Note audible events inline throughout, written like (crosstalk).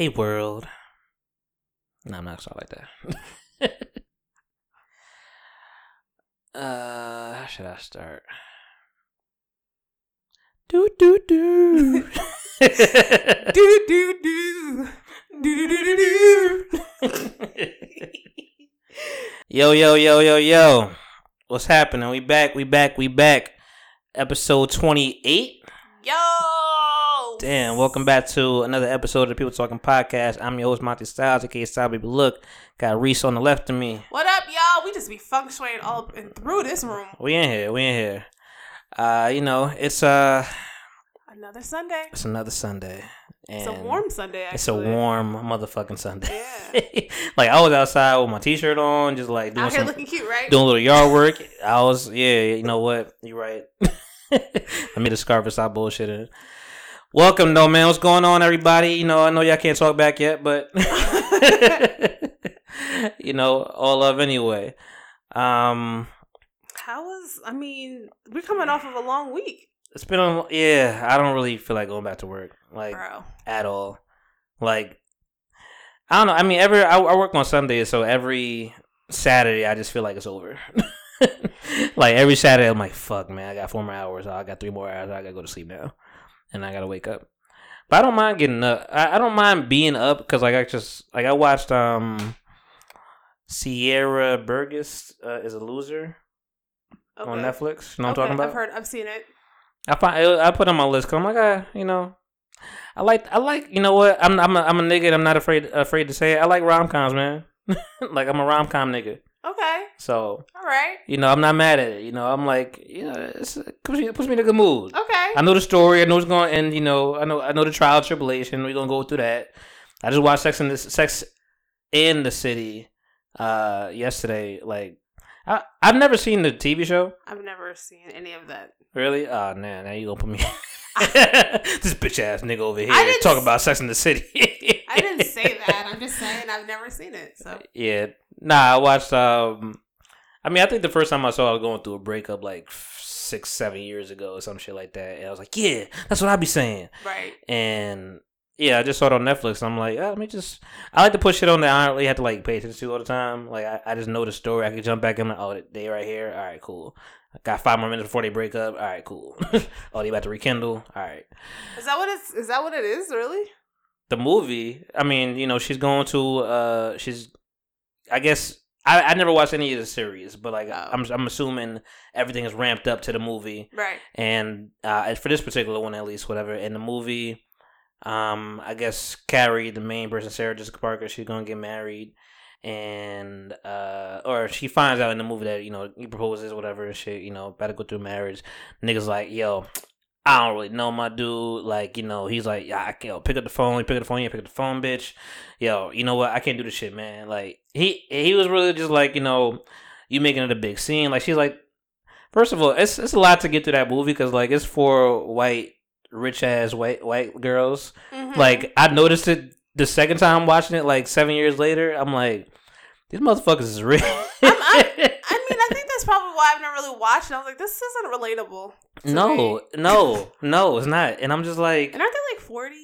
Hey world. No, I'm not sorry like that. (laughs) uh, how should I start? Do do (laughs) do. do do do do do do do. yo yo yo yo yo. What's happening? We back. We back. We back. Episode 28. Damn, welcome back to another episode of the People Talking Podcast. I'm your host, Monty Styles, aka Style Baby Look. Got Reese on the left of me. What up, y'all? We just be feng shuiing all up and through this room. We in here, we in here. Uh, you know, it's uh Another Sunday. it's another Sunday. And It's a warm Sunday. Actually. It's a warm motherfucking Sunday. Yeah. (laughs) like I was outside with my t-shirt on, just like doing Out some looking cute, right? doing a little yard work. (laughs) I was yeah, you know what? You're right. (laughs) I made a scarf and stop bullshitting. Welcome though, man. What's going on, everybody? You know, I know y'all can't talk back yet, but (laughs) you know, all love anyway. Um, How was? I mean, we're coming off of a long week, it's been a yeah. I don't really feel like going back to work, like bro. at all. Like I don't know. I mean, every I, I work on Sundays, so every Saturday I just feel like it's over. (laughs) like every Saturday, I'm like, "Fuck, man! I got four more hours. I got three more hours. I gotta go to sleep now, and I gotta wake up." But I don't mind getting up. I, I don't mind being up because like I just like I watched um Sierra Burgess uh, is a loser Okay. on Netflix. You know what Okay, I'm talking about? I've heard. I've seen it. I find I put it on my list because I'm like, ah, you know, I like I like you know what I'm I'm a, I'm a nigga. And I'm not afraid afraid to say it. I like rom coms, man. (laughs) like I'm a rom com nigga. Okay. So All right. you know I'm not mad at it. You know I'm like you know it's, it puts me it puts me in a good mood. Okay. I know the story. I know it's going to end. you know I know I know the trial tribulation. We're gonna go through that. I just watched Sex in the Sex in the City uh yesterday. Like I I've never seen the TV show. I've never seen any of that. Really? Oh man, now you gonna put me (laughs) (laughs) this bitch ass nigga over here talking about Sex in the City. (laughs) I didn't say that. I'm just saying I've never seen it. So (laughs) Yeah, nah. I watched. Um, I mean, I think the first time I saw, it, I was going through a breakup like six, seven years ago or some shit like that, and I was like, yeah, that's what I'd be saying. right. And yeah, I just saw it on Netflix. And I'm like, oh, let me just. I like to put shit on that I don't really have to like pay attention to all the time. Like I, I just know the story. I can jump back in. Like, oh, they right here. All right, cool. I got five more minutes before they break up. All right, cool. (laughs) oh, they about to rekindle. All right. Is that what it's? Is that what it is? Really? The movie i mean you know she's going to uh she's i guess i, I never watched any of the series but like Oh. I'm, I'm assuming everything is ramped up to the movie Right. and uh for this particular one at least whatever in the movie um i guess carrie the main person sarah jessica parker she's gonna get married and uh or she finds out in the movie that you know he proposes whatever and shit you know about to go through marriage niggas like yo I don't really know my dude. Like, you know, he's like, yeah, I can yo, pick up the phone. You pick up the phone. You pick up the phone, bitch. Yo, you know what? I can't do this shit, man. Like, he he was really just like, you know, you making it a big scene. Like, she's like, first of all, it's it's a lot to get through that movie because like it's for white, rich ass white white girls. Mhm. Like, I noticed it the second time watching it, like seven years later. I'm like, these motherfuckers is real. I'm- I (laughs) mean, I think that's probably why I've never really watched it. I was like, this isn't relatable. no, no, no, it's not. And I'm just like, And aren't they like 40?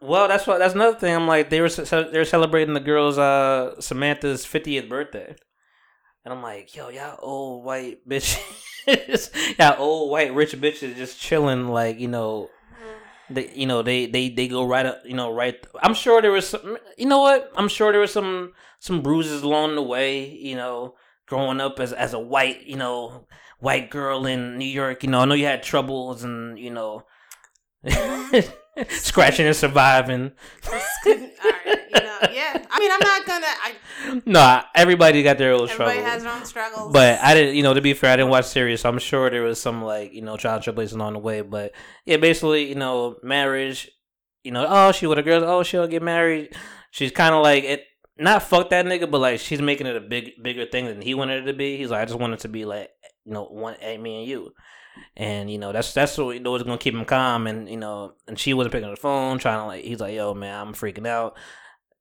Well, that's what that's another thing. I'm like they were they were celebrating the girl's uh Samantha's 50th birthday, and I'm like, yo, y'all old white bitches, (laughs) y'all old white rich bitches just chilling, like you know, (sighs) they you know they they they go right up, you know, right. I'm sure there was some, you know what? I'm sure there was some some bruises along the way, you know, growing up as as a white, you know, white girl in New York. You know, I know you had troubles and you know. (laughs) Scratching and surviving. Just (laughs) all right, you know, yeah. I mean, I'm not gonna. I, No, everybody got their own struggles. everybody struggles. has their own struggles. But I didn't, you know, to be fair, I didn't watch series, so I'm sure there was some like, you know, child tribulation along the way. But yeah, basically, you know, marriage, you know, oh, she with a girl, oh, she'll get married. She's kind of like it, not fuck that nigga, but like she's making it a big, bigger thing than he wanted it to be. He's like, I just wanted it to be like, you know, one, eh, me and you. And you know that's that's what you know was gonna keep him calm, and you know, and she wasn't picking up the phone, trying to like. He's like, "Yo, man, I'm freaking out."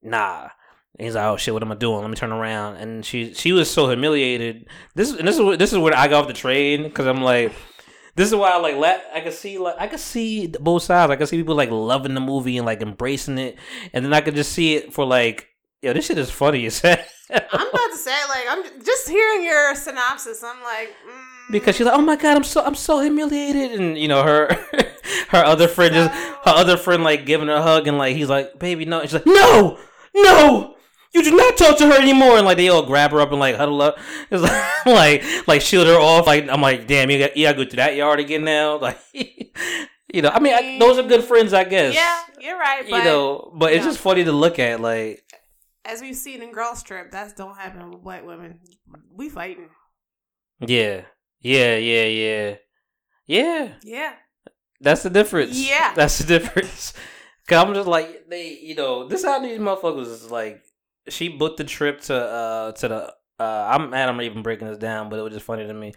Nah, And he's like, "Oh shit, what am I doing? Let me turn around." And she she was so humiliated. This and this is this is where I got off the train because I'm like, this is why I like let I can see like I can see both sides. I can see people like loving the movie and like embracing it, and then I could just see it for like, yo, this shit is funny as hell. I'm about to say, like, I'm just hearing your synopsis. I'm like, mm, because she's like, oh my god, I'm so I'm so humiliated, and you know her (laughs) her other friend just her other friend like giving her a hug, and like he's like, baby, no, and she's like, no, no. You do not talk to her anymore, and like they all grab her up and like huddle up, (laughs) it's like like, like shield her off. Like I'm like, damn, you got you got to go through that yard again now. (laughs) Like, you know, I mean, I, those are good friends, I guess. yeah, you're right. But you know, but it's just funny to look at. Like, as we've seen in Girls Trip, that don't happen with black women. We fighting. yeah, yeah, yeah, yeah, yeah. Yeah. That's the difference. Yeah. (laughs) That's the difference. Cause I'm just like they, you know, this how these motherfuckers is like. She booked the trip to uh to the uh I'm mad I'm even breaking this down, but it was just funny to me.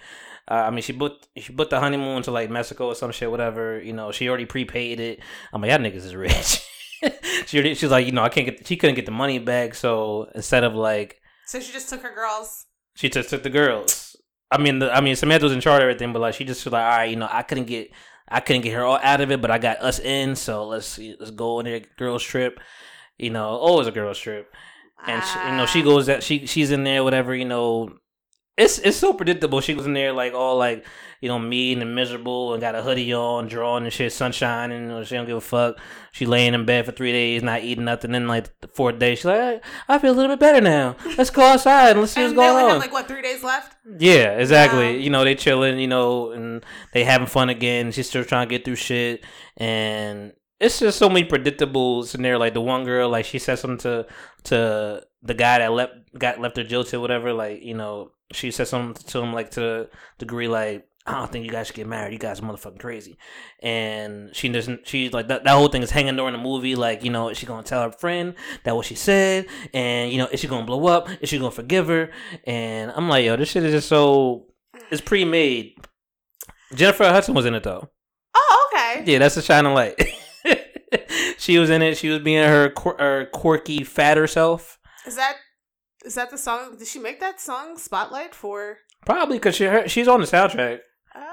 Uh, I mean, she booked she booked the honeymoon to like Mexico or some shit, whatever. You know, she already prepaid it. I'm like, y'all niggas is rich. (laughs) (laughs) she she's like, you know, I can't get she couldn't get the money back, so instead of like So she just took her girls. she just took the girls. I mean, the, I mean, Samantha was in charge of everything, but like she just was like, all right, you know, I couldn't get, I couldn't get her all out of it, but I got us in, so let's let's go on a girls trip. You know, always a girls trip, and she, you know she Ah. goes that she she's in there, whatever. You know, it's it's so predictable. She was in there like all like you know mean and miserable, and got a hoodie on, drawing and shit, sunshine, and you know, she don't give a fuck. She laying in bed for three days, not eating nothing. Then like the fourth day, she's like, I, feel a little bit better now. Let's go outside and let's see what's And they going only on. have like what three days left. Yeah, exactly. You know, they chilling, you know, and they having fun again. She's still trying to get through shit. And it's just so many predictable scenarios. Like the one girl, like she said something to to the guy that left got left her jilted, whatever. Like, you know, she said something to him like to the degree like, I don't think you guys should get married. You guys are motherfucking crazy. And she doesn't she's like that that whole thing is hanging during the movie, like, you know, is she gonna tell her friend that what she said? And, you know, is she gonna blow up? Is she gonna forgive her? And I'm like, yo, this shit is just so it's pre made. Jennifer Hudson was in it though. Oh, okay. Yeah, that's a shining light. (laughs) she was in it. She was being her, quir- her quirky, fatter self. Is that is that the song? Did she make that song Spotlight for? Probably because she she's on the soundtrack,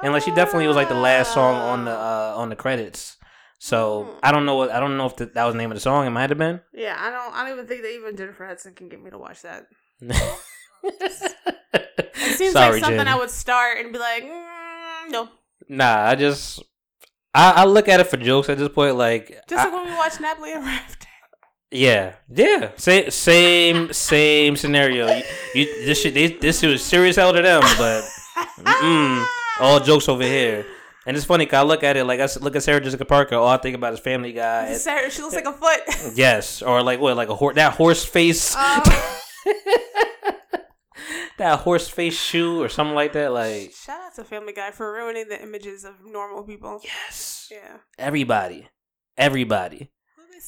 and like she definitely was like the last song on the Ah. uh, on the credits. So Hmm. I don't know what I don't know if the, that was the name of the song. It might have been. Yeah, I don't. I don't even think that even Jennifer Hudson can get me to watch that. it (laughs) It seems Sorry, like something Jen. I would start and be like, mm, no. Nah, I just I, I look at it for jokes at this point. Like, Just I- like when we watch Napoli and Raft. Yeah, yeah, same same same scenario. You, you this shit they, this was serious hell to them, but mm-mm, all jokes over here. And it's funny 'cause I look at it like I look at Sarah Jessica Parker. All I think about is Family Guy. Sarah, she looks like a foot. (laughs) Yes, or like what, like a horse that horse face, Um, (laughs) that horse face shoe or something like that. Like shout out to Family Guy for ruining the images of normal people. yes, Yeah. everybody, everybody.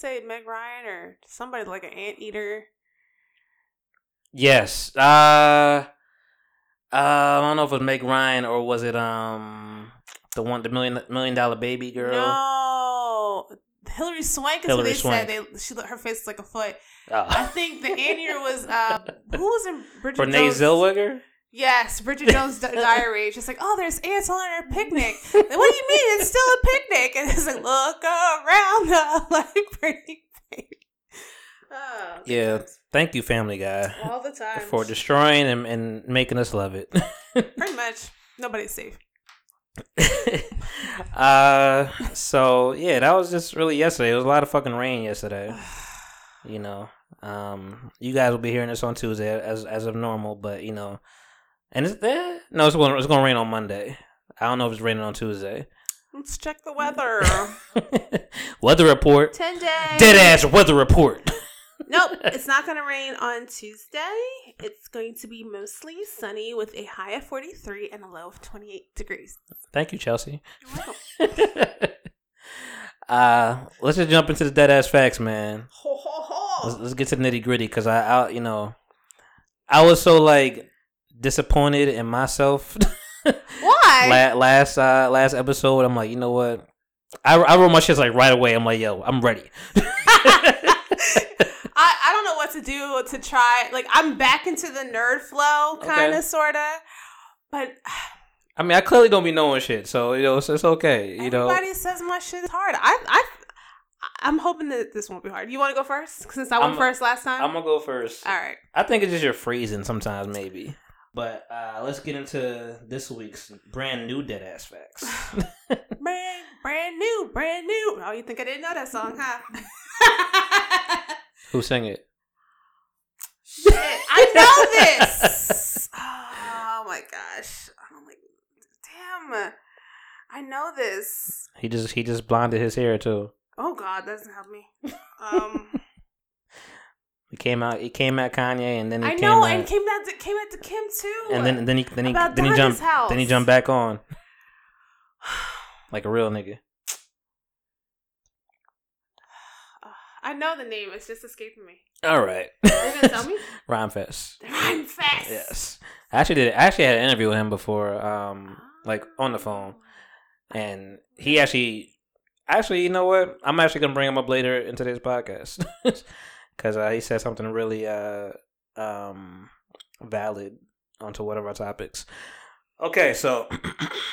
Who did they say? Meg Ryan or somebody like an anteater? Yes. Uh, uh, I don't know if it was Meg Ryan or was it um the one the million million dollar baby girl. No. Hilary Swank is Hilary what they Swank. said. They she her face is like a foot. I Oh. think the anteater was uh who was in (laughs) Bridget Renee Jones? Zellweger. Yes, Bridget Jones' (laughs) diary. She's like, oh, there's ants on our picnic. What do you mean? It's still a picnic. And it's like, look around the (laughs) like pretty. Oh, Yeah. Thank you, Family Guy, all the time. for destroying and, and making us love it. (laughs) Pretty much, nobody's safe. uh, so yeah, that was just really yesterday. It was a lot of fucking rain yesterday. (sighs) You know, um, you guys will be hearing this on Tuesday as as of normal, but you know, and it's eh, no, it's going it's going to rain on Monday. I don't know if it's raining on Tuesday. Let's check the weather. (laughs) weather report. Ten days. Dead ass weather report. (laughs) Nope, it's not going to rain on Tuesday. It's going to be mostly sunny with a high of 43 and a low of 28 degrees. Thank you, Chelsea. You're welcome. (laughs) uh, let's just jump into the dead ass facts, man. Ho, ho, Let's, let's get to the nitty gritty because I, I, you know, I was so like disappointed in myself. (laughs) Why? La- last uh, last episode, I'm like, you know what? I, I wrote my shit like right away. I'm like, yo, I'm ready. (laughs) I, I don't know what to do to try. Like, I'm back into the nerd flow, kind of, Okay. sort of. But I mean, I clearly don't be knowing shit, so you know, it's, it's okay. You know, Everybody says my shit is hard. I, I, I'm hoping that this won't be hard. You want to go first since I went I'm- first last time. I'm gonna go first. All right. I think it's just your phrasing sometimes, maybe. But uh, let's get into this week's brand new dead ass facts. (sighs) Brand, brand new, brand new. Oh, you think I didn't know that song, huh? Who sang it? Shit, I know (laughs) this. Oh my gosh. I'm like, damn. I know this. He just he just blonded his hair too. Oh God, that doesn't help me. Um, (laughs) He came out. He came at Kanye, and then he I came know, at, and came to came out to Kim too. and then then he then he then he jumped house. then he jumped back on (sighs) like a real nigga. I know the name. It's just escaping me. All right, Are you gonna tell me? (laughs) Rhymefest. I'm fast. Yes, I actually did. I actually had an interview with him before, um, like on the phone, and he actually, actually, you know what? I'm actually gonna bring him up later in today's podcast (laughs) because uh, he said something really uh, um, valid onto one of our topics. Okay, so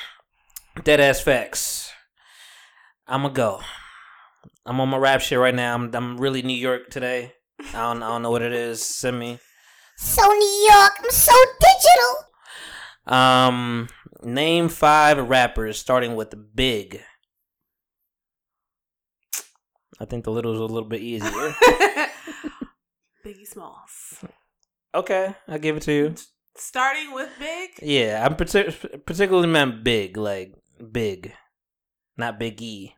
(clears throat) dead ass facts. I'm gonna go. I'm on my rap shit right now. I'm I'm really New York today. I don't I don't know what it is. Send me. So New York, I'm so digital. Um, name five rappers starting with Big. I think the little is a little bit easier. (laughs) Biggie Smalls. okay, I'll give it to you. Starting with Big. Yeah, I'm partic- particularly meant big, like big, not Big E.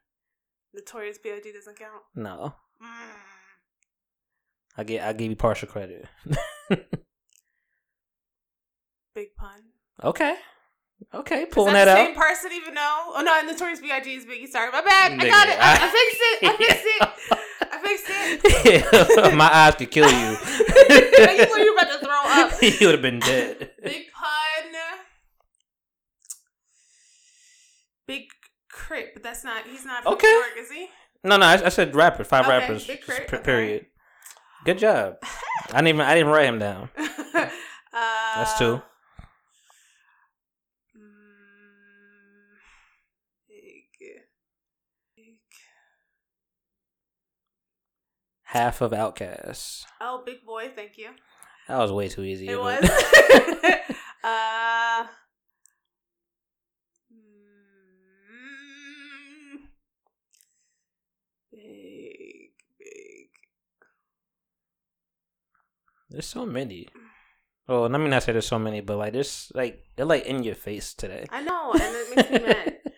Notorious B.I.G. doesn't count. No, Mm. I get I give you partial credit. (laughs) Big pun. okay, okay, pulling that that, the out. same person even though? Oh no, Notorious B.I.G. is Biggie. Sorry, my bad. I got it. I, I I- fixed it. I (laughs) fixed it. (laughs) Fixed it. (laughs) My eyes could kill you. (laughs) you were you about to throw up. (laughs) you would have been dead. Big pun. Big K.R.I.T., but that's not. He's not from Okay. New York, is he? No, no, I, I said rapper, five Okay, rappers. Big K.R.I.T., p- okay. Period. Good job. I didn't even I didn't write him down. uh, That's two. mm, Big. Big. Half of OutKast. Oh, Big Boi. Thank you. That was way too easy. It was. (laughs) (laughs) uh. mm, Big, big. there's so many. Well, let me not say there's so many, but like there's like they're like in your face today. I know, and it makes me mad. (laughs)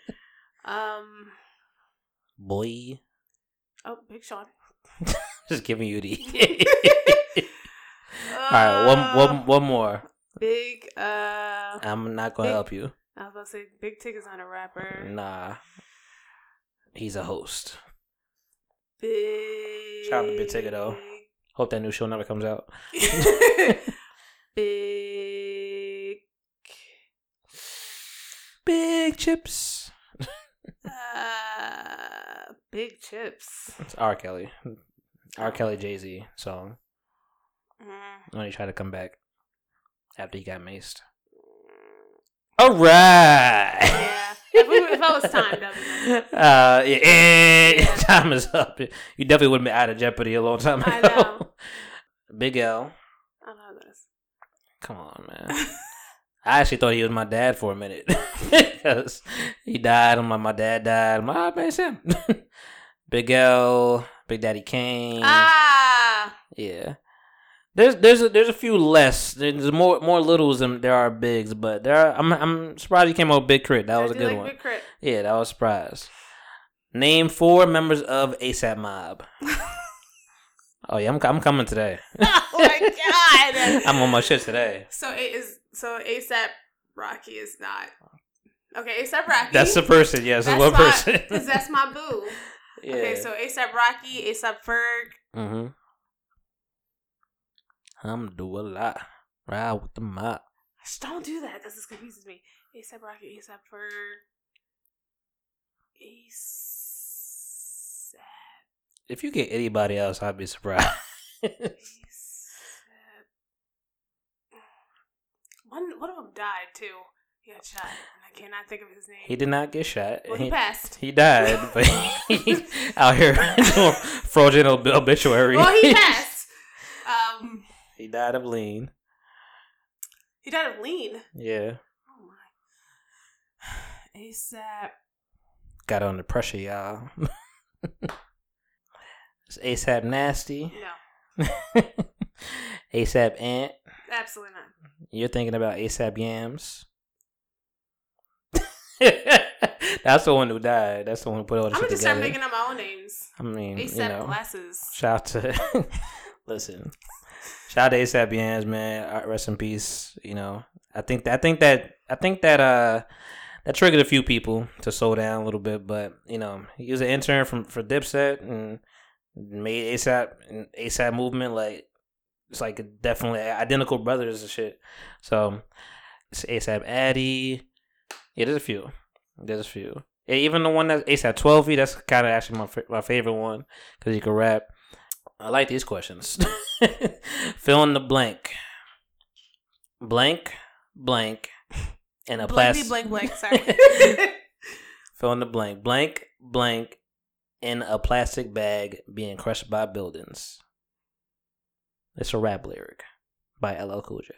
Um. Boy, Oh, Big Sean. (laughs) just giving you the. (laughs) All right, one Uh, one one more. Big. Uh. I'm not gonna Big- help you. I was about to say Big Tig is not a rapper. Nah, he's a host. Big. Shout out to Big Tigger, though. Hope that new show never comes out. (laughs) Big. Big chips. Uh, big chips. It's R. Kelly. R. Kelly Jay Z song. Mm. When he tried to come back after he got maced. All right. Yeah. If, we, if I was timed, that'd. (laughs) Uh, yeah, eh, Yeah. (laughs) time is up. You definitely would have been out of Jeopardy a long time ago. I know. (laughs) Big L. I know this. Come on, man. I actually thought he was my dad for a minute because he died. I'm like, my dad died. I'm like, ah, man, him. Big L, Big Daddy Kane. ah. Yeah. There's there's a, there's a few less. There's more more littles than there are bigs, but there are, I'm I'm surprised you came with Big Crit. That was a good like one. Big crit. Yeah, that was a surprise. Name four members of ASAP Mob. (laughs) oh yeah, I'm I'm coming today. (laughs) oh my god. (laughs) I'm on my shit today. So it is. So ASAP Rocky is not. Okay, ASAP Rocky. That's the person. Yes, That's that's one person. Cause that's my boo. Yeah. Okay, so ASAP Rocky, ASAP Ferg. mm-hmm. I'm do a lot. Ride with the mob. Shh, Don't do that because this confuses me. ASAP Rocky, ASAP Ferg. ASAP. If you get anybody else, I'd be surprised. (laughs) One, one of them died too. He got shot. And I cannot think of his name. He did not get shot. well, he passed. He died, but out here doing fraudulent obituary. Well, he (laughs) passed. Um, he died of lean. he died of lean. Yeah. Oh my. (sighs) ASAP. Got under pressure, y'all. Is ASAP nasty? No, (laughs) ASAP Ant? absolutely not. You're thinking about ASAP Yams? That's the one who died. That's the one who put all the I'm shit gonna just start making up my own names. I mean, ASAP you know, glasses. shout out to (laughs) listen. Shout out to ASAP Yams, man. Uh, Rest in peace. You know, I think that I think that I think that uh that triggered a few people to slow down a little bit. But you know, he was an intern from for Dipset and made ASAP and ASAP movement like it's like definitely identical brothers and shit. So it's ASAP Addy. Yeah, there's a few. There's a few. Yeah, even the one that's ASAP 12 feet. that's kind of actually my my favorite one because you can rap. I like these questions. (laughs) Fill in the blank. Blank, blank, and a plastic. blank blank. Sorry. (laughs) Fill in the blank. Blank, blank, in a plastic bag being crushed by buildings. It's a rap lyric by LL Cool J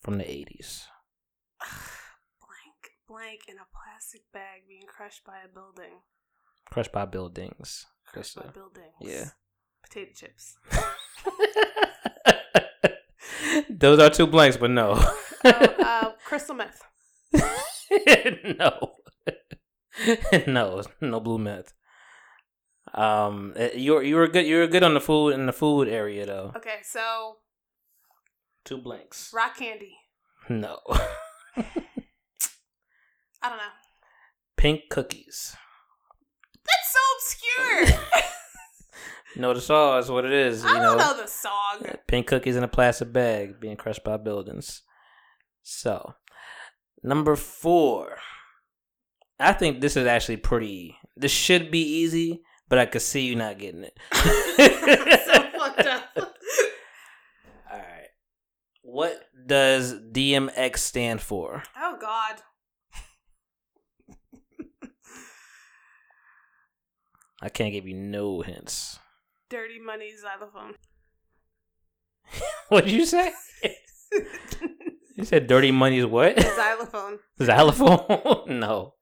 from the 80s. (sighs) (laughs) blank in a plastic bag being crushed by a building. Crushed by buildings. Crushed by buildings. Yeah. Potato chips. (laughs) Those are two blanks, but no. Oh, uh, crystal meth. (laughs) no. (laughs) no, no blue meth. Um, eh, you were you were good. You were good on the food in the food area though. Okay, so Two blanks. rock candy. No. I don't know. Pink cookies. That's so obscure. (laughs) No, the saw is what it is. I You don't know, know the song. pink cookies in a plastic bag being crushed by buildings. So, number four. I think this is actually pretty. This should be easy, but I could see you not getting it. (laughs) so fucked up. (laughs) All right. What does DMX stand for? Oh God. I can't give you no hints. Dirty money xylophone. (laughs) What did you say? You said dirty money's what? (laughs) xylophone. Xylophone? (laughs) no.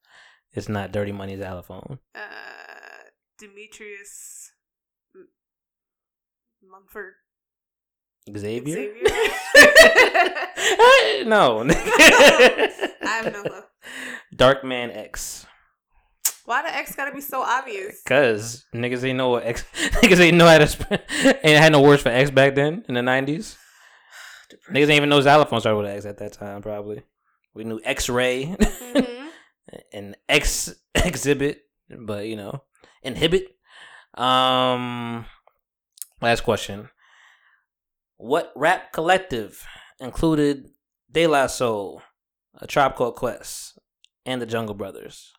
It's not dirty money xylophone. Uh, Demetrius M- Mumford Xavier? Xavier. no. I have no clue. Dark Man X. Why the X gotta be so obvious? Cause niggas ain't know what X (laughs) niggas ain't know how to sp- ain't had no words for X back then in the nineties. (sighs) Niggas ain't even know xylophone started with X at that time, probably. We knew X ray Mhm. (laughs) and X exhibit, but you know, inhibit. Um last question. What rap collective included De La Soul, A Tribe Called Quest, and the Jungle Brothers?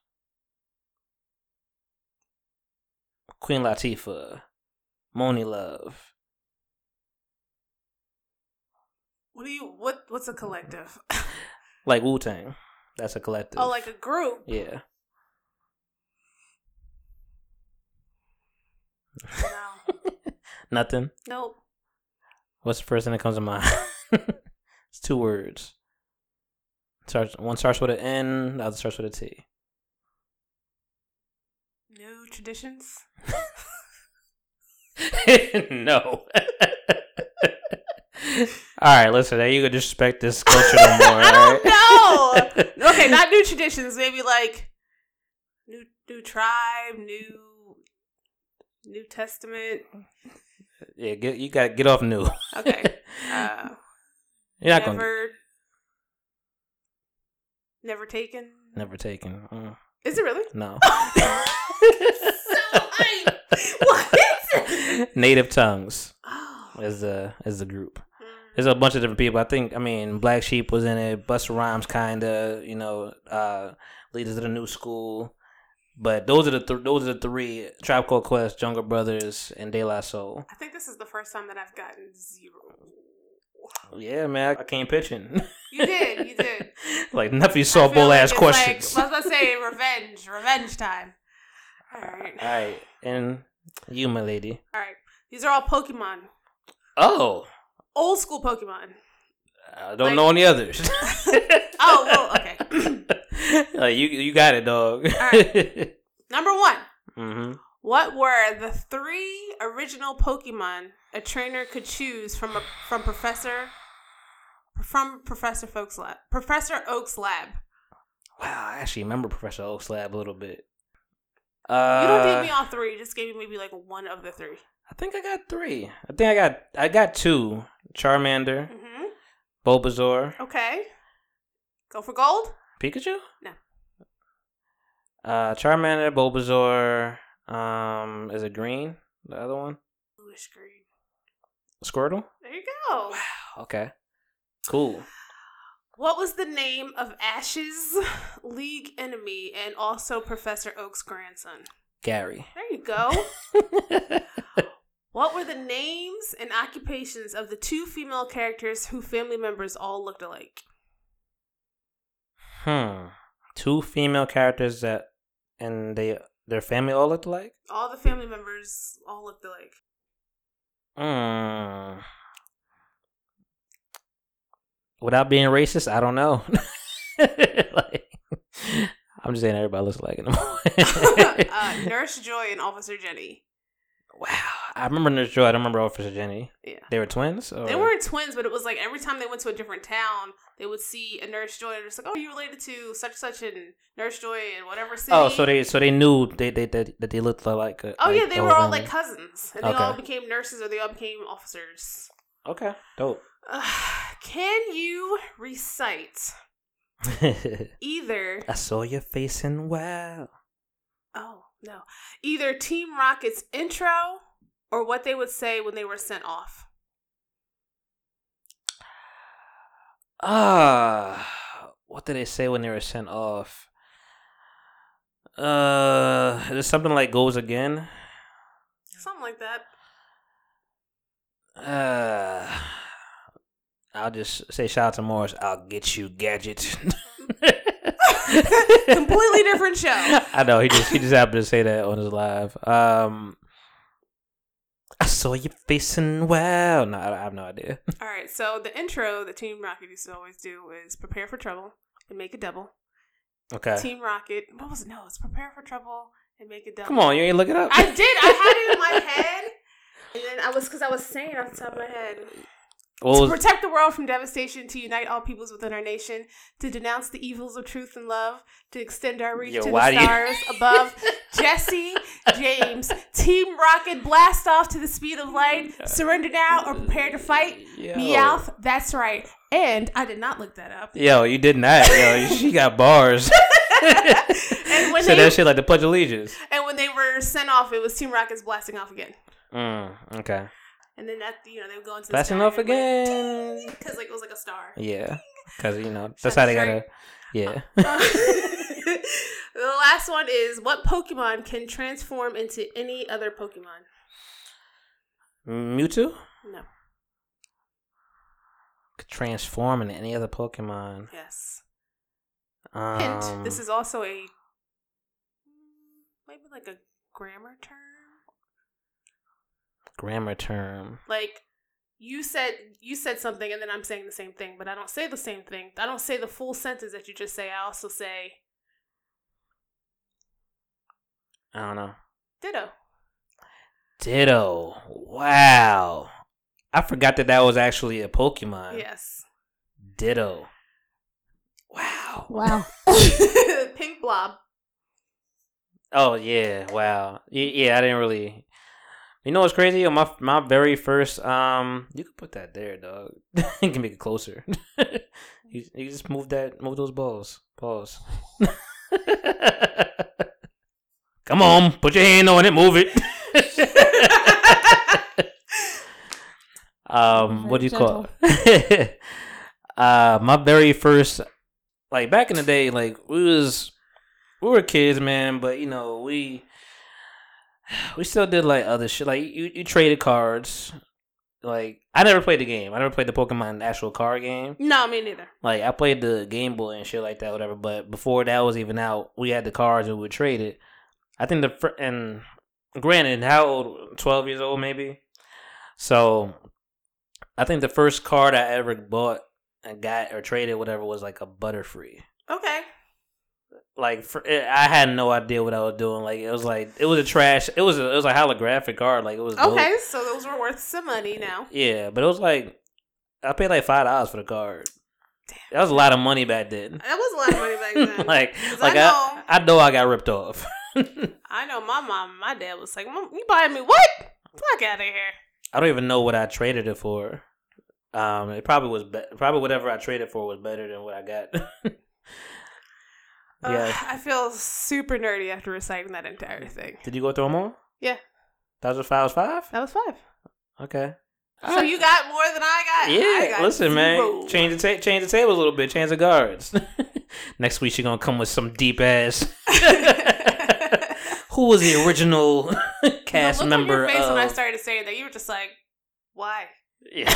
Queen Latifah, Monie Love. What do you what? What's a collective? (laughs) Like Wu Tang. That's a collective. oh, like a group. Yeah. No, (laughs) Nothing. nope. What's the first thing that comes to mind? (laughs) it's two words. Starts one starts with an N, the other starts with a T. New traditions. (laughs) no. (laughs) all right, listen. Now you can disrespect this culture no more. (laughs) I don't know. Okay, not new traditions. Maybe like new new tribe, new New Testament. yeah, get you got to get off new. Okay. Uh, You're not gonna never, never taken. never taken. Mm, Is it really? no. What? (laughs) Native tongues Oh. is the is the group. Mm. There's a bunch of different people. I think. I mean, Black Sheep was in it. Busta Rhymes, kinda. You know, uh, leaders of the new school. But those are the th- those are the three: Tribe Called Quest, Jungle Brothers, and De La Soul. I think this is the first time that I've gotten zero. Yeah, man, I came pitching. You did, you did. (laughs) like nephew softball like ass questions. Like, I was about to say revenge, revenge time. All right, All right, and you, my lady. all right. These are all Pokemon, Oh, old school Pokemon. I don't Like- know any others. (laughs) (laughs) Oh, well, okay. like you, you got it, dog. right. (laughs) Number one. hmm What were the three original Pokemon a trainer could choose from a, from Professor from Professor Oak's lab? Professor Oak's lab. Wow, I actually remember Professor Oak's lab a little bit. Uh, You don't give me all three. You just gave me maybe like one of the three. I think I got three. I think I got I got two. Charmander, Mm-hmm. Bulbasaur, Okay. Go for gold. Pikachu. No. Uh, Charmander, Bulbasaur. Um, is it green? The other one, Bluish green. Squirtle. There you go. Okay, cool. What was the name of Ash's league enemy and also Professor Oak's grandson? Gary. There you go. What were the names and occupations of the two female characters whose family members all looked alike? hmm. Two female characters that, and they their family all looked alike. All the family members all looked alike. Hmm. Without being racist, I don't know. (laughs) like, I'm just saying everybody looks alike in the movie. (laughs) uh, (laughs) Nurse Joy and Officer Jenny. wow, I remember Nurse Joy. I don't remember Officer Jenny. Yeah. They were twins. Or? They weren't twins, but it was like every time they went to a different town, they would see a Nurse Joy and they're just like, "Oh, you related to such such and Nurse Joy in whatever city." Oh, so they so they knew they they that, that they looked like. A, Oh like yeah, they were all family. like cousins, and they Okay. all became nurses or they all became officers. Okay, dope. (sighs) can you recite (laughs) either? I saw your face and wow. Oh no, either Team Rocket's intro or what they would say when they were sent off. Ah, what did they say when they were sent off? Uh, is it something like goes again? Something like that. Uh, I'll just say shout out to Morris. I'll get you, gadget. (laughs) Completely different show. (laughs) I know he just he just happened to say that on his live. Um, I saw you face well. No, I have no idea. (laughs) All right, so the intro that Team Rocket used to always do is prepare for trouble and make a double. Okay, Team Rocket, what was it? No, it's prepare for trouble and make a double. come on, you ain't look it up. I did. I had it in my head, and then I was because I was saying off the top of my head. What to protect the world from devastation, to unite all peoples within our nation, to denounce the evils of truth and love, to extend our reach Yo, to the do you- stars (laughs) above. Jessie James, Team Rocket, blast off to the speed of light. Surrender now or prepare to fight. Yo. Meowth, that's right. And I did not look that up. Yo, you did not. Yo, (laughs) she got bars. (laughs) And when Said they that shit like the Pledge of Allegiance. and when they were sent off, it was Team Rocket's blasting off again. Mm, okay. And then that you know they would go into the Blasting off again. because like it was like a star. Yeah, because you know that's how they the gotta. Yeah. Uh, (laughs) the last one is what Pokemon can transform into any other Pokemon? Mewtwo No. could transform into any other Pokemon. Yes. Um, Hint: This is also a maybe like a grammar term. Grammar term. Like you said, you said something, and then I'm saying the same thing, but I don't say the same thing. I don't say the full sentence that you just say. I also say I don't know. ditto. Ditto. Wow. I forgot that that was actually a Pokemon. Yes. Ditto. Wow. Wow. (laughs) (laughs) Pink blob. Oh yeah. Wow. Yeah, I didn't really. You know what's crazy? On my my very first um, you could put that there, dog. (laughs) you can make it closer. (laughs) you, you just move that, move those balls. Pause. (laughs) Come on, put your hand on it, move it. um, what do you call it? uh, my very first, like back in the day, like we was, we were kids, man, but you know we, we still did like other shit. Like you, you traded cards, like I never played the game. I never played the Pokemon actual card game. No, me neither. Like I played the Game Boy and shit like that, whatever. But before that was even out, we had the cards and we would trade it. I think the fir- and granted, how old? Twelve years old, maybe. So, I think the first card I ever bought and got or traded, whatever, was like a Butterfree. Okay. Like for, I had no idea what I was doing. Like it was like it was a trash. It was a, it was a holographic card. Like it was dope. Okay, so those were worth some money now. Yeah, but it was like I paid like five dollars for the card. That was a lot of money back then. That was a lot of money back then. (laughs) like, like I I, know- I, know I got ripped off. (laughs) I know my mom, my dad was like, "You buying me what? Fuck out of here!" I don't even know what I traded it for. Um, it probably was be- probably whatever I traded for was better than what I got. (laughs) Yeah. I feel super nerdy after reciting that entire thing. Did you go through them all? Yeah. That was five. Was five? That was five. Okay. So you got more than I got. I Yeah, got listen, man. Change the ta- change the table a little bit. Change the guards. (laughs) Next week she gonna come with some deep ass. (laughs) Who was the original (laughs) cast the member on your face of? when I started saying that, you were just like, "Why?" Yeah.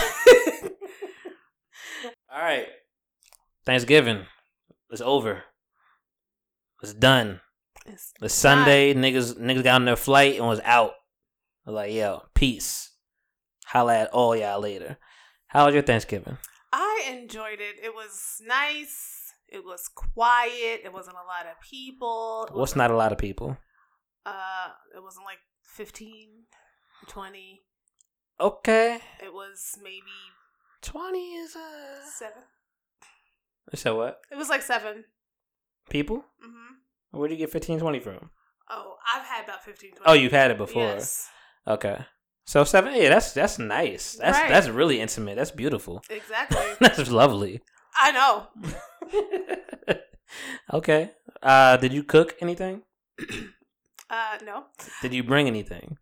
All right. Thanksgiving. It's over. It's done. It's It's Sunday. Niggas niggas got on their flight and was out. I was like, yo, peace. Holla at all y'all later. How was your Thanksgiving? I enjoyed it. It was nice. It was quiet. It wasn't a lot of people. It What's wasn't- a lot of people? Uh, it wasn't like 15, 20. Okay. It was maybe 20 is uh seven. So what? It was like seven. People? Mm-hmm. Where'd you get fifteen twenty from? Oh, I've had about fifteen twenty. Oh, you've had it before. Yes, Okay. So seven, yeah, that's that's nice. That's Right. that's really intimate. That's beautiful. exactly. (laughs) that's lovely. I know. (laughs) okay. Uh did you cook anything? (clears throat) Uh, no. Did you bring anything?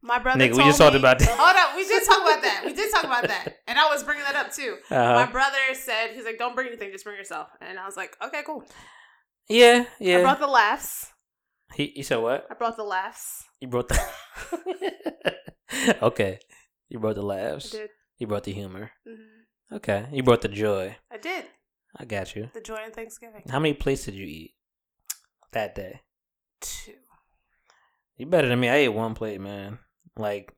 My brother. Nigga, we just talked me- about that. Hold on, we did talk about that. We did talk about that, (laughs) and I was bringing that up too. My Uh-huh. brother said he's like, "Don't bring anything, just bring yourself." And I was like, "Okay, cool." Yeah, yeah. I brought the laughs. he he said what? I brought the laughs. You brought the (laughs) Okay. You brought the laughs. I did. You brought the humor. hmm Okay. You brought the joy. I did. I got you. The joy in Thanksgiving. How many plates did you eat that day? Two. You better than me. I ate one plate, man. Like,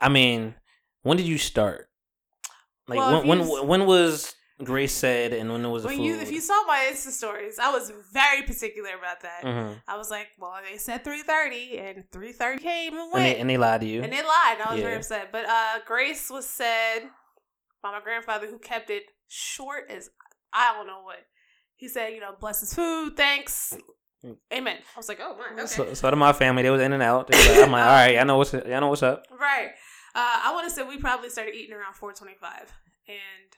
I mean, when did you start? Like, Well, when when s- when was Grace said, and when it was the When food? you, if you saw my Insta stories, I was very particular about that. Mhm. I was like, "Well, they said three thirty, and three thirty came and and went." they, and they lied to you. And they lied. and I was very upset. But uh, Grace was said by my grandfather, who kept it short as I don't know what. He said, you know, bless his food, thanks, amen. I was like, oh my, okay, so, so to my family, they was in and out. They like- I'm like, all right, I know what's I know what's up. (laughs) right. Uh, I want to say we probably started eating around four twenty-five, and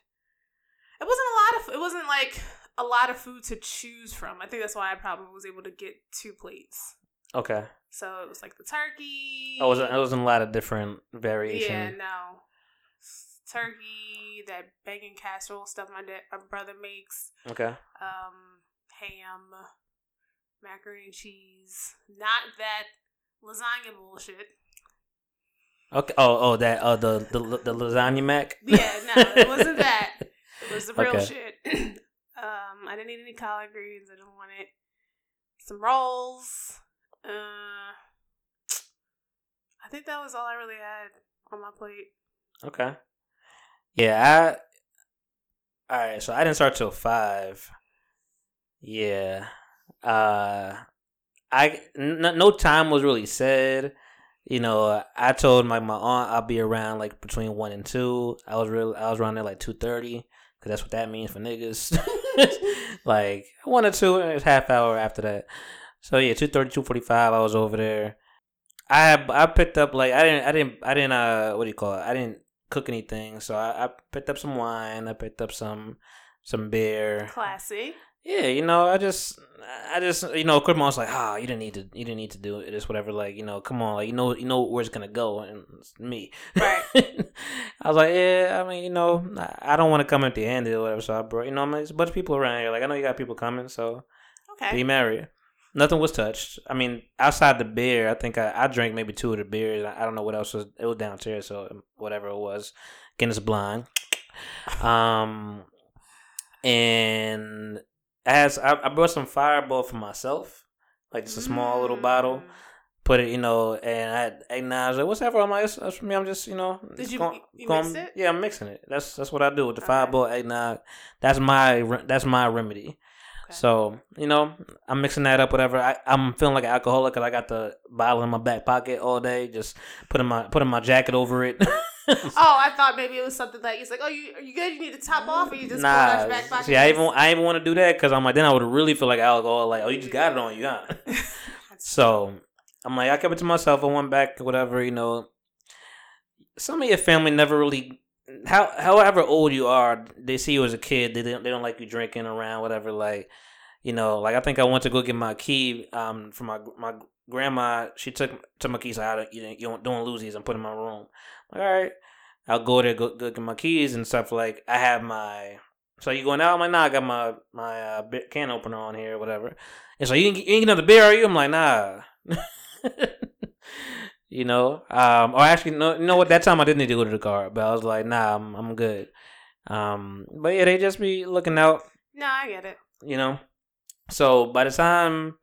it wasn't a lot of. It wasn't like a lot of food to choose from. I think that's why I probably was able to get two plates. Okay. So it was like the turkey. Oh, it was it wasn't a lot of different variations. Yeah, no. Turkey, that bacon casserole stuff my dad, my brother makes, Okay. um, ham, macaroni and cheese. Not that lasagna bullshit. Okay. Oh, oh, that uh the the the lasagna mac. (laughs) Yeah, no, it wasn't that. It was the real Okay. shit. (clears throat) um, I didn't eat any collard greens. I didn't want it. Some rolls. Uh, I think that was all I really had on my plate. Okay. Yeah, I All right, so I didn't start till 5. Yeah. Uh I n- no time was really said. You know, I told my my aunt I'll be around like between 1 and 2. I was real I was around there like 2:30 cuz that's what that means for niggas. (laughs) like 1 or 2 and it's half hour after that. So yeah, 2:30 2:45 I was over there. I I picked up like I didn't I didn't I didn't uh what do you call it? I didn't cook anything, so I, I picked up some wine. I picked up some some beer. Classy. Yeah, you know, I just I just you know, Chris was like, ah, you didn't need to you didn't need to do it. It's whatever. Like you know, come on, like you know you know where it's gonna go, and it's me. (laughs) Right. I was like, yeah, I mean, you know, I I don't want to come empty handed or whatever. So I brought, you know, I mean, there's a bunch of people around here. Like I know you got people coming, so Okay. be merry. Nothing was touched. I mean, outside the beer, I think I, I drank maybe two of the beers. I, I don't know what else was. It was downstairs, so whatever it was, Guinness blind. (laughs) Um, and as I, I brought some Fireball for myself, like just a small little bottle. Mm. Put it, you know, and I had eggnog. Like, "What's that for?" I'm like, "That's, that's for me." I'm just, you know, Did you- going- you going- mix it? Yeah, I'm mixing it. That's that's what I do with the. Fireball eggnog. That's my that's my remedy. Okay. So you know, I'm mixing that up. Whatever. I, I'm feeling like an alcoholic because I got the bottle in my back pocket all day, just putting my putting my jacket over it. (laughs) (laughs) Oh, I thought maybe it was something that he's like, oh, you are you good? You need to top off, or you just nah, your back pocket? see, I even I even want to do that because I'm like, then I would really feel like alcohol. Like, oh, you just got it on you, huh? (laughs) (laughs) So I'm like, I kept it to myself. I went back, whatever, you know. Some of your family never really, how however old you are, they see you as a kid. They don't they don't like you drinking around, whatever. Like, you know, like I think I went to go get my key um from my my grandma. She took took my keys out. You know, you don't, don't lose these and put them in my room. Like, all right, I'll go there, go, go get my keys and stuff. Like, I have my. So you going out? I'm like, nah, I got my my uh, can opener on here, whatever. And so you ain't, you ain't get another beer, are you? I'm like, nah. (laughs) you know, um, or actually, no, you know what? That time I didn't need to go to the car, but I was like, nah, I'm I'm good. Um, but yeah, they just be looking out, no, I get it. you know. So by the time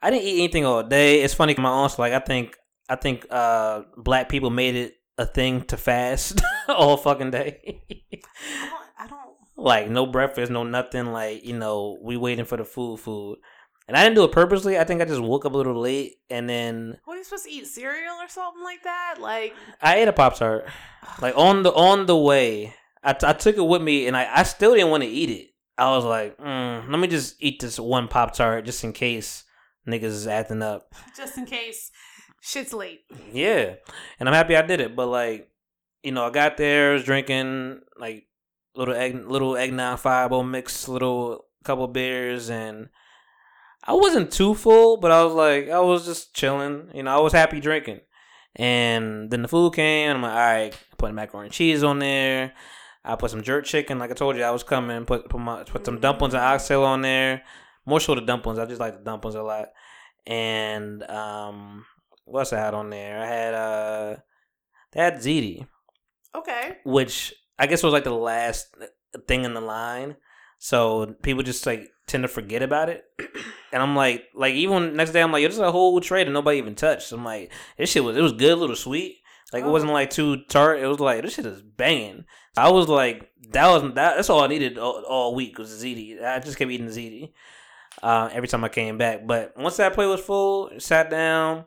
I didn't eat anything all day, it's funny. My aunt's like, I think I think uh, black people made it a thing to fast (laughs) all fucking day. I don't. I don't like no breakfast, no nothing. Like you know, we waiting for the food, food. And I didn't do it purposely. I think I just woke up a little late, and then what are you supposed to eat? Cereal or something like that? Like, I ate a pop tart. Like on the on the way, I, t- I took it with me, and I, I still didn't want to eat it. I was like, mm, let me just eat this one pop tart just in case niggas is acting up. (laughs) just in case shit's late. Yeah, and I'm happy I did it. But like, you know, I got there, was drinking like little egg, little eggnog fireball mix, little couple beers, and I wasn't too full, but I was like, I was just chilling. You know, I was happy drinking. And then the food came, and I'm like, all right, I put macaroni and cheese on there. I put some jerk chicken, like I told you, I was coming. Put put my put some dumplings and oxtail on there. More so the dumplings. I just like the dumplings a lot. And um, what else I had on there? I had uh, they had ziti, Okay. which I guess was like the last thing in the line. So people just like tend to forget about it. And I'm like, like even next day, I'm like, yo, this is a whole trade that nobody even touched. I'm like, this shit was it was good, a little sweet. Like it Oh. wasn't like too tart. It was like this shit is banging. I was like, that was that. That's all I needed all, all week was ziti. I just kept eating ziti uh, every time I came back. But once that plate was full, sat down,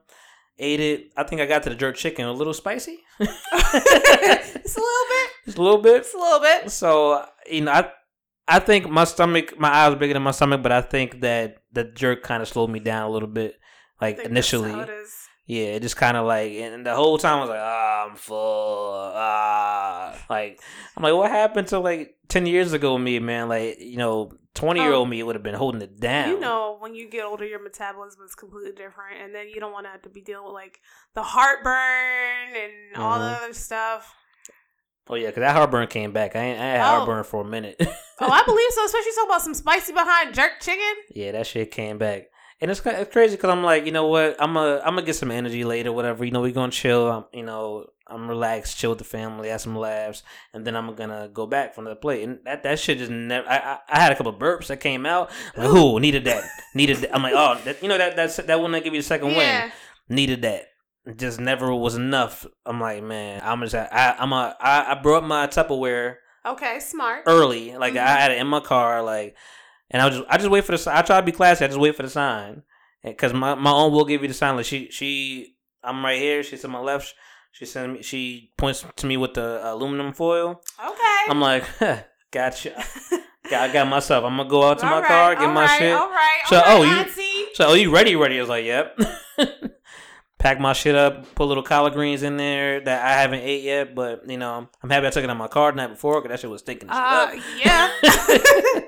ate it. I think I got to the jerk chicken a little spicy, it's a little bit. (laughs) It's a little bit. It's a little bit. So you know, I I think my stomach, my eyes are bigger than my stomach, but I think that the jerk kind of slowed me down a little bit. Like initially, how it is. Yeah, it just kind of like, and the whole time I was like, ah, I'm full, ah, like I'm like, what happened to like ten years ago me, man? Like you know, twenty year old me would have been holding it down. Oh. You know, when you get older, your metabolism is completely different, and then you don't want to have to be dealing with like the heartburn and all the other stuff. Oh yeah, because that heartburn came back. I ain't, I had Oh. heartburn for a minute. Oh, I (laughs) believe so. Especially talking about some spicy behind jerk chicken. Yeah, that shit came back, and it's, it's crazy because I'm like, you know what? I'm a I'm gonna get some energy later, whatever. You know, we gonna chill. I'm, you know, I'm relaxed, chill with the family, have some laughs, and then I'm gonna go back for another plate. And that that shit just never. I I, I had a couple burps that came out. I'm like, who needed that? Needed. That. I'm like, oh, that, you know that that's that that give you the second Yeah. win. Needed that. It just never was enough. I'm like, man, I'm just I I'm a I, I brought my Tupperware Okay. Smart. early. Like Mhm. I had it in my car, like, and I just I just wait for the. I try to be classy. I just wait for the sign, because my my own will give you the sign. Like she she I'm right here. She's to my left. She sends me. She points to me with the aluminum foil. Okay. I'm like, huh, (laughs) gotcha. Got, I got myself. I'm gonna go out to All my right, car, get my right, shit. All right. So, all right, oh, you- So, are you ready? Ready? I was like, yep. (laughs) Pack my shit up, put little collard greens in there that I haven't ate yet, but you know, I'm happy I took it on my car the night before because that shit was stinking. Uh, yeah. (laughs)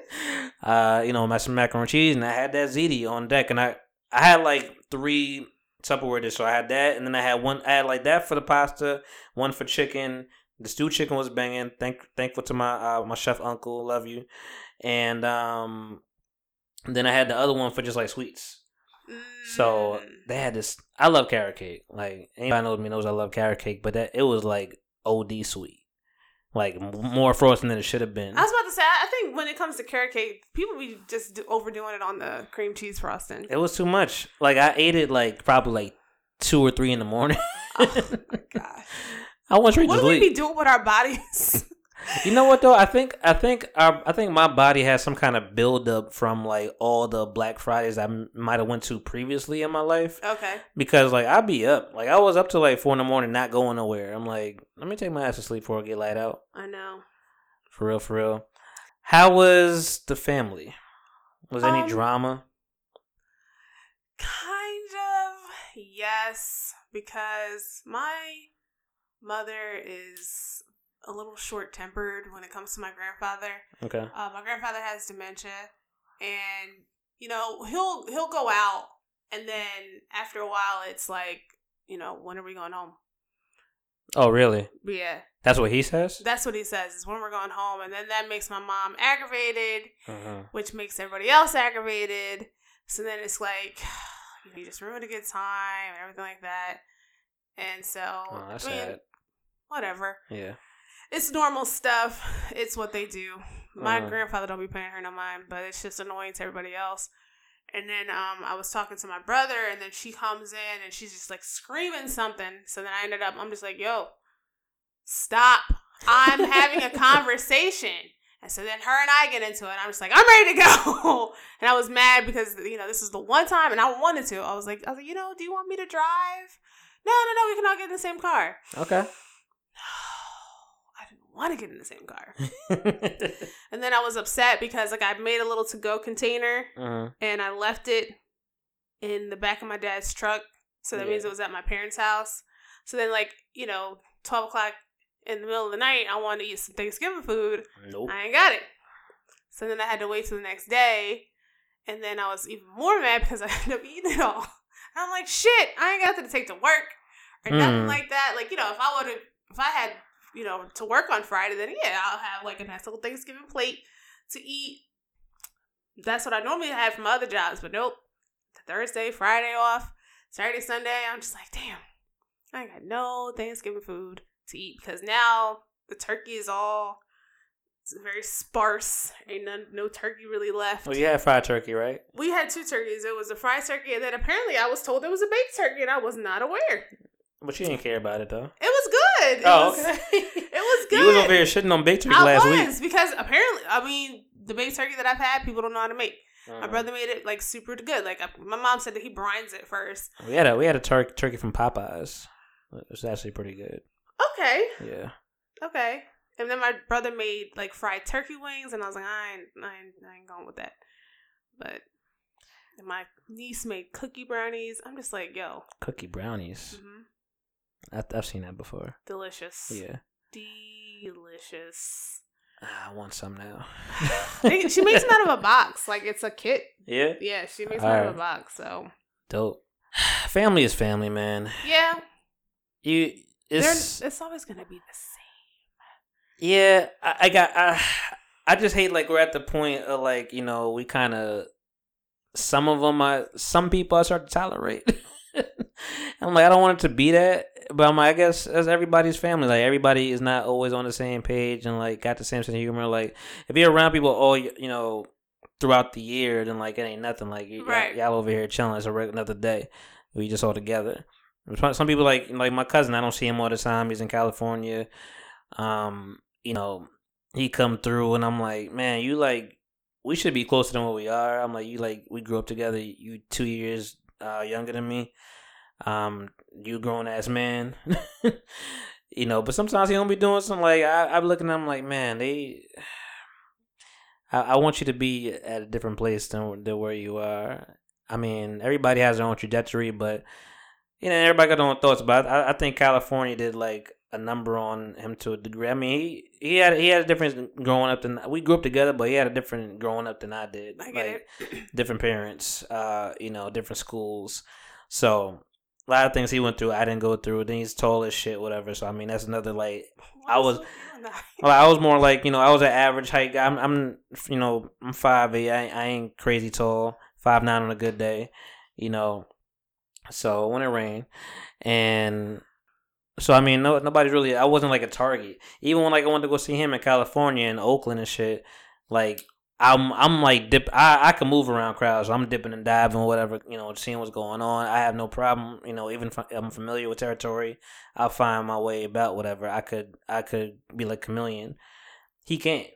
uh, you know, my some macaroni and cheese, and I had that ziti on deck, and I I had like three Tupperware dishes. So I had that, and then I had one. I had like that for the pasta, one for chicken. The stewed chicken was banging. Thank thankful to my uh, my chef uncle, love you, and um, then I had the other one for just like sweets. So they had this. I love carrot cake. Like anybody knows me knows I love carrot cake, but that it was like OD sweet, like more frosting than it should have been. I was about to say, I think when it comes to carrot cake, people be just overdoing it on the cream cheese frosting. It was too much. Like I ate it like probably like two or three in the morning. oh my (laughs) gosh. I straight What do we be doing with our bodies? (laughs) You know what though? I think I think our, I think my body has some kind of buildup from like all the Black Fridays I m- might have went to previously in my life okay. because like I'd be up. Like I was up till like four in the morning, not going nowhere. I'm like, let me take my ass to sleep before I get light out. I know. For real, for real. How was the family? Was any Um, drama? Kind of, yes, because my mother is a little short tempered when it comes to my grandfather. Okay. Uh, my grandfather has dementia, and you know he'll he'll go out, and then after a while, it's like, you know, when are we going home? Oh, really? Yeah, That's what he says. that's what he says is when we're going home, and then that makes my mom aggravated, uh which makes everybody else aggravated. So then it's like, (sighs) you, know, you just ruined a good time and everything like that. And so, Oh, I mean, sad. whatever. Yeah. It's normal stuff. It's what they do. My Uh-huh. grandfather don't be paying her no mind, but it's just annoying to everybody else. And then um, I was talking to my brother, and then she comes in and she's just like screaming something. So then I ended up, I'm just like, yo, stop. I'm having a (laughs) conversation. And so then her and I get into it. I'm just like, I'm ready to go. (laughs) and I was mad because, you know, this is the one time, and I wanted to. I was like, I was like, you know, do you want me to drive? No, no, no, we can all get in the same car. Okay. Want to get in the same car. (laughs) And then I was upset because like I made a little to go container uh and I left it in the back of my dad's truck. So that means it was at my parents' house. So then like, you know, twelve o'clock in the middle of the night, I wanted to eat some Thanksgiving food. Nope. I ain't got it. So then I had to wait till the next day. And then I was even more mad because I (laughs) ended up eating it all. And I'm like, shit, I ain't got nothing to take to work or nothing Mm. like that. Like, you know, if I would have, if I had, you know, to work on Friday, then yeah, I'll have like a nice little Thanksgiving plate to eat. That's what I normally have from other jobs, but nope. Thursday, Friday off, Saturday, Sunday, I'm just like, damn, I got no Thanksgiving food to eat because now the turkey is all it's very sparse. Ain't none, no turkey really left. Well, you had fried turkey, right? We had two turkeys. It was a fried turkey, and then apparently I was told it was a baked turkey, and I was not aware. But you didn't care about it though. It was good. It Oh, was, okay. (laughs) It was good. You was over here shitting on baked turkey I last was because apparently, I mean, the baked turkey that I've had, people don't know how to make. week. My brother made it like super good. Like I, my mom said that he brines it first. We had a we had a tur- turkey from Popeyes. It was actually pretty good. Okay, Yeah. okay. And then my brother made like fried turkey wings, and I was like, I ain't, I ain't, I ain't going with that. But my niece made cookie brownies. I'm just like, yo, Cookie brownies. hmm I, I've seen that before. delicious, Yeah. delicious. Ah, I want some now. (laughs) She makes them out of a box, like it's a kit. Yeah. Yeah, she makes them out of a box. So Dope. (sighs) Family is family, man. yeah, You they're, it's it's always gonna be the same. yeah. I, I got I (sighs) I just hate like we're at the point of like you know we kind of some of them I some people I start to tolerate. (laughs) (laughs) I'm like I don't want it to be that, but I'm like I guess as everybody's family, like everybody is not always on the same page and like got the same sense of humor. Like if you're around people all you know throughout the year, then like it ain't nothing. Like y- Right. y'all, over here chilling. It's a reg- another day. We just all together. Some- Some people like like my cousin. I don't see him all the time. He's in California. Um, you know, he come through, and I'm like, man, you like we should be closer than what we are. I'm like, you like we grew up together. You two years uh, younger than me. Um, you grown ass man. (laughs) you know, but sometimes he don't be doing something like I. I'm looking at him like, man, they. (sighs) I, I want you to be at a different place than than where you are. I mean, everybody has their own trajectory, but you know, everybody got their own thoughts. But I, I think California did like a number on him to a degree. I mean, he he had he had a difference growing up than we grew up together, but he had a different growing up than I did. I get like it. (clears throat) different parents, uh, you know, different schools. So a lot of things he went through, I didn't go through. Then he's tall as shit, whatever. So I mean, that's another like I was- well, (laughs) I was more like you know I was an average height guy. I'm, I'm you know I'm five eight. I, I ain't crazy tall. Five nine on a good day. you know. So when it rained, and so I mean, no, nobody's really. I wasn't like a target. Even when like I wanted to go see him in California and Oakland and shit. Like I'm, I'm like dip. I, I can move around crowds. I'm dipping and diving, whatever. You know, seeing what's going on. I have no problem. You know, even if I'm familiar with territory, I'll find my way about whatever. I could, I could be like chameleon. He can't.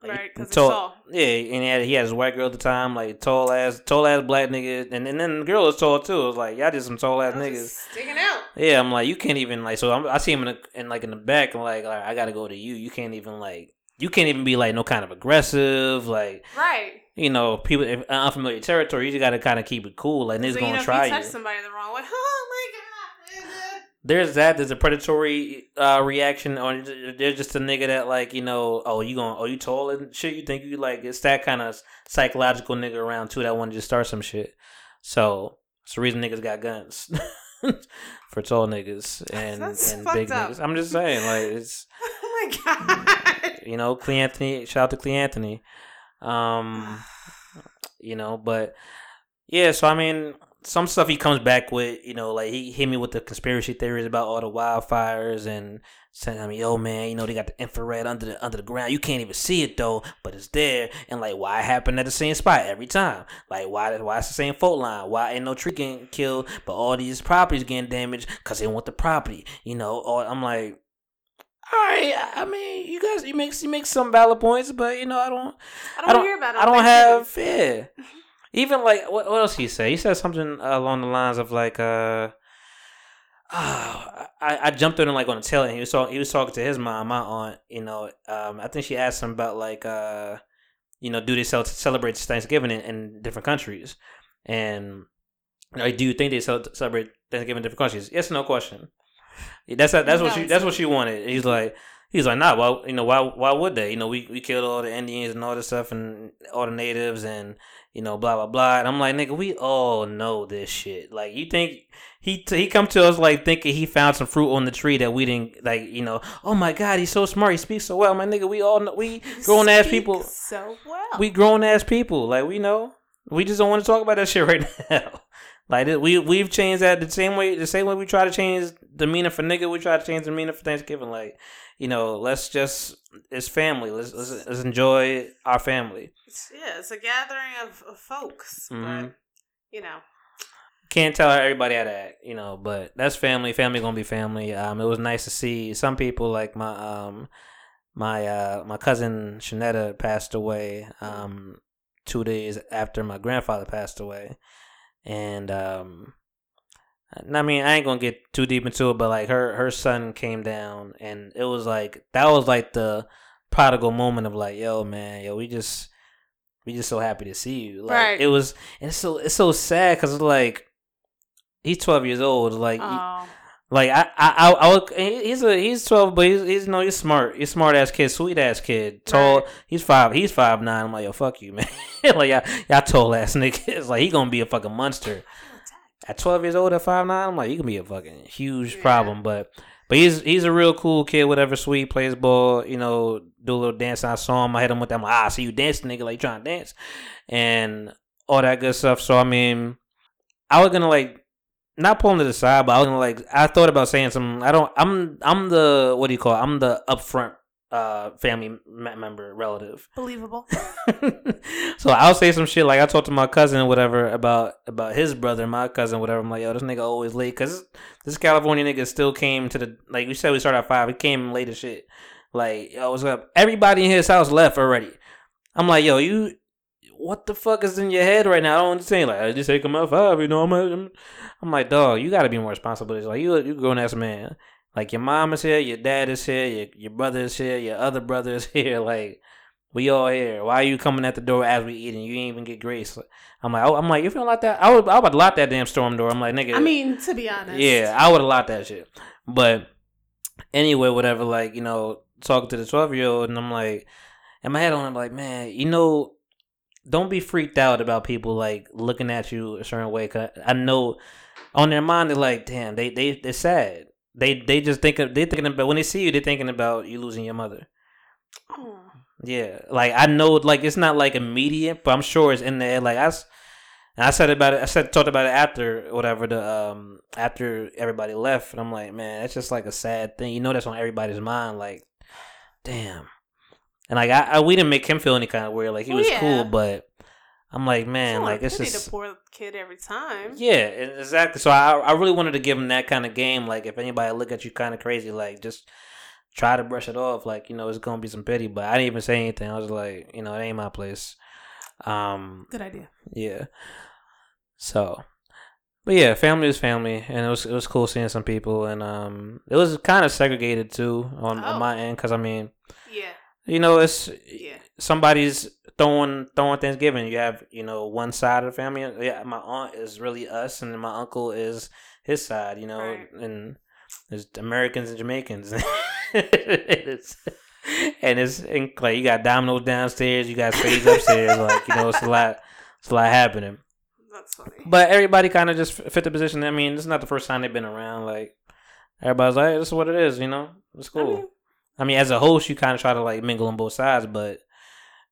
Like, Right, 'cause he's tall-. Yeah, and he had, he had his white girl at the time, like tall ass, tall ass black nigga, and, and then the girl was tall too. It was like y'all just some tall ass niggas. Sticking out. Yeah, I'm like, you can't even like. So I'm, I see him in, the, in like in the back, and like, like, I gotta go to you. You can't even like, you can't even be like no kind of aggressive, like Right. you know, people unfamiliar territory. You just gotta kind of keep it cool. Like niggas so, gonna know, try if you you. touch somebody the wrong way, (laughs) oh my god. There's that. There's a predatory uh, reaction, or there's just a nigga that like you know, oh you going, oh you tall and shit. You think you like it's that kind of psychological nigga around too that want to just start some shit. So it's the reason niggas got guns (laughs) for tall niggas (laughs) and and big up. niggas. I'm just saying, like (laughs) it's Oh my god. you know, Cle Anthony. Shout out to Cle Anthony. Um, (sighs) you know, but yeah. So I mean, some stuff he comes back with. You know, like he hit me with the conspiracy theories about all the wildfires and saying, me, "Yo, man, you know they got the infrared under the under the ground. You can't even see it though, but it's there." And like, why it happened at the same spot every time? Like, why why it's the same fault line? Why ain't no tree getting killed, but all these properties getting damaged because they want the property? You know, or I'm like. All right, I mean, you guys, you make you make some valid points, but you know, I don't, I don't, I don't, hear about it. I don't have, yeah. Even like, what, what else he say? He said something along the lines of like, uh, ah, (sighs) I, I jumped in and like on the tail end. He was talking, he was talking to his mom, my aunt. You know, um, I think she asked him about like, uh, you know, do they cel- celebrate Thanksgiving in, in different countries? And like, do you think they cel- celebrate Thanksgiving in different countries? Yes, no question. That's that's what No, she that's what she wanted. He's like he's like nah. Why you know why why would they? You know we we killed all the Indians and all this stuff and all the natives and you know blah blah blah. And I'm like nigga, we all know this shit. Like you think he he come to us like thinking he found some fruit on the tree that we didn't like. You know oh my god he's so smart. He speaks so well. My nigga, we all know we grown ass people. So well. We grown ass people. Like we know. We just don't want to talk about that shit right (laughs) now. Like we we've changed that the same way the same way we try to change the meaning for nigga. We try to change the meaning for Thanksgiving. Like you know, let's just it's family. Let's let's, let's enjoy our family. It's- yeah, it's a gathering of, of folks, Mhm. but you know, Can't tell everybody how to act, you know, but that's family. Family gonna be family. Um, it was nice to see some people like my um my uh my cousin Shanetta passed away um two days after my grandfather passed away, and um I mean I ain't gonna get too deep into it, but like her her son came down, and it was like that was like the prodigal moment of like yo man yo we just we just so happy to see you like Right. it was and it's so it's so sad because it's like he's 12 years old like oh, like I, I, I, I would, he's a he's twelve, but he's he's no he's smart. He's smart ass kid, sweet ass kid, tall. Right. He's five. He's five nine. I'm like yo, fuck you, man. (laughs) like y'all, y'all tall ass (laughs) niggas. Like he gonna be a fucking monster at twelve years old. At five nine, I'm like you can be a fucking huge Yeah. problem. But but he's he's a real cool kid. Whatever, sweet, plays ball. You know, do a little dance. I saw him. I hit him with that. I'm like, ah, I see you dancing, nigga. Like trying to dance, and all that good stuff. So I mean, I was gonna like not pull him to the side, but I was gonna like I thought about saying something. I don't. I'm I'm the what do you call? it? I'm the upfront uh family member relative. believable. (laughs) so I'll say some shit like I talked to my cousin or whatever about about his brother, my cousin, whatever. I'm like, yo, this nigga always late because this California nigga still came to the like we said we started at five. He came late as shit. Like, yo, what's up? Everybody in his house left already. I'm like, yo, you. What the fuck is in your head right now? I don't understand. Like, I just take him out five, you know. I'm, I'm, I'm like, dog, you got to be more responsible. Like you, you grown ass man. Like your mom is here, your dad is here, your your brother is here, your other brother is (laughs) here. Like we all here. Why are you coming at the door as we eating? You ain't even get grace. I'm like, oh, I'm like, if you feel like that? I would, I would lock that damn storm door. I'm like, nigga. I mean, to be honest, yeah, I would have locked that shit. But anyway, whatever. Like you know, talking to the twelve year old, and I'm like, in my head on, I'm like, man, you know, don't be freaked out about people like looking at you a certain way. Cause I know on their mind they're like, damn, they they they're sad. They they just think of, they thinking about when they see you, they're thinking about you losing your mother. Oh, Yeah, like I know, like it's not like immediate, but I'm sure it's in there. Like I, I said about it. I said talked about it after whatever the um after everybody left, and I'm like, man, that's just like a sad thing. You know, that's on everybody's mind. Like, damn. And like I, I we didn't make him feel any kind of weird. Like he was yeah. cool, but I'm like, man, like it's just the poor kid every time. yeah, exactly. So I I really wanted to give him that kind of game. Like if anybody look at you kind of crazy, like just try to brush it off. Like you know, it's gonna be some pity. But I didn't even say anything. I was like, you know, it ain't my place. Um, Good idea. yeah. So, but yeah, family is family, and it was it was cool seeing some people, and um, it was kind of segregated too on, Oh. on my end because I mean, Yeah. you know, it's Yeah. somebody's throwing throwing Thanksgiving. You have you know one side of the family. Yeah, my aunt is really us, and my uncle is his side. You know, Right. and there's Americans and Jamaicans. (laughs) it's, and it's and, like you got dominoes downstairs, you got spades upstairs. (laughs) like you know, it's a lot. It's a lot happening. That's funny. But everybody kind of just fit the position. I mean, this is not the first time they've been around. Like everybody's like, hey, this is what it is. You know, it's I cool. mean, I mean, as a host, you kind of try to like mingle on both sides, but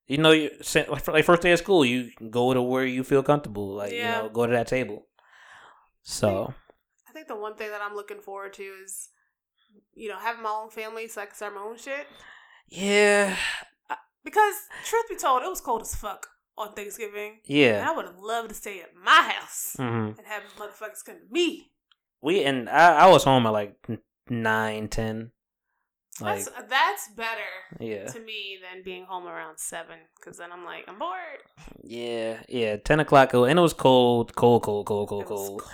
you know, you like, first day of school, you go to where you feel comfortable. Like Yeah. you know, go to that table. So I think the one thing that I'm looking forward to is, you know, having my own family so I can start my own shit. yeah, Because truth be told, it was cold as fuck on Thanksgiving. And yeah. I would have loved to stay at my house hmm and have motherfuckers come to me. We and I, I was home at like nine, ten. Like That's that's better yeah, to me than being home around seven. Because then I'm like, I'm bored. yeah, yeah. Ten o'clock, oh, and it was cold, cold, cold, cold, cold, cold. cold, cold.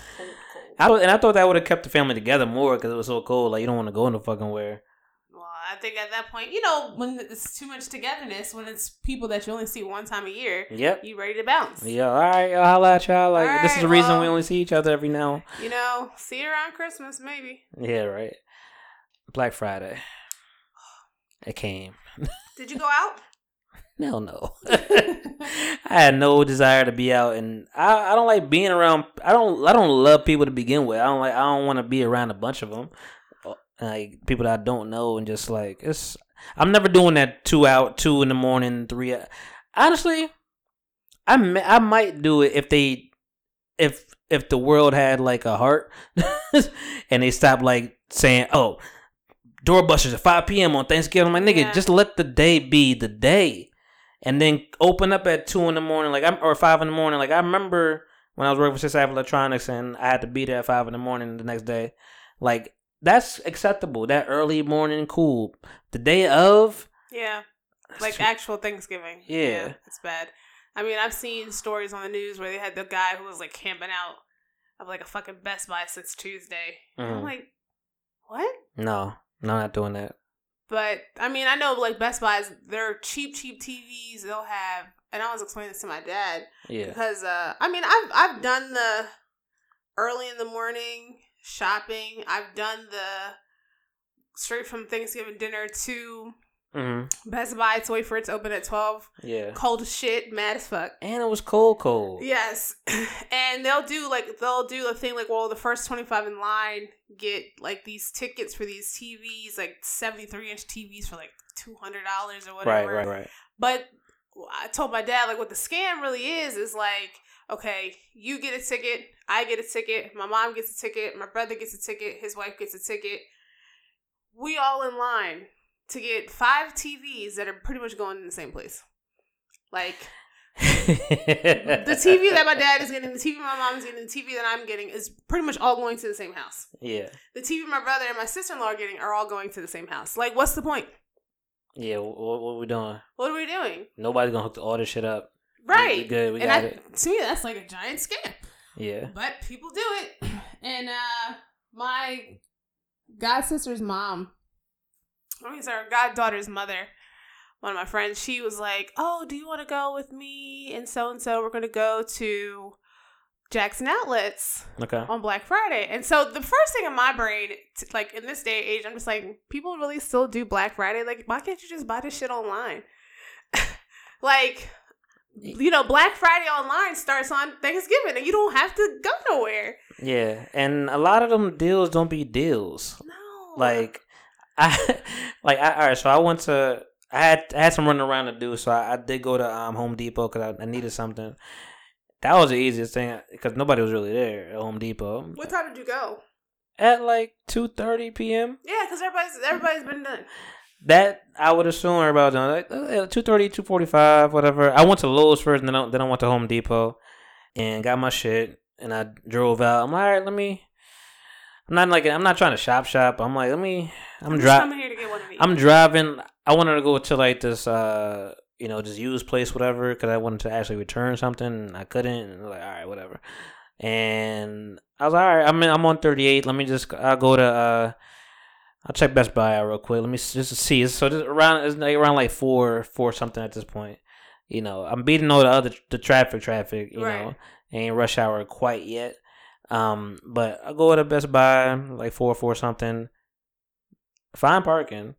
I was, and I thought that would have kept the family together more because it was so cold. Like you don't want to go in the fucking where. Well, I think at that point, you know, when it's too much togetherness, when it's people that you only see one time a year, Yep. you ready to bounce. Yeah. All right. I'll holla at y'all. Like this is the reason we only see each other every now. You know, see you around Christmas, maybe. Yeah. Right. Black Friday. It came. Did you go out? (laughs) Hell no. (laughs) I had no desire to be out, and I, I don't like being around. I don't I don't love people to begin with. I don't like I don't want to be around a bunch of them, uh, like people that I don't know, and just like it's. I'm never doing that two out two in the morning three. Uh, honestly, I may, I might do it if they if if the world had like a heart, (laughs) and they stopped like saying oh. Doorbusters at 5 p.m. on Thanksgiving. I'm like, nigga, Yeah. just let the day be the day and then open up at two in the morning, like I'm or five in the morning. Like I remember when I was working for Six Electronics and I had to be there at five in the morning the next day. Like that's acceptable. That early morning, cool. The day of, Yeah, like actual Thanksgiving. Yeah. it's bad. I mean, I've seen stories on the news where they had the guy who was like camping out of like a fucking Best Buy since Tuesday. And I'm Mhm. like, what? no, I'm not doing that. But I mean, I know like Best Buys, they're cheap, cheap TVs. They'll have, and I was explaining this to my dad Yeah, because uh, I mean, I've I've done the early in the morning shopping. I've done the straight from Thanksgiving dinner to hmm Best Buy to wait for it to open at twelve. yeah. Cold as shit, mad as fuck. And it was cold, cold. Yes, (laughs) and they'll do like they'll do a thing like well the first twenty five in line get like these tickets for these TVs like seventy three inch TVs for like two hundred dollars or whatever. Right, right, right. But I told my dad like what the scam really is is like okay you get a ticket I get a ticket my mom gets a ticket my brother gets a ticket his wife gets a ticket we all in line to get five TVs that are pretty much going in the same place like the TV that my dad is getting, the TV my mom is getting, the TV that I'm getting is pretty much all going to the same house. yeah, The TV my brother and my sister in law are getting are all going to the same house. Like, what's the point? yeah. What, what we doing? What are we doing? Nobody's gonna hook all this shit up. We- Right. We, good. We and got I, it. to me, that's like a giant scam. Yeah. But people do it. And uh my god sister's mom, I mean, sorry, goddaughter's mother, one of my friends, she was like, "Oh, do you want to go with me and so and so? We're gonna go to Jackson Outlets." Okay. on Black Friday. And so the first thing in my brain, like in this day and age, I'm just like, people really still do Black Friday? Like, why can't you just buy this shit online? (laughs) like, you know, Black Friday online starts on Thanksgiving and you don't have to go nowhere. Yeah, and a lot of them deals don't be deals. No. Like I (laughs) like I all right. So I went to I had I had some running around to do. So I, I did go to um Home Depot because I, I needed something. that was the easiest thing because nobody was really there at Home Depot. What time did you go? At like two thirty p.m. Yeah, because everybody's everybody's been done. That I would assume everybody was done like uh, 230, 245, whatever. I went to Lowe's first, and then I, then I went to Home Depot and got my shit, and I drove out. I'm like, all right, let me. I'm not like I'm not trying to shop shop. I'm like, let me. I'm I'm driving. here to get one of these. I'm driving. I wanted to go to like this, uh, you know, just used place, whatever, because I wanted to actually return something. And I couldn't. And I was like, all right, whatever. And I was like, all right. I'm in, I'm on 38. Let me just. I'll go to. uh I'll check Best Buy out real quick. Let me just see. So just around it's like around like four four something at this point. You know, I'm beating all the other the traffic traffic. You Right. know, ain't rush hour quite yet. Um, but I go to Best Buy like four four something. Fine parking.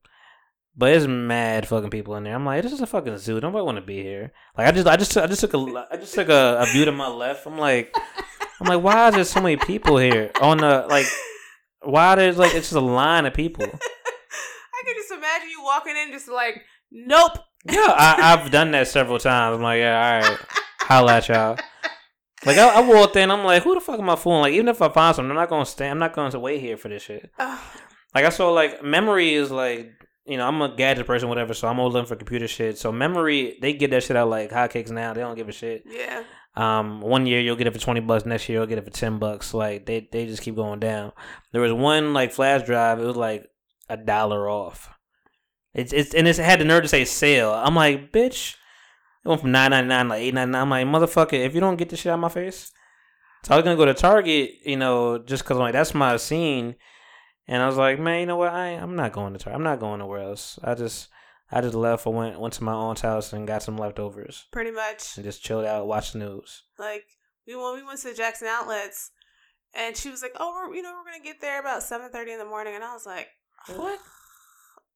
But it's mad fucking people in there. I'm like, this is a fucking zoo. Nobody want to be here. Like, I just, I just, I just took a, I just took a, a view to my left. I'm like, I'm like, why is there so many people here on the like? Why there's like it's just a line of people? (laughs) I could just imagine you walking in, just like, nope. Yeah, I, I've done that several times. I'm like, yeah, all right, holla at y'all. (laughs) Like I, I walked in, I'm like, who the fuck am I fooling? Like even if I find something, I'm not gonna stay. I'm not gonna wait here for this shit. Like I saw, like memory is like you know I'm a gadget person, whatever. So I'm all looking for computer shit. So memory, they get that shit out like hotcakes now. They don't give a shit. yeah. Um, one year you'll get it for twenty bucks. Next year you'll get it for ten bucks. Like they they just keep going down. There was one like flash drive. It was like a dollar off. It's it's and it's, it had the nerve to say sale. I'm like, bitch. It went from nine ninety nine to eight ninety nine. I'm like, motherfucker, if you don't get this shit out of my face, so I was gonna go to Target, you know, just because I'm like that's my scene. And I was like, man, you know what? I I'm not going to Target. I'm not going nowhere else. I just I just left. I went went to my aunt's house and got some leftovers Pretty much. and just chilled out, watched the news. Like we when we went to the Jackson Outlets, and she was like, "Oh, we're you know we're gonna get there about seven thirty in the morning," and I was like, What?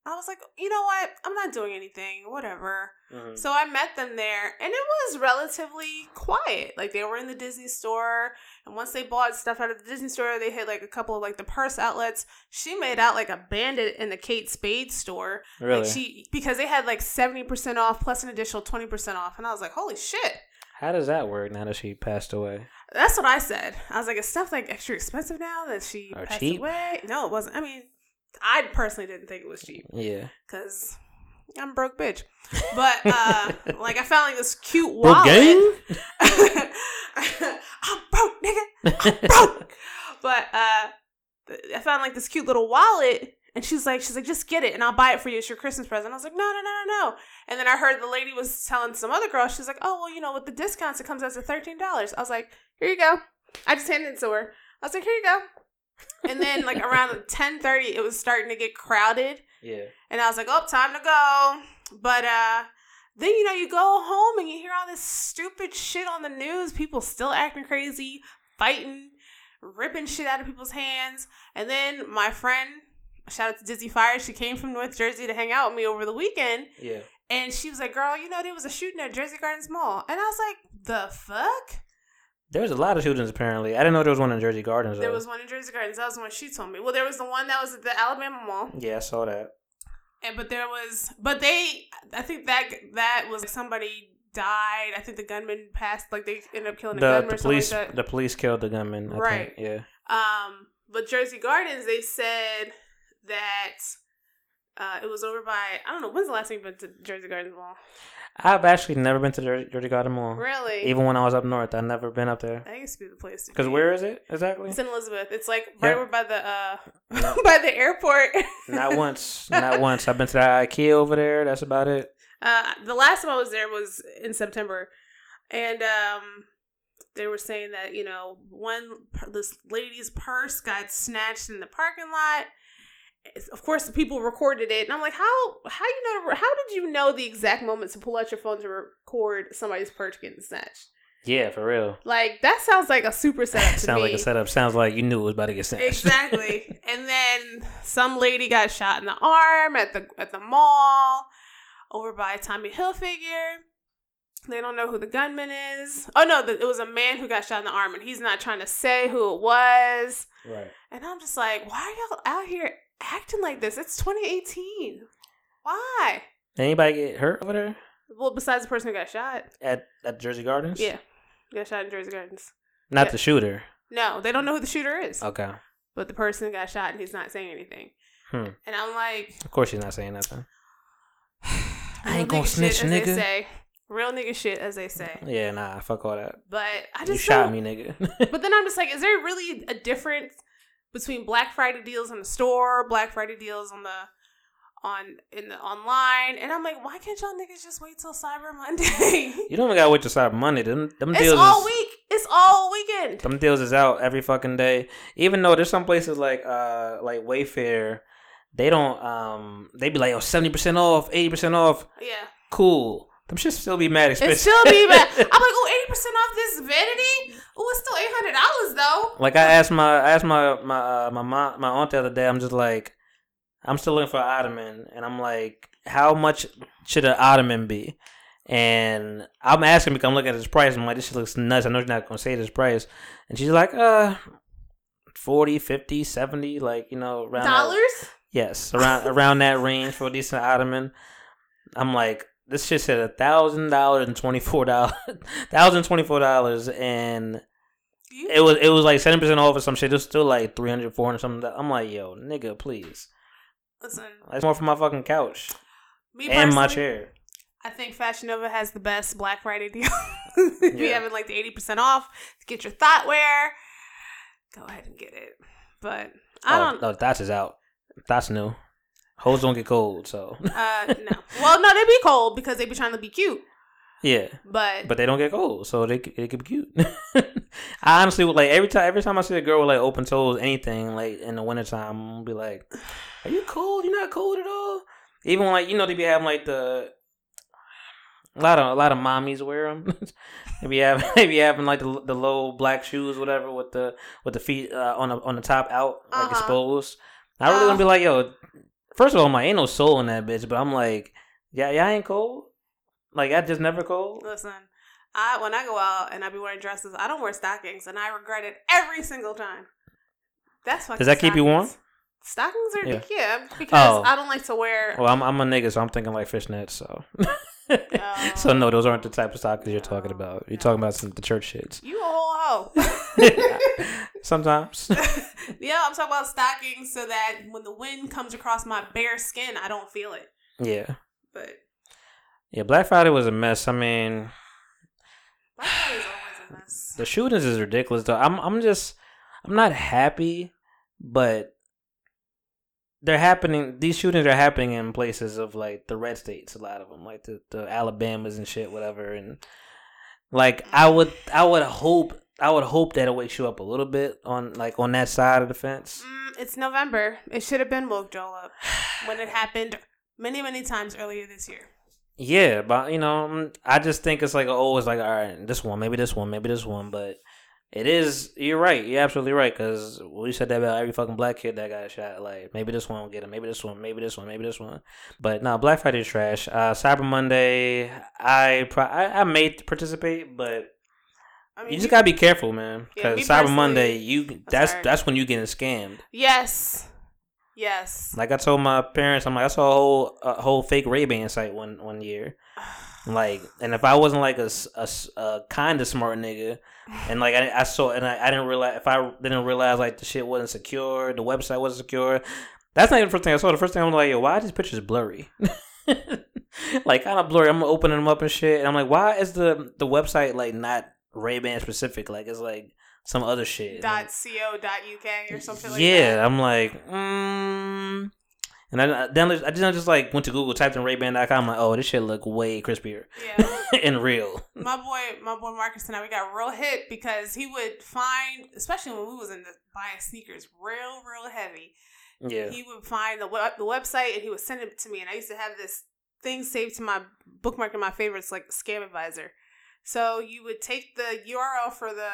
I was like, you know what? I'm not doing anything. Whatever. Mm-hmm. So I met them there, and it was relatively quiet. Like they were in the Disney store, and once they bought stuff out of the Disney store, they hit like a couple of like the purse outlets. She made out like a bandit in the Kate Spade store. Really? Like she because they had like seventy percent off plus an additional twenty percent off, and I was like, holy shit. How does that work now that she passed away? That's what I said. I was like, is stuff like extra expensive now that she Or passed cheap? away? No, it wasn't. I mean, I personally didn't think it was cheap Yeah. because I'm broke bitch. But uh, (laughs) like, I found like this cute wallet. (laughs) I'm broke, nigga. I'm broke. But uh, I found like this cute little wallet, and she's like, she's like, just get it, and I'll buy it for you. It's your Christmas present. I was like, no, no, no, no, no. And then I heard the lady was telling some other girl, she's like, oh well, you know, with the discounts, it comes out to thirteen dollars. I was like, here you go. I just handed it to her. I was like, here you go. And then like around (laughs) ten thirty, it was starting to get crowded. Yeah. And I was like, oh, time to go. But uh then you know, you go home and you hear all this stupid shit on the news, people still acting crazy, fighting, ripping shit out of people's hands. And then my friend, shout out to Dizzy Fire, she came from North Jersey to hang out with me over the weekend. Yeah. And she was like, Girl, you know, there was a shooting at Jersey Gardens Mall. And I was like, The fuck? There was a lot of shootings apparently. I didn't know there was one in Jersey Gardens. There though. was one in Jersey Gardens. That was the one she told me. Well, there was the one that was at the Alabama Mall. Yeah, I saw that. And but there was, but they, I think that that was somebody died. I think the gunman passed. Like they ended up killing the, The, gunman the or something police like the police killed the gunman. I Right. Think. Yeah. Um, but Jersey Gardens, they said that uh, it was over by. I don't know when's the last time you've been to Jersey Gardens Mall. I've actually never been to Garden Mall. Really? Even when I was up north, I've never been up there. that used to be the place. to Because where is it exactly? It's in Elizabeth. It's like right over by the uh No. (laughs) by the airport. Not (laughs) once. Not once. I've been to the IKEA over there. That's about it. Uh, the last time I was there was in September, and um, they were saying that you know one this lady's purse got snatched in the parking lot. Of course, people recorded it, and I'm like, how how you know? How did you know the exact moment to pull out your phone to record somebody's purse getting snatched? Yeah, for real. Like that sounds like a super (laughs) setup to Sounds me. like a setup. Sounds like you knew it was about to get snatched. exactly. (laughs) and then some lady got shot in the arm at the at the mall over by Tommy Hilfiger. They don't know who the gunman is. Oh no, the, it was a man who got shot in the arm, and he's not trying to say who it was. right. And I'm just like, why are y'all out here acting like this? It's 2018. Why? Anybody get hurt over there Well, besides the person who got shot. at at Jersey Gardens? Yeah. got shot in Jersey Gardens. Not Yeah. the shooter. No, they don't know who the shooter is, Okay. but the person got shot and he's not saying anything. Hmm. And I'm like, Of course, she's not saying nothing. (sighs) I real ain't gonna nigga snitch, shit, as they nigga. say. Real nigga shit, as they say. Yeah, nah, fuck all that. But I You just shot don't- me, nigga. (laughs) But then I'm just like, is there really a difference between Black Friday deals in the store, Black Friday deals on the on in the online? And I'm like, why can't y'all niggas just wait till Cyber Monday? you don't even gotta wait till Cyber Monday. Them, them it's deals all is, week. It's all weekend. Them deals is out every fucking day. Even though there's some places like uh like Wayfair, they don't um they be like oh 70 percent off, eighty percent off. Yeah. Cool. Them shit still be mad expensive. It still be mad. (laughs) I'm like, oh, 80% off this vanity? Oh, it's still $800 though. Like I asked my I asked my my uh, my mom, my aunt the other day. I'm just like, I'm still looking for an ottoman, and I'm like, how much should an ottoman be? And I'm asking because I'm looking at this price. I'm like, this shit looks nuts. I know you're not gonna say this price, and she's like, uh, 40, 50, 70, like you know, around that- Dollars? yes, around (laughs) around that range for a decent ottoman. I'm like, this shit said a thousand dollars and twenty four dollars, (laughs) thousand twenty four dollars, and It was it was like seven percent off or some shit. It was still like 300, 400 something. I'm like, yo, nigga, please. listen, That's more for my fucking couch me and my chair. I think Fashion Nova has the best Black Friday deal. (laughs) if you Yeah. having like the 80% off to get your thought wear, go ahead and get it. But I oh, don't. no, that's is out. That's new. Hoes don't get cold, so Uh, no. (laughs) Well, no, they be cold because they be trying to be cute. Yeah. But, But they don't get cold, so they they can be cute. (laughs) I honestly would like every time every time I see a girl with like open toes, anything like in the wintertime, I'm gonna be like, Are you cold? You're not cold at all? Even like you know they be having like the a lot of a lot of mommies wear them. (laughs) they be having (laughs) they be having like the, the low black shoes, whatever, with the with the feet uh, on the on the top out like Uh-huh. exposed. I really gonna be like, yo. First of all, my ain't no soul in that bitch, but I'm like, yeah, y'all ain't cold. Like I just never cold. listen, I when I go out and I be wearing dresses, I don't wear stockings, and I regret it every single time. That's fucking Does that keep you warm? Stockings are Yeah. yeah, because Oh. I don't like to wear. Well, I'm I'm a nigga, so I'm thinking like fishnets. So, Oh. (laughs) so no, oh. those aren't the type of stockings you're talking oh, about. You're talking about some the church shits. You a whole hoe. (laughs) (laughs) Sometimes. yeah, I'm talking about stockings so that when the wind comes across my bare skin, I don't feel it. yeah. But Yeah, Black Friday was a mess. I mean, Black Friday is always a mess. the shootings is ridiculous though. I'm I'm just I'm not happy, but they're happening these shootings are happening in places of like the red states a lot of them like the, the alabamas and shit whatever and like i would i would hope i would hope that it wakes you up a little bit on like on that side of the fence Mm, it's November. It should have been woke Joel up when it happened many, many times earlier this year. Yeah but you know mm, i just think it's like always like all right this one maybe this one maybe this one but it is you're right you're absolutely right because we said that about every fucking black kid that got shot like maybe this one will get him maybe this one maybe this one maybe this one. But no black friday is trash. Uh cyber monday i pro- I, I may participate but I mean, you just gotta be careful man because cyber monday you that's that's when you getting scammed. Yes, yes. like i told my parents i'm like i saw a whole a whole fake ray-ban site one one year (sighs) like and if i wasn't like a, a, a kind of smart nigga and like I, I saw and I, I didn't realize if I didn't realize like the shit wasn't secure, the website wasn't secure. That's not even the first thing I saw. The first thing I'm like, yo, why are these pictures blurry? (laughs) like kind of blurry. I'm opening them up and shit, and I'm like, why is the the website like not Ray Ban specific? Like it's like some other shit. dot co dot uk or something like that. yeah, that. I'm like, mm. and I then I just, I just like went to Google, typed in Ray-Ban.com. I'm like, oh, this shit look way crispier Yeah. (laughs) and real. my boy, my boy Marcus and I, we got real hit because he would find, especially when we was in the buying sneakers, real, real heavy. Yeah, He would find the web, the website and he would send it to me, and I used to have this thing saved to my bookmark in my favorites, like Scam Advisor. So you would take the URL for the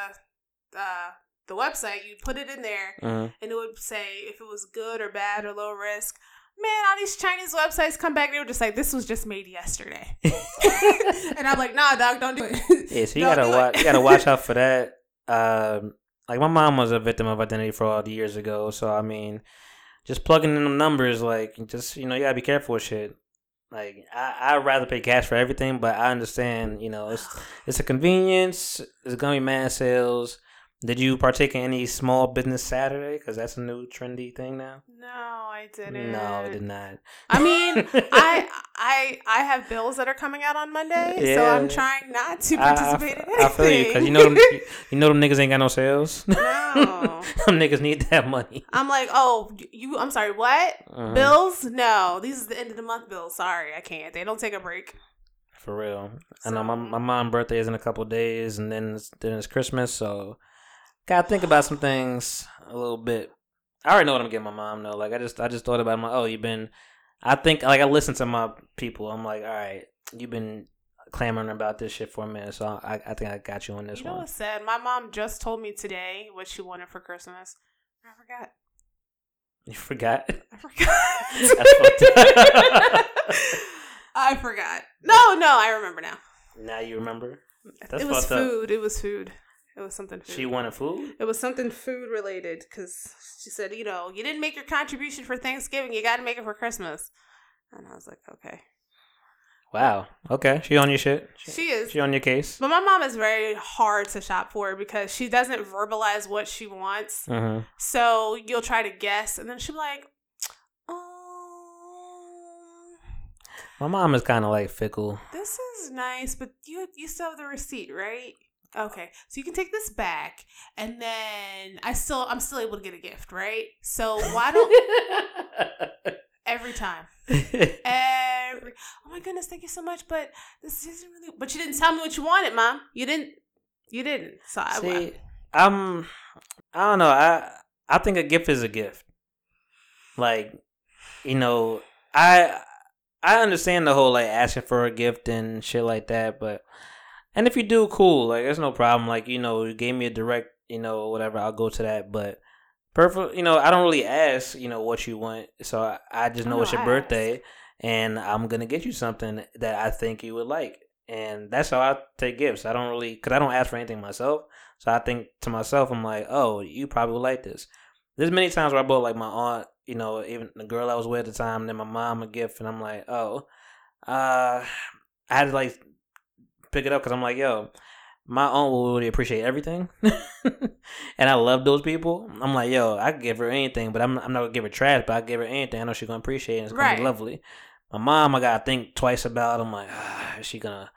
uh, the website, you'd put it in there, Mhm. and it would say if it was good or bad or low risk. Man, all these Chinese websites come back, they were just like, "This was just made yesterday," (laughs) and I'm like, "Nah, dog, don't do it." Yeah, so you Don't gotta watch. You gotta watch out for that. (laughs) Um, like my mom was a victim of identity fraud years ago, so I mean, just plugging in the numbers, like just you know, you gotta be careful with shit. Like I, I'd rather pay cash for everything, but I understand. You know, it's (sighs) it's a convenience. It's gonna be mad sales. Did you partake in any small business Saturday? Because that's a new trendy thing now. No, I didn't. No, I did not. I mean, I (laughs) I I have bills that are coming out on Monday, so I'm trying not to I, I, participate in anything. I feel you because you know them, you know them niggas ain't got no sales. No. (laughs) them niggas need that money. I'm like, oh, you. I'm sorry. What Mhm. bills? No, these is the end of the month bills. Sorry, I can't. They don't take a break. For real. I know my my mom's birthday is in a couple days, and then it's, then it's Christmas, so gotta think about some things a little bit. I already know what I'm getting my mom though. Like I just I just thought about I'm like, oh, you've been. I think like I listen to my people. I'm like, all right, you've been clamoring about this shit for a minute, so I I think I got you on this you know one. what's sad? My mom just told me today what she wanted for Christmas. I forgot. You forgot. I forgot. (laughs) (laughs) That's. I forgot. No, no, I remember now. now you remember. That's it was fucked up. food. It was food. It was something food. She wanted food. It was something food related because she said, you know, you didn't make your contribution for Thanksgiving. You got to make it for Christmas. And I was like, okay. Wow. Okay. She on your shit. She, She is. she on your case. But my mom is very hard to shop for because she doesn't verbalize what she wants. hmm So you'll try to guess, and then she'll be like, oh, My mom is kind of like fickle. this is nice, but you you still have the receipt, right? Okay, so you can take this back, and then I still I'm still able to get a gift, right? So why don't (laughs) every time, (laughs) every oh my goodness, thank you so much, but this isn't really. But you didn't tell me what you wanted, mom. You didn't. You didn't. So I. See, I'm. I don't know. I I think a gift is a gift. Like, you know, I I understand the whole like asking for a gift and shit like that, but and if you do, cool. Like, there's no problem. Like, you know, you gave me a direct, you know, whatever. I'll go to that, but. Perfect. You know, I don't really ask. You know what you want, so I, I just know it's your I birthday, and I'm gonna get you something that I think you would like, and that's how I take gifts. I don't really, cause I don't ask for anything myself. So I think to myself, I'm like, oh, you probably would like this. There's many times where I bought like my aunt, you know, even the girl I was with at the time, then my mom a gift, and I'm like, oh, uh, I had to like pick it up because I'm like, yo, my aunt will really appreciate everything, (laughs) and I love those people. I'm like, yo, I give her anything, but I'm I'm not gonna give her trash, but I give her anything. I know she's gonna appreciate it. It's gonna Right. be lovely. My mom, I gotta think twice about. I'm like, ah, is she gonna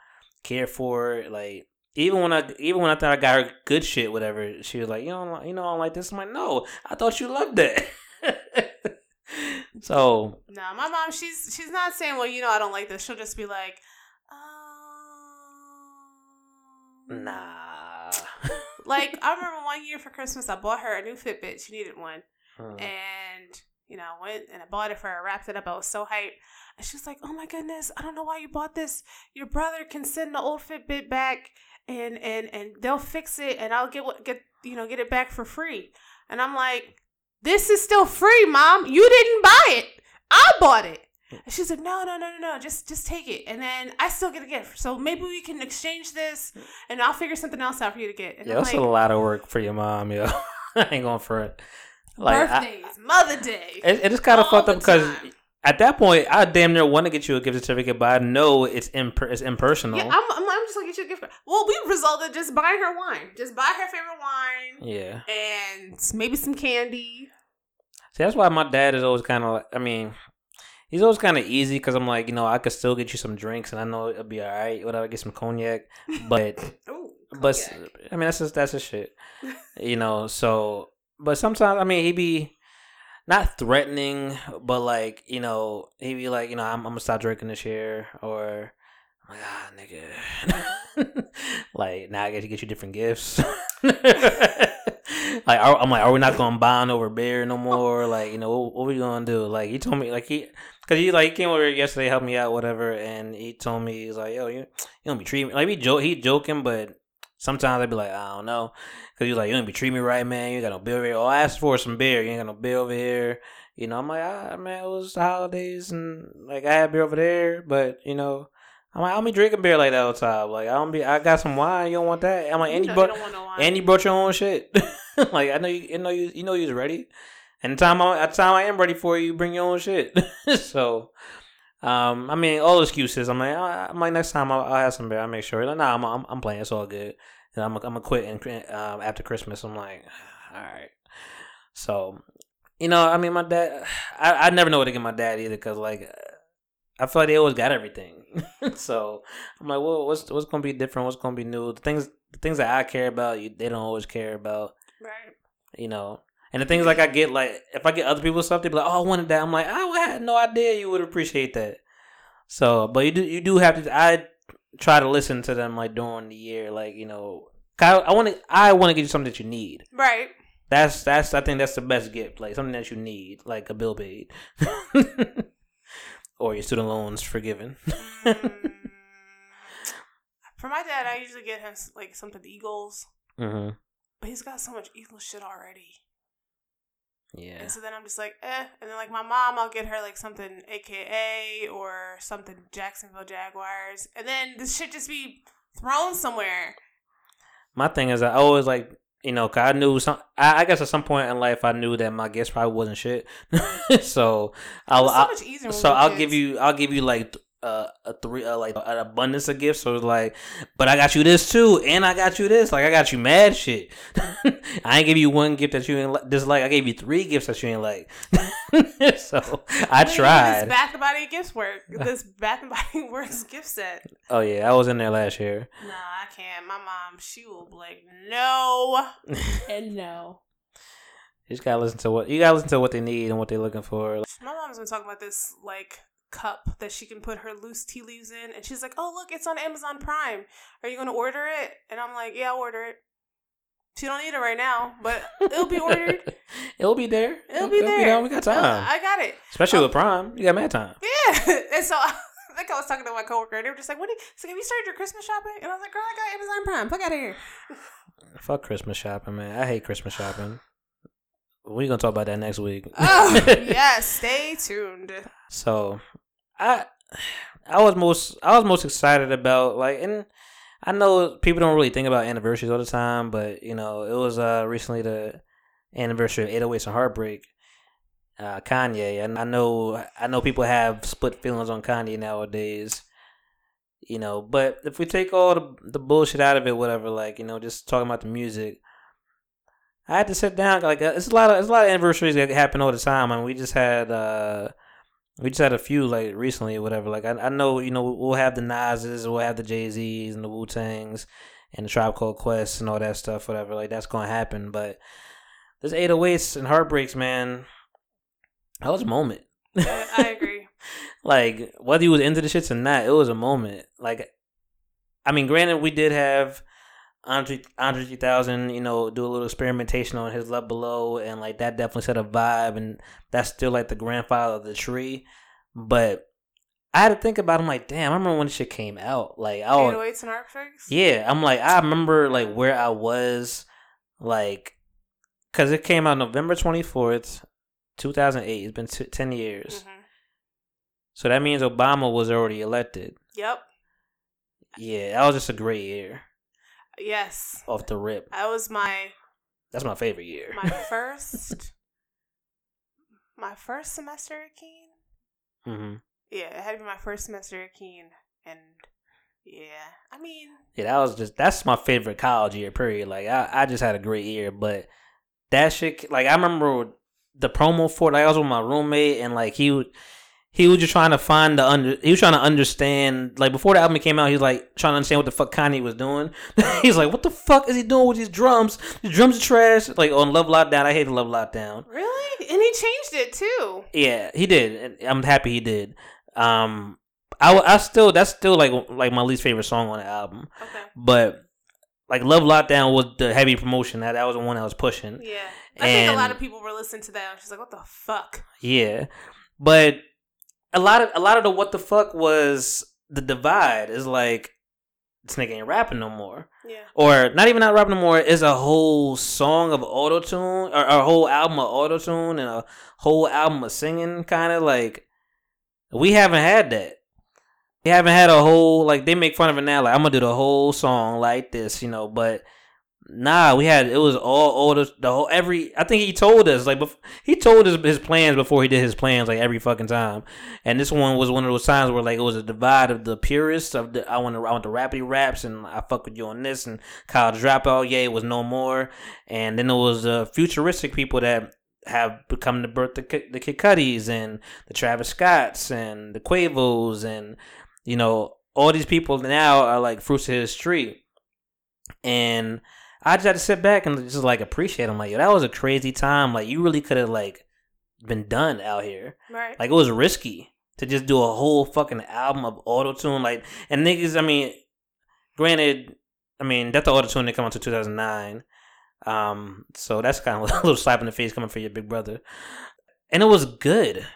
care for it? Like even when I even when I thought I got her good shit, whatever, she was like, you know, you know, I don't like this. I'm like, no, I thought you loved that. (laughs) so No, my mom, she's she's not saying, well, you know, I don't like this. She'll just be like, um, nah. (laughs) Like I remember one year for Christmas, I bought her a new Fitbit. She needed one, Hmm. and you know, I went and I bought it for her. Wrapped it up. I was so hyped, and she was like, "Oh my goodness, I don't know why you bought this. Your brother can send the old Fitbit back, and and and they'll fix it, and I'll get what get you know get it back for free." And I'm like, "This is still free, mom. You didn't buy it. I bought it." And she said, "No, no, no, no, no. Just, just take it, and then I still get a gift. So maybe we can exchange this, and I'll figure something else out for you to get." And Yeah, I'm that's like, a lot of work for your mom, yo. (laughs) I ain't going for it. Like, I- birthdays, Mother Day. it, it is kind of fucked up because at that point, I damn near want to get you a gift certificate, but I know it's imper- it's impersonal. yeah, I'm, I'm, I'm just gonna get you a gift card. Well, we resulted just buy her wine. Just buy her favorite wine yeah. and maybe some candy. See, that's why my dad is always kind of. like I mean, he's always kind of easy because I'm like, you know, I could still get you some drinks, and I know it'll be all right. Whatever, get some cognac, (laughs) but Ooh, but cognac. I mean, that's just that's just shit, (laughs) you know. So, but sometimes I mean, he be not threatening, but like you know, he be like, you know, I'm, I'm gonna stop drinking this year, or I'm like, ah, nigga, (laughs) like now I get to get you different gifts. like are, I'm like, are we not gonna bond over beer no more? Like, you know, what, what we gonna do? Like, he told me, like he, cause he like he came over yesterday, helped me out, whatever, and he told me he's like, yo, you, you don't be treating me like he joke, he joking, but sometimes I'd be like, I don't know, cause he's like, you don't be treating me right, man. You ain't got no bill over here. Oh, I asked for some beer. You ain't got no bill over here. You know, I'm like, ah, man, it was the holidays and like I had beer over there, but you know. I'm like, I don't be drinking beer like that all the time. Like, I don't be. I got some wine. You don't want that? I'm like, You and know you you brought, don't no and you brought your own shit. (laughs) like, I know you, you know you, you know you was ready. And the time I, at time I am ready for you, bring your own shit. (laughs) so, Um, I mean, all excuses. I'm like, I- I'm like, next time I'll, I'll have some beer. I'll make sure. Like, nah, I'm, I'm, I'm playing. It's all good. And I'm, I'm gonna quit and um, after Christmas. I'm like, (sighs) all right. So, you know, I mean, my dad. (sighs) I, I never know what to get my dad either because like, I feel like they always got everything. (laughs) so I'm like, well, what's what's gonna be different? What's gonna be new? The things, the things that I care about, you, they don't always care about. Right. You know. And the things like I get, like if I get other people's stuff, they be like, "Oh, I wanted that." I'm like, I had no idea you would appreciate that. So, but you do, you do have to. I try to listen to them like during the year, like you know, I want to, I want to get you something that you need. Right. That's that's I think that's the best gift, like something that you need, like a bill paid, (laughs) or your student loans forgiven. (laughs) Mm. For my dad, I usually get him like something Eagles, hmm but he's got so much Eagles shit already. Yeah, And so then I'm just like, eh. And then like my mom, I'll get her like something AKA or something Jacksonville Jaguars. And then this shit just be thrown somewhere. my thing is I always like you know 'cause I knew some. I, I guess at some point in life I knew that my gifts probably wasn't shit. (laughs) so I'll, so I'll much easier. so I'll give you I'll give you like uh, a three uh, like an abundance of gifts. So it's like, but I got you this too, and I got you this. Like I got you mad shit. (laughs) I ain't give you one gift that you ain't li- dislike. I gave you three gifts that you ain't like. (laughs) so I Look tried. This Bath and Body gifts work. This Bath and Body (laughs) Works gift set. Oh yeah, I was in there last year. Nah, I can't. My mom, she will be like, no and no. You just gotta listen to what you gotta listen to what they need and what they're looking for. My mom's been talking about this like cup that she can put her loose tea leaves in, and she's like, "Oh, look, it's on Amazon Prime. Are you going to order it?" And I'm like, "Yeah, I'll order it." She don't need it right now, but it'll be ordered. (laughs) It'll be there. It'll be there. there. We got time. I got it. Especially Oh. with Prime, you got mad time. (laughs) Yeah. And so (laughs) I think I was talking to my coworker, and they were just like, "What? Do you, so have you started your Christmas shopping?" And I was like, "Girl, I got Amazon Prime. Fuck out of here." Fuck Christmas shopping, man. I hate Christmas shopping. We're gonna talk about that next week. (laughs) Oh yes, stay tuned. So, I, I was most, I was most excited about like, and I know people don't really think about anniversaries all the time, but you know, it was uh recently the anniversary of 808s and Heartbreak. Uh, Kanye, and I know, I know people have split feelings on Kanye nowadays. You know, but if we take all the the bullshit out of it, whatever, like you know, just talking about the music. I had to sit down. Like, uh, it's a lot of it's a lot of anniversaries that happen all the time. I mean, we just had uh, we just had a few like recently or whatever. Like I, I know you know we'll have the Nas's, we'll have the Jay Z's and the Wu Tangs and the Tribe Called Quest and all that stuff. Whatever, like that's gonna happen. But this 808s and heartbreaks, man, that was a moment. I, I agree. (laughs) like whether you was into the shits or not, it was a moment. Like, I mean, granted, we did have Andre Andre 3000, you know, do a little experimentation on his Love Below, and like that definitely set a vibe, and that's still like the grandfather of the tree. But I had to think about. It, I'm like, damn, I remember when this shit came out. Like, 808s and Heartbreaks. yeah, I'm like, I remember like where I was, like, cause it came out November 24th, 2008. It's been t- ten years. Mhm. So that means Obama was already elected. Yep. Yeah, that was just a great year Yes. off the rip. That was my That's my favorite year. my (laughs) first my first semester at Keene. hmm Yeah, it had to be my first semester at Keene, and yeah, I mean, Yeah, that was just that's my favorite college year. Period. Like I, I just had a great year, but that shit. Like I remember the promo for it. Like I was with my roommate, and like he would. He was just trying to find the under. He was trying to understand. Like before the album came out, he was like trying to understand what the fuck Kanye was doing. (laughs) He's like, "What the fuck is he doing with these drums? The drums are trash." Like on Love Lockdown, I hate Love Lockdown. really, and he changed it too. Yeah, he did. and I'm happy he did. Um, I, I still that's still like like my least favorite song on the album. Okay. But like Love Lockdown was the heavy promotion. That that was the one I was pushing. Yeah, I think a lot of people were listening to that. and She's like, "What the fuck?" Yeah, but a lot of a lot of the what the fuck was the divide is like this nigga ain't rapping no more, Yeah. or not even not rapping no more. Is a whole song of auto tune or a whole album of auto tune and a whole album of singing. Kind of like we haven't had that. We haven't had a whole like they make fun of it now. Like I'm gonna do the whole song like this, you know, but Nah, we had it was all all the, the whole every. I think he told us like bef- he told us his plans before he did his plans like every fucking time. And this one was one of those times where like it was a divide of the purists of the I want to I want the rappity raps and I fuck with you on this and college dropout. Yeah, it was no more. And then there was uh, futuristic people that have become the birth the the Kid and the Travis Scotts and the Quavos and you know all these people now are like fruits of his tree. And I just had to sit back and just like appreciate him. Like, yo, that was a crazy time. Like, you really could have like been done out here. Right. Like, it was risky to just do a whole fucking album of auto tune. Like, and niggas, I mean, granted, I mean, that's the auto tune that come out to 2009. Um, so that's kind of (laughs) a little slap in the face coming from your big brother. And it was good.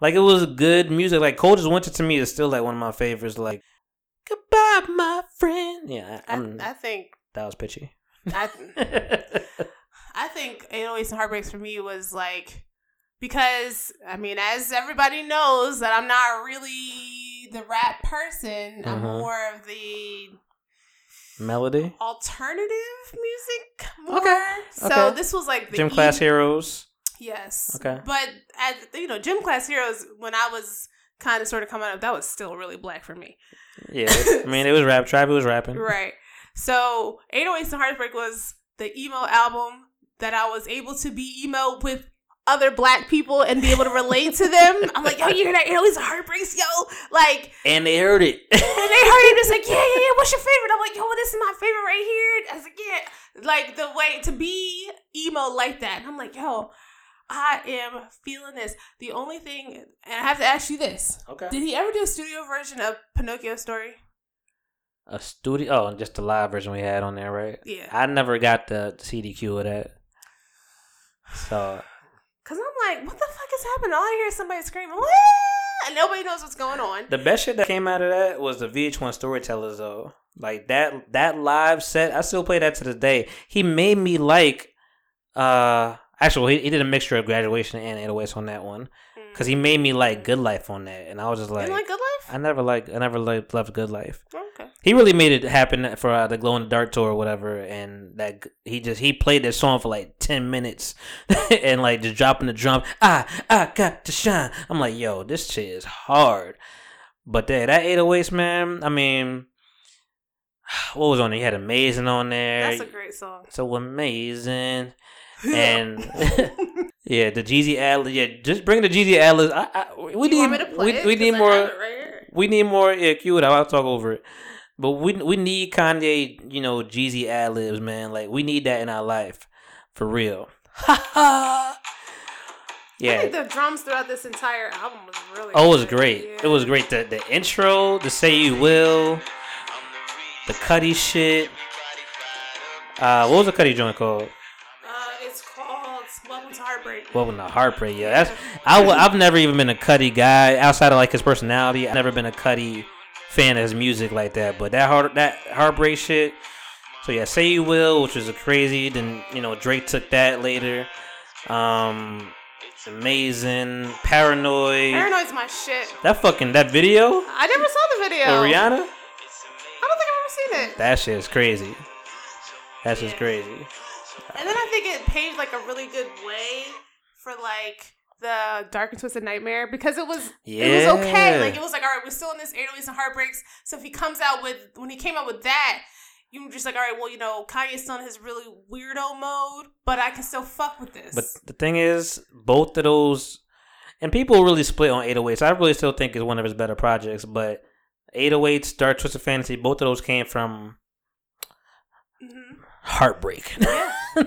Like, it was good music. Like, Coldest Winter to me is still like one of my favorites. Like, goodbye, my friend. Yeah, I, I, I think that was pitchy. I (laughs) I think 808s and Heartbreaks for me was like because I mean, as everybody knows, that I'm not really the rap person. I'm Mhm. more of the Melody. alternative music. More. Okay, So okay. this was like the Gym Class Heroes. Yes. Okay. But as you know, Gym Class Heroes when I was kind of sort of coming up, that was still really black for me. Yeah, I mean it was rap. Travis was rapping. (laughs) Right. So 808s and Heartbreak was the emo album that I was able to be emo with other black people and be able to relate to them. (laughs) I'm like, yo, you hear that 808s and Heartbreaks, yo? Like, And they heard it. and they heard it just like, (laughs) yeah, yeah, yeah, what's your favorite? I'm like, yo, this is my favorite right here. I was like, yeah. Like, the way to be emo like that. And I'm like, yo, I am feeling this. The only thing, and I have to ask you this. okay. Did he ever do a studio version of Pinocchio Story? A studio. Oh, just the live version we had on there, right? Yeah. I never got the CDQ of that. So Cause I'm like, what the fuck is happening? All I hear is somebody screaming, "Wah!" and nobody knows what's going on. the best shit that came out of that was the VH1 Storytellers, though. Like that that live set, I still play that to this day. He made me like. uh Actually, he, he did a mixture of graduation and 808s on that one because he made me like Good Life on that, and I was just you like, like Good Life? I never like I never like loved Good Life. Okay. He really made it happen for uh, the Glow in the Dark tour or whatever, and that he just he played that song for like ten minutes, (laughs) and like just dropping the drum. I I got to shine. I'm like, yo, this shit is hard. But yeah, that 808s, man. I mean, (sighs) what was on there? You had Amazing on there. That's a great song. so amazing. And (laughs) (laughs) yeah, the Jeezy ad libs. Yeah, just bring the Jeezy ad libs. I, I, we you need want me to play we, it? need more. right. We need more. Yeah, cue it. I'll talk over it. But we we need Kanye. You know, Jeezy ad libs, man. Like we need that in our life, for real. (laughs) I yeah. think the drums throughout this entire album was really. Oh, it was good. great. Yeah. It was great. The the intro, the say you will, the Cudi shit. Uh, what was the Cudi joint called? It's called "Welcome to Heartbreak." To Heartbreak. Yeah, that's I. w- I've never even been a Cudi guy outside of like his personality. I've never been a Cudi fan of his music like that. But that heart that Heartbreak shit. So yeah, say you will, which was a crazy. Then you know Drake took that later. Um, it's amazing. Paranoid. Paranoid's my shit. That fucking that video. I never saw the video. Or Rihanna. I don't think I've ever seen it. That shit is crazy. That's just crazy. And then I think it paved like a really good way for like the Dark and Twisted Nightmare because it was it was okay. Like it was like all right, we're still in this 808s and heartbreaks. So if he comes out with when he came out with that, you were just like all right, well you know Kanye's still in his really weirdo mode, but I can still fuck with this. But the thing is, both of those, and people really split on 808s. I really still think is one of his better projects. But 808s, Dark Twisted Fantasy, both of those came from Mhm. Heartbreak. Yeah. (laughs)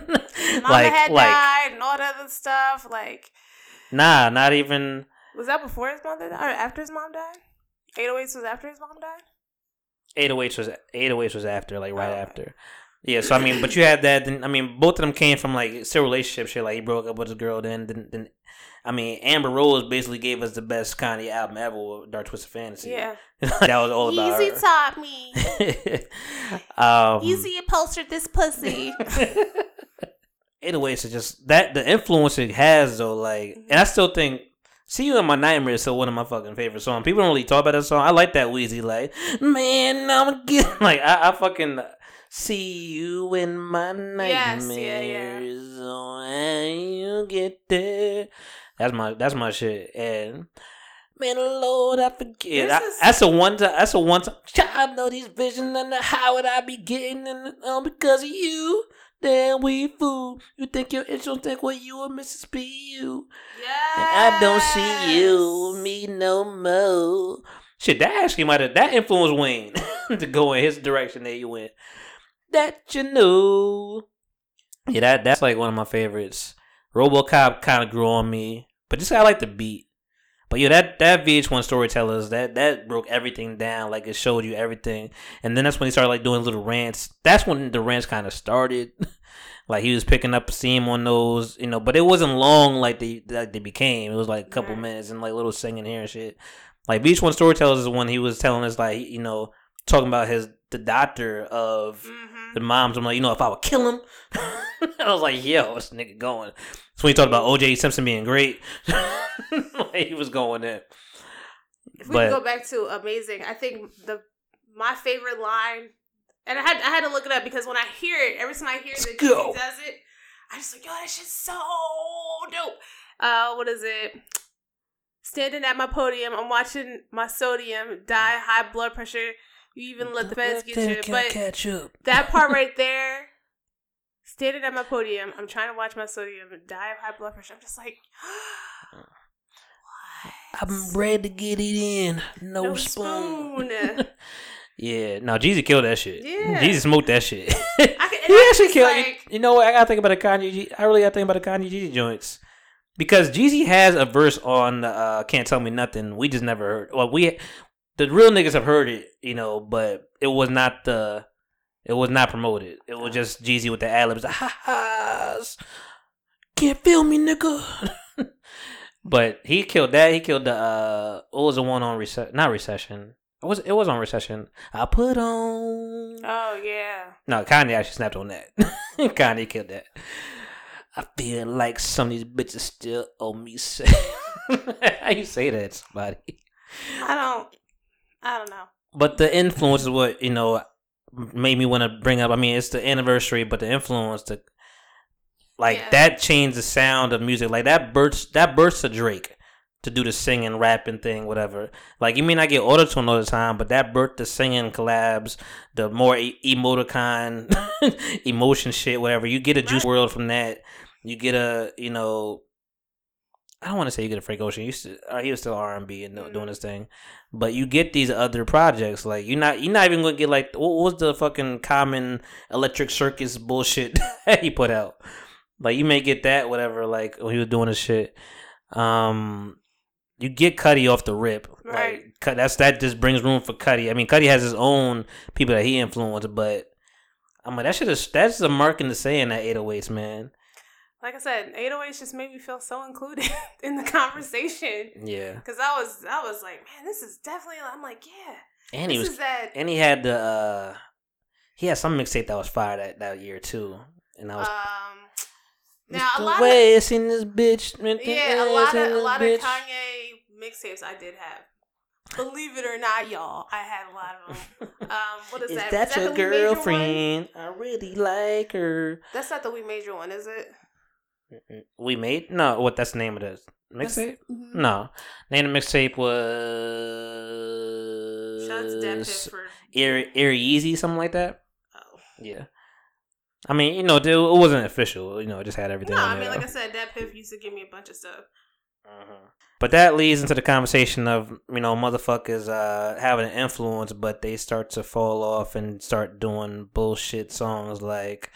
Like, had like, died and all that other stuff. Like nah, not even. was that before his mom died or after his mom died? 808s was after his mom died. 808s was 808s was after, like right Oh, after. Yeah, so I mean, but you had that. Then I mean, both of them came from like still relationship shit. Like he broke up with his girl. Then, then, then I mean, Amber Rose basically gave us the best Kanye album ever, with Dark Twisted Fantasy. Yeah. (laughs) that was all about Easy her. taught me. (laughs) um, Easy upholstered this pussy. (laughs) 808s is just that the influence it has though. Like, and I still think. See you in my nightmares is still one of my fucking favorite songs. People don't really talk about that song. I like that Weezy like, man, I'm getting like I, I fucking See you in my Yes, nightmares. yeah, yeah. Oh, when you get there. That's my that's my shit. And man, Lord, I forget. I, is- that's a one time. That's a one time. I know these visions and how would I be getting in um, because of you? Damn, we fool. You think your intro think what you or Mrs. PU? Yes. And I don't see you, me no more. Shit, that actually might have that influenced Wayne (laughs) to go in his direction that he went. That you know. Yeah, that that's like one of my favorites. RoboCop kind of grew on me, but just I like the beat. But yeah, that that VH1 storytellers that that broke everything down. Like it showed you everything, and then that's when he started like doing little rants. That's when the rants kind of started. (laughs) like he was picking up steam on those, you know. But it wasn't long like they like they became. It was like a couple Right. minutes and like little singing here and shit. Like VH1 storytellers is when he was telling us like you know talking about his the doctor of Mm-hmm. the moms. I'm like, you know, if I would kill him, (laughs) I was like, yo, this nigga going. So when he talked about OJ Simpson being great, (laughs) like, he was going there. If we But- can go back to amazing, I think the my favorite line, and I had I had to look it up because when I hear it, every time I hear that he does it, I just like, yo, that shit's so dope. Uh, what is it? Standing at my podium, I'm watching my sodium die, high blood pressure. You even let the feds get you, but catch up. that part (laughs) right there, standing at my podium, I'm trying to watch my sodium die of high blood pressure. I'm just like, (gasps) what? I'm ready to get it in. No, No spoon. spoon. (laughs) yeah, no, Jeezy killed that shit. Yeah. Jeezy smoked that shit. I (laughs) can, he actually killed. like- you know what? I gotta think about the Kanye. G- I really gotta think about the Kanye Jeezy joints because Jeezy has a verse on uh, "Can't Tell Me Nothing." We just never heard. Well, we the real niggas have heard it, you know, but it was not the. It was not promoted. It was just Jeezy with the ad libs. Ha ha's. Can't feel me, nigga. (laughs) but he killed that. He killed the. uh What was the one on recession? Not recession. It was. It was on recession. I put on. Oh yeah. No, Kanye actually snapped on that. (laughs) Kanye killed that. I feel like some of these bitches still owe me (laughs) say. How you say that, to somebody? I don't. I don't know. But the influence is what you know made me want to bring up. I mean, it's the anniversary, but the influence, the like Yeah. that changed the sound of music. Like that burst, that burst of Drake to do the singing, rapping thing, whatever. Like you may not get auto tune all the time, but that birthed the singing collabs, the more e- emoticon, (laughs) emotion shit, whatever. You get a Juice WRLD from that. You get a, you know, I don't want to say you get a Frank Ocean. To, uh, he was still R and B and doing his thing, but you get these other projects. Like you're not, you're not even gonna get like what was the fucking common Electric Circus bullshit (laughs) that he put out. Like you may get that, whatever. Like when he was doing his shit. Um, you get Cudi off the rip. Right. Like that's that just brings room for Cudi. I mean, Cudi has his own people that he influenced, but I'm like that is that's a mark in the saying that 808s, man. Like I said, 808s just made me feel so included (laughs) in the conversation. Yeah, Cause I was, I was like, man, this is definitely. I'm like, yeah, and he was that. and he had the uh he had some mixtape that was fire that, that year too, and I was. Um, now a lot of West in this bitch. Yeah, a lot of a lot bitch. of Kanye mixtapes I did have. Believe it or not, y'all, I had a lot of them. (laughs) Um, what is, Is that? that, Is your Major one? girlfriend? I really like her. That's not the We Major one, is it? We made no. What? That's the name of the mixtape? Mhm. No, name of the mixtape Shout out to Dan was for. Air Air Easy, something like that. Oh. Yeah. I mean, you know, it it wasn't official. You know, it just had everything. No, on I mean, there. like I said, DatPiff used to give me a bunch of stuff. Mhm. But that leads into the conversation of you know motherfuckers uh, having an influence, but they start to fall off and start doing bullshit songs like.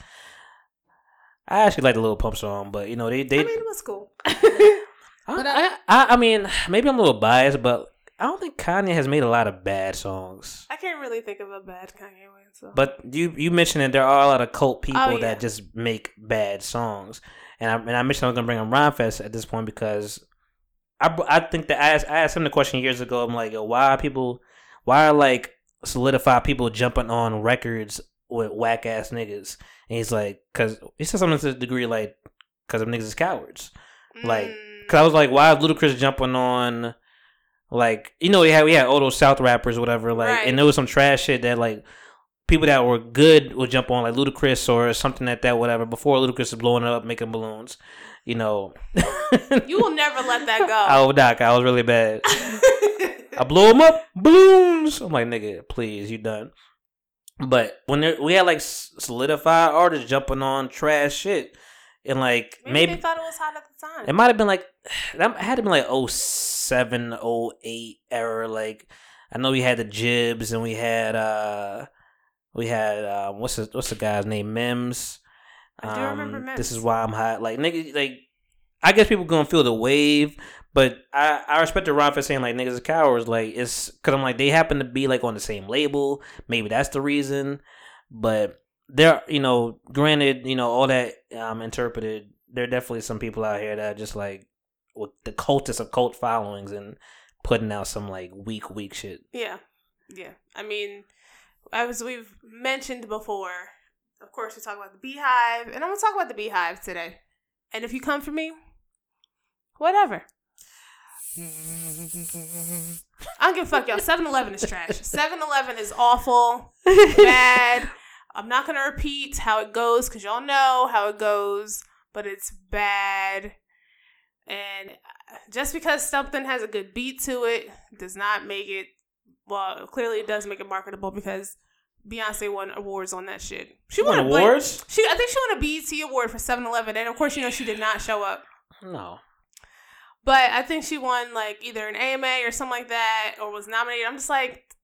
I actually like the little pump song, but you know they they. I mean, it was cool. (laughs) I, (laughs) but I, I, I mean maybe I'm a little biased, but I don't think Kanye has made a lot of bad songs. I can't really think of a bad Kanye one. So. But you you mentioned that there are a lot of cult oh, people Oh, yeah. that just make bad songs, and I and I mentioned I was gonna bring up Rhymefest at this point because I I think that I asked, I asked him the question years ago. I'm like, Yo, why are people, why are like solidified people jumping on records with whack ass niggas? And he's like, because he said something to the degree like, because them niggas is cowards. like, Mm. Cause I was like, why is Ludacris jumping on, like, you know, we had we had all those South rappers, or whatever, like, Right. and there was some trash shit that like people that were good would jump on like Ludacris or something like that, whatever. Before Ludacris was blowing up, making balloons, you know. (laughs) You will never let that go. Oh, doc, I was really bad. I blow them up, balloons. I'm like, nigga, please, you done. But when there, we had like solidified artists jumping on trash shit, and like maybe, maybe, they thought it was hot at the time. it might have been like (sighs) that had to been like 07, 08 era. Like I know we had the Jibbs and we had uh we had uh, what's the what's the guy's name Mims. I do remember Um, This is why I'm hot. Like nigga, like I guess people gonna feel the wave, but I I respect the Ron for saying like niggas are cowards. Like it's because I'm like they happen to be like on the same label. Maybe that's the reason, but there you know granted you know all that um interpreted there are definitely some people out here that just like with the cultists of cult followings and putting out some like weak weak shit Yeah, yeah. I mean, as we've mentioned before, of course we talk about the BeyHive, and I'm gonna talk about the BeyHive today. And if you come for me, whatever. I don't give a fuck, y'all. 7-Eleven is trash. 7-Eleven is awful, (laughs) bad. I'm not gonna repeat how it goes because y'all know how it goes, but it's bad. And uh, just because something has a good beat to it does not make it well clearly it does make it marketable because beyonce won awards on that shit she Won won a Bla- awards? she i think she won a bet award for 7-eleven and of course you know she did not show up no but I think she won like either an AMA or something like that, or was nominated. I'm just like,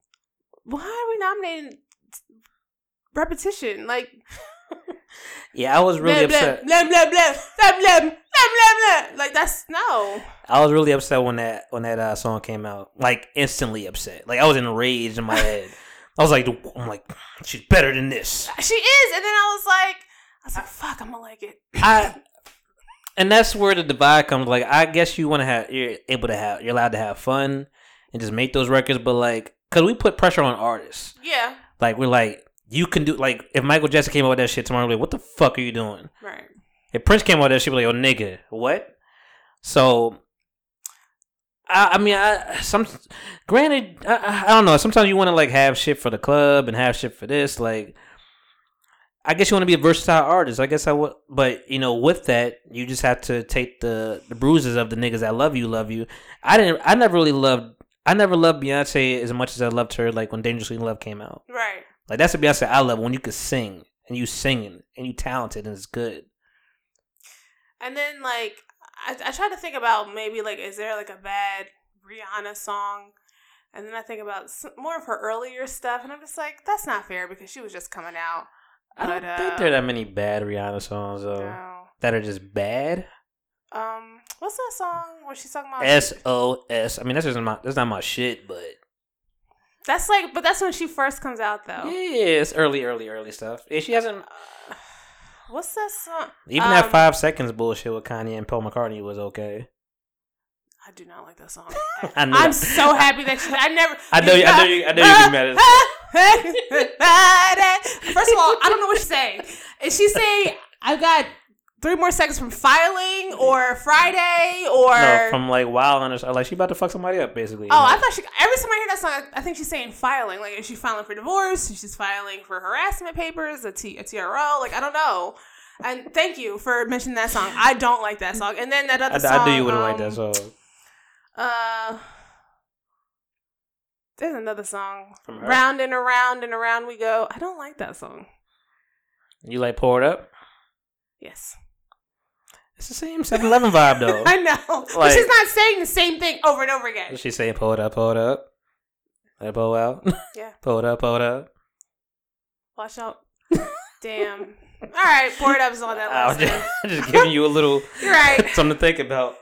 why are we nominating repetition? Like, (laughs) yeah, I was really blam, upset. Blam, blam, blam, blam, blam, blam, blam, blam. Like that's no. I was really upset when that when that uh, song came out. Like instantly upset. Like I was enraged in my (laughs) head. I was like, I'm like, she's better than this. She is, and then I was like, I was like, fuck, I'm gonna like it. I and that's where the divide comes. Like, I guess you want to have, you're able to have, you're allowed to have fun and just make those records, but like, cause we put pressure on artists. yeah Like, we're like, you can do like, if Michael Jackson came out with that shit tomorrow, we're like, what the fuck are you doing? right If Prince came out with that shit, we're like, oh nigga, what? So. I, I mean, I some granted, I- I, I don't know. Sometimes you want to like have shit for the club and have shit for this. Like, I guess you want to be a versatile artist. I guess I would, but you know, with that, you just have to take the the bruises of the niggas that love you, love you. I didn't. I never really loved. I never loved Beyonce as much as I loved her. Like when Dangerously in Love came out. right Like that's the Beyonce I love when you could sing and you singing and you talented and it's good. And then like I, I try to think about maybe like is there like a bad Rihanna song? And then I think about more of her earlier stuff, and I'm just like, that's not fair because she was just coming out. I don't But, think uh, there are that many bad Rihanna songs though No. that are just bad. Um, what's that song where she's talking about? S O S. I mean, that's just my that's not my shit, but That's like, but that's when she first comes out though. yeah, it's early, early, early stuff. Yeah, she hasn't. Uh, what's that song? Even that Um, five seconds bullshit with Kanye and Paul McCartney was okay. I do not like that song. (laughs) I know. I'm so happy that she. I never. I know you- I know you- I know you can be mad (laughs) First of all, I don't know what she's saying. Is she saying I've got three more seconds from filing or Friday or? no, from like Wild on like she about to fuck somebody up, basically. Oh, I thought she. Every time I hear that song, I, think she's saying filing. Like, is she filing for divorce? Is she's filing for harassment papers? A, T, a TRO? Like, I don't know. And thank you for mentioning that song. I don't like that song. And then that other I, song. I knew you wouldn't like um, that song. Uh, there's another song. Round and around and around we go. I don't like that song. You like pour it up? Yes. It's the same 7-Eleven vibe though. (laughs) I know. but Like- she's not saying the same thing over and over again. She's saying pull it up, pull it up. Let it pull out. (laughs) Yeah. pull it up, pull it up. Watch out. Damn. All right, pour it up is on that (laughs) I was list. just, just giving you a little You're right. something to think about.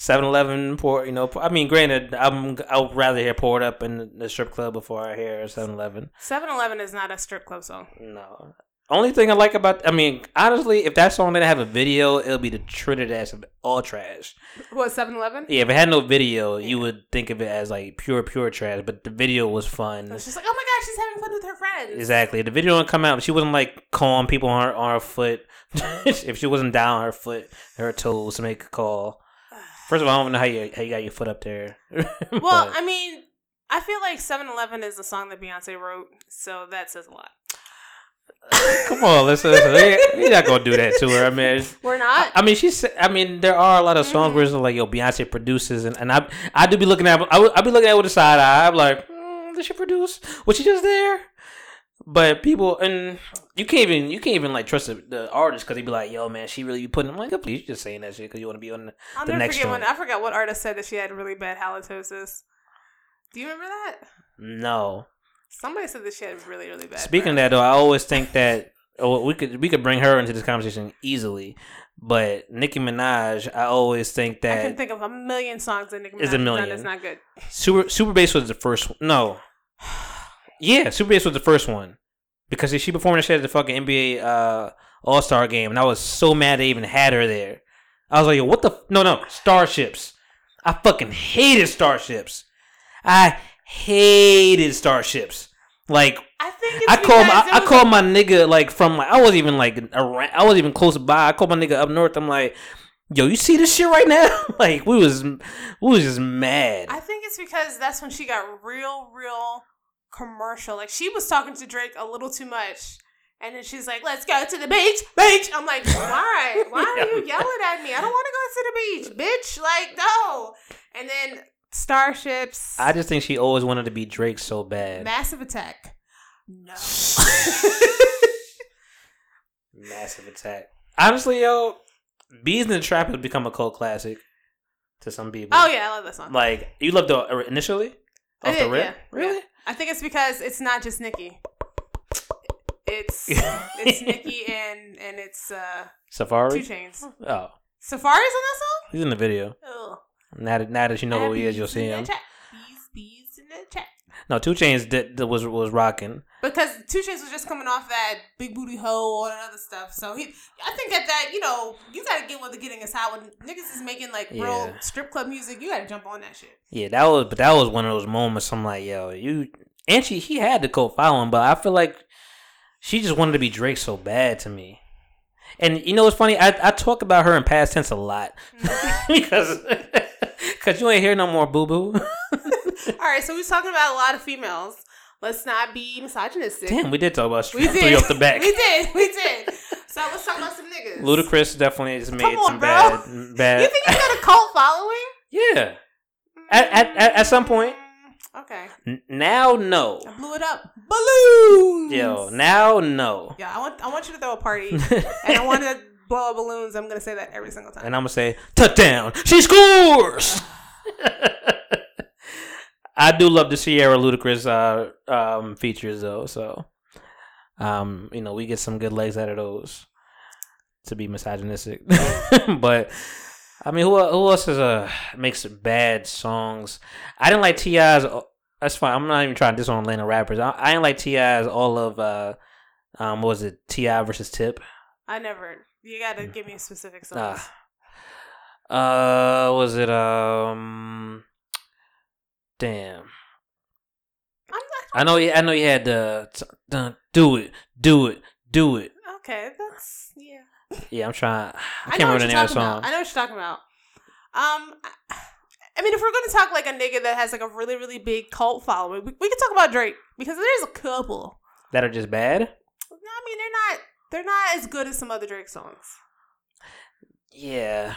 7-Eleven pour, you know. pour- I mean, granted, I'm I'd rather hear pour it up in the strip club before I hear 7-Eleven. 7-Eleven is not a strip club song. No. Only thing I like about, I mean, honestly, if that song didn't have a video, it'll be the Trinidad of all trash. What, 7-Eleven? Yeah, if it had no video, you would think of it as like pure, pure trash. But the video was fun. She's like, oh my gosh, she's having fun with her friends. Exactly. The video didn't come out. She wasn't like calling people on her on her foot. (laughs) if she wasn't down on her foot, her toes to make a call. First of all, I don't know how you how you got your foot up there. (laughs) Well, But- I mean, I feel like 7-Eleven is a song that Beyonce wrote, so that says a lot. (laughs) Come on, listen, listen. We- We're not gonna do that to her. I mean, (laughs) We're not. I mean, she's. I mean, there are a lot of songs where it's like, yo, Beyonce produces, and, and I, I do be looking at, I, would- I be looking at it with a side eye. I'm like, mm, did she produce? Was she just there? But people, and you can't even, you can't even like trust the, the artist because they be like, yo, man, she really be putting. I'm like, oh, please, you just saying that shit because you want to be on. The, I'll the never next forget one. I forgot what artist said that she had really bad halitosis. Do you remember that? no. Somebody said that she had really, really bad. Speaking of that, though, I always think that oh, we could we could bring her into this conversation easily. But Nicki Minaj, I always think that I can think of a million songs that Nicki Minaj It's a million. that's not good. Super Super Bass was the first. one. No, (sighs) yeah, Super Bass was the first one because she performed that shit at the fucking NBA uh, All Star game, and I was so mad they even had her there. I was like, yo, what the? F-? No, no, Starships. I fucking hated Starships. I hated Starships. Like I think it's I called my, I was called my nigga like from like I wasn't even like around, I wasn't even close by. I called my nigga up north. I'm like, yo, you see this shit right now? (laughs) like we was we was just mad. I think it's because that's when she got real, real commercial. Like she was talking to Drake a little too much. And then she's like, let's go to the beach, beach. I'm like, why? Why are you (laughs) yelling at me? I don't want to go to the beach, bitch. Like, no. And then Starships, I just think she always wanted to be Drake so bad. Massive Attack. No. (laughs) Massive attack. Honestly, yo, Beez in the Trap has become a cult classic to some people. oh, yeah, I love that song. Like you loved it initially off the did, rip, yeah, really? I think it's because it's not just Nicki. It's (laughs) it's Nicki and and it's uh Safari. 2 Chainz. Oh, Safari's on that song. he's in the video. Ugh. Now that now that you know who he is, you'll see him. Bees, bees in the chat. No, 2 Chainz did, did- was was rocking. Because 2 Chainz was just coming off that big booty hoe, all that other stuff. So he, I think at that, you know, you gotta get what the getting is hot. When niggas is making like real Yeah. strip club music, you gotta jump on that shit. Yeah, that was but that was one of those moments. I'm like, yo, you and she he had the cult following, but I feel like she just wanted to be Drake so bad to me. And you know what's funny? I, I talk about her in past tense a lot mm. (laughs) because because you ain't hear no more boo boo. (laughs) All right, so we was talking about a lot of females. Let's not be misogynistic. Damn, we did talk about we three did. off the back. (laughs) We did. We did. So let's talk about some niggas. Ludacris definitely has made on, some bro. bad bad. You think he's got a cult following? yeah. At, at, at, at some point. Mm, Okay. N- now, no. I blew it up. Balloons. Yo, now, no. Yeah, I want I want you to throw a party, (laughs) and I want to blow up balloons. I'm gonna say that every single time. and I'm gonna say touchdown. She scores. (laughs) I do love the Sierra Ludacris uh, um, features though, so um, you know we get some good legs out of those. To be misogynistic, (laughs) but I mean, who who else is uh makes bad songs? I didn't like T.I.'s. That's fine. I'm not even trying to diss on Atlanta rappers. I, I didn't like T.I.'s all of uh um what was it Ti versus Tip. I never. You gotta give me specific songs. Ah. Uh, was it um? Damn. I'm know. You, I know you had the t- dun, do it, do it, do it. okay, that's yeah. Yeah, I'm trying. I I, can't know remember the name of the song. about. I know what you're talking about. Um, I- I mean, if we're gonna talk like a nigga that has like a really really big cult following, we, we can talk about Drake because there's a couple. That are just bad. I mean, they're not they're not as good as some other Drake songs. Yeah.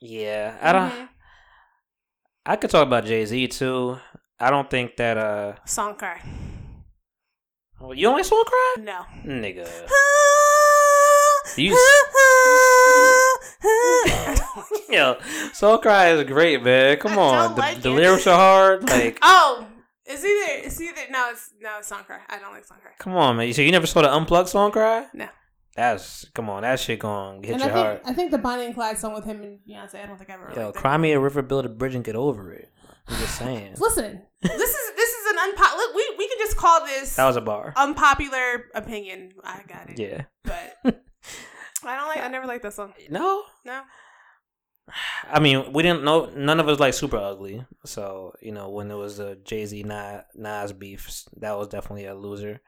Yeah, I don't. Mhm. I could talk about Jay Z too. I don't think that. Uh, Song cry. oh, you don't like Soul Cry, No. nigga. you (laughs) Yo, Soul Cry is great, man. Come I on, the, like the lyrics are hard. Like, (laughs) oh, it's either it's either no, it's no, it's song cry. I don't like song cry. come on, man. So you never saw the unplugged Song Cry? No. That's come on. That shit gonna hit and your I heart. think I think the Bonnie and Clyde song with him and Beyonce. I don't think I ever. Yo, liked it. cry me a river, build a bridge, and get over it. I'm just (sighs) saying. Listen, this is this is an unpopular. We we can just call this That was a bar. unpopular opinion. I got it. Yeah. But (laughs) I don't like. I never liked that song. No. No. (sighs) I mean, we didn't know. None of us like super ugly. So you know, when it was a Jay Z Nas beef, that was definitely a loser.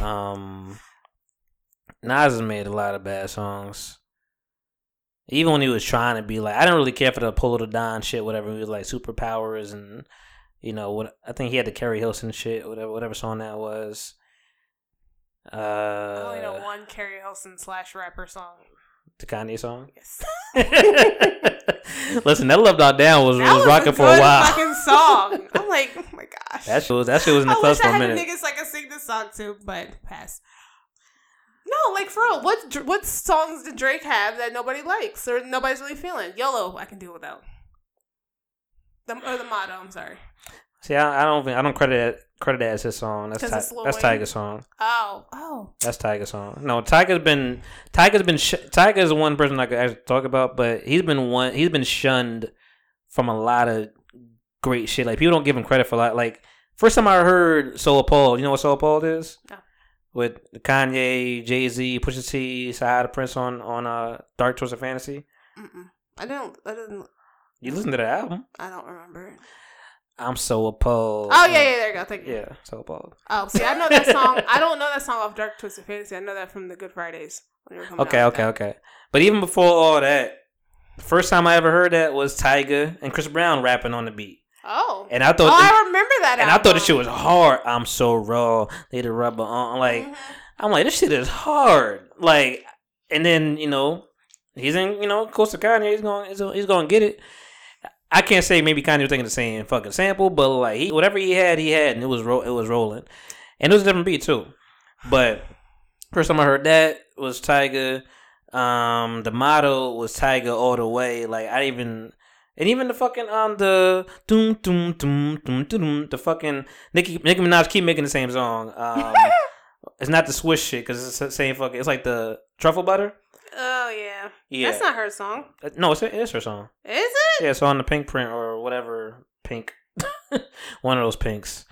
Um, Nas has made a lot of bad songs. Even when he was trying to be like, I didn't really care for the Polo the Don shit, whatever. He was like superpowers and you know what? I think he had the Keri Hilson shit, whatever, whatever song that was. Uh, I only know one Keri Hilson slash rapper song. the Kanye song. Yes. (laughs) (laughs) Listen, that Love Not Down was, That was rocking for a while. Fucking song. I'm like, oh my (laughs) gosh. That shit was that shit was in the I clubs wish for I a had minute. niggas I could sing this song too, but pass. No, like for real, what what songs did Drake have that nobody likes or nobody's really feeling? YOLO, I can deal without. The or the motto. I'm sorry. See, I, I don't think I don't credit it, credit that as his song. That's 'Cause Ti- it's that's? Tyga's song. Oh, oh, That's Tyga's song. No, Tyga's been Tyga's been sh- Tyga's one person I could actually talk about, but he's been one he's been shunned from a lot of great shit. Like people don't give him credit for a lot. Like first time I heard So Appalled, you know what So Appalled is? No. With Kanye, Jay Z, Pusha T, Side Prince on on uh Dark Twisted Fantasy. Mm-mm. I don't. I didn't. You listen to the album? I don't remember. it. I'm so appalled. Oh yeah, yeah. There you go. Thank you. yeah, so appalled. Oh, see, I know that song. I don't know that song off Dark Twisted Fantasy. I know that from the Good Fridays. When you were coming Okay, okay, okay. But even before all that, the first time I ever heard that was Tyga and Chris Brown rapping on the beat, Oh. and I thought. Oh, I remember that. and I thought the shit was hard. I'm so raw. They the rubber on. Like Mhm. I'm like this shit is hard. Like, and then you know he's in you know Costa Kanye. He's going he's, he's going to get it. I can't say maybe Kanye was taking the same fucking sample, but like he whatever he had, he had, and it was ro- it was rolling, and it was a different beat too. But first time I heard that was Tyga. Um, the motto was Tyga all the way. Like I even and even the fucking um the doom doom doom doom doom the fucking Nicki Nicki Minaj keep making the same song. Um, (laughs) it's not the Swish shit because it's the same fucking. It's like the truffle butter. Oh yeah. Yeah, That's not her song, Uh, no, it's it's her song. is it? Yeah, it's on the Pinkprint or whatever pink, (laughs) one of those pinks,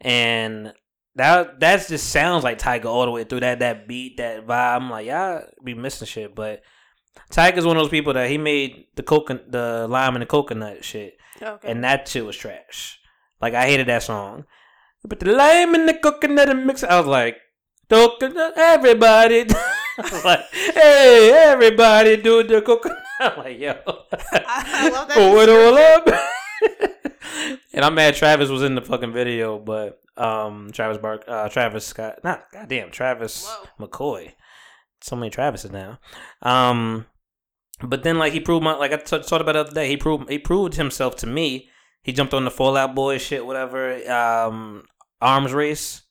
and that that just sounds like Tyga all the way through. That that beat, that vibe. I'm like, y'all be missing shit, but Tyga's one of those people that he made the coconut, the lime and the coconut shit, Okay. and that shit was trash. Like I hated that song. But the lime and the coconut and mix, I was like, coconut, everybody. (laughs) I was like, hey, everybody do the coconut. (laughs) I'm like, yo. (laughs) I love that all up. and I'm mad Travis was in the fucking video, but um Travis Bark uh Travis Scott not goddamn Travis Whoa. McCoy. So many Travises now. Um but then like he proved my like I t- talked about the other day, he proved he proved himself to me. He jumped on the Fall Out Boy shit, whatever. Um arms race.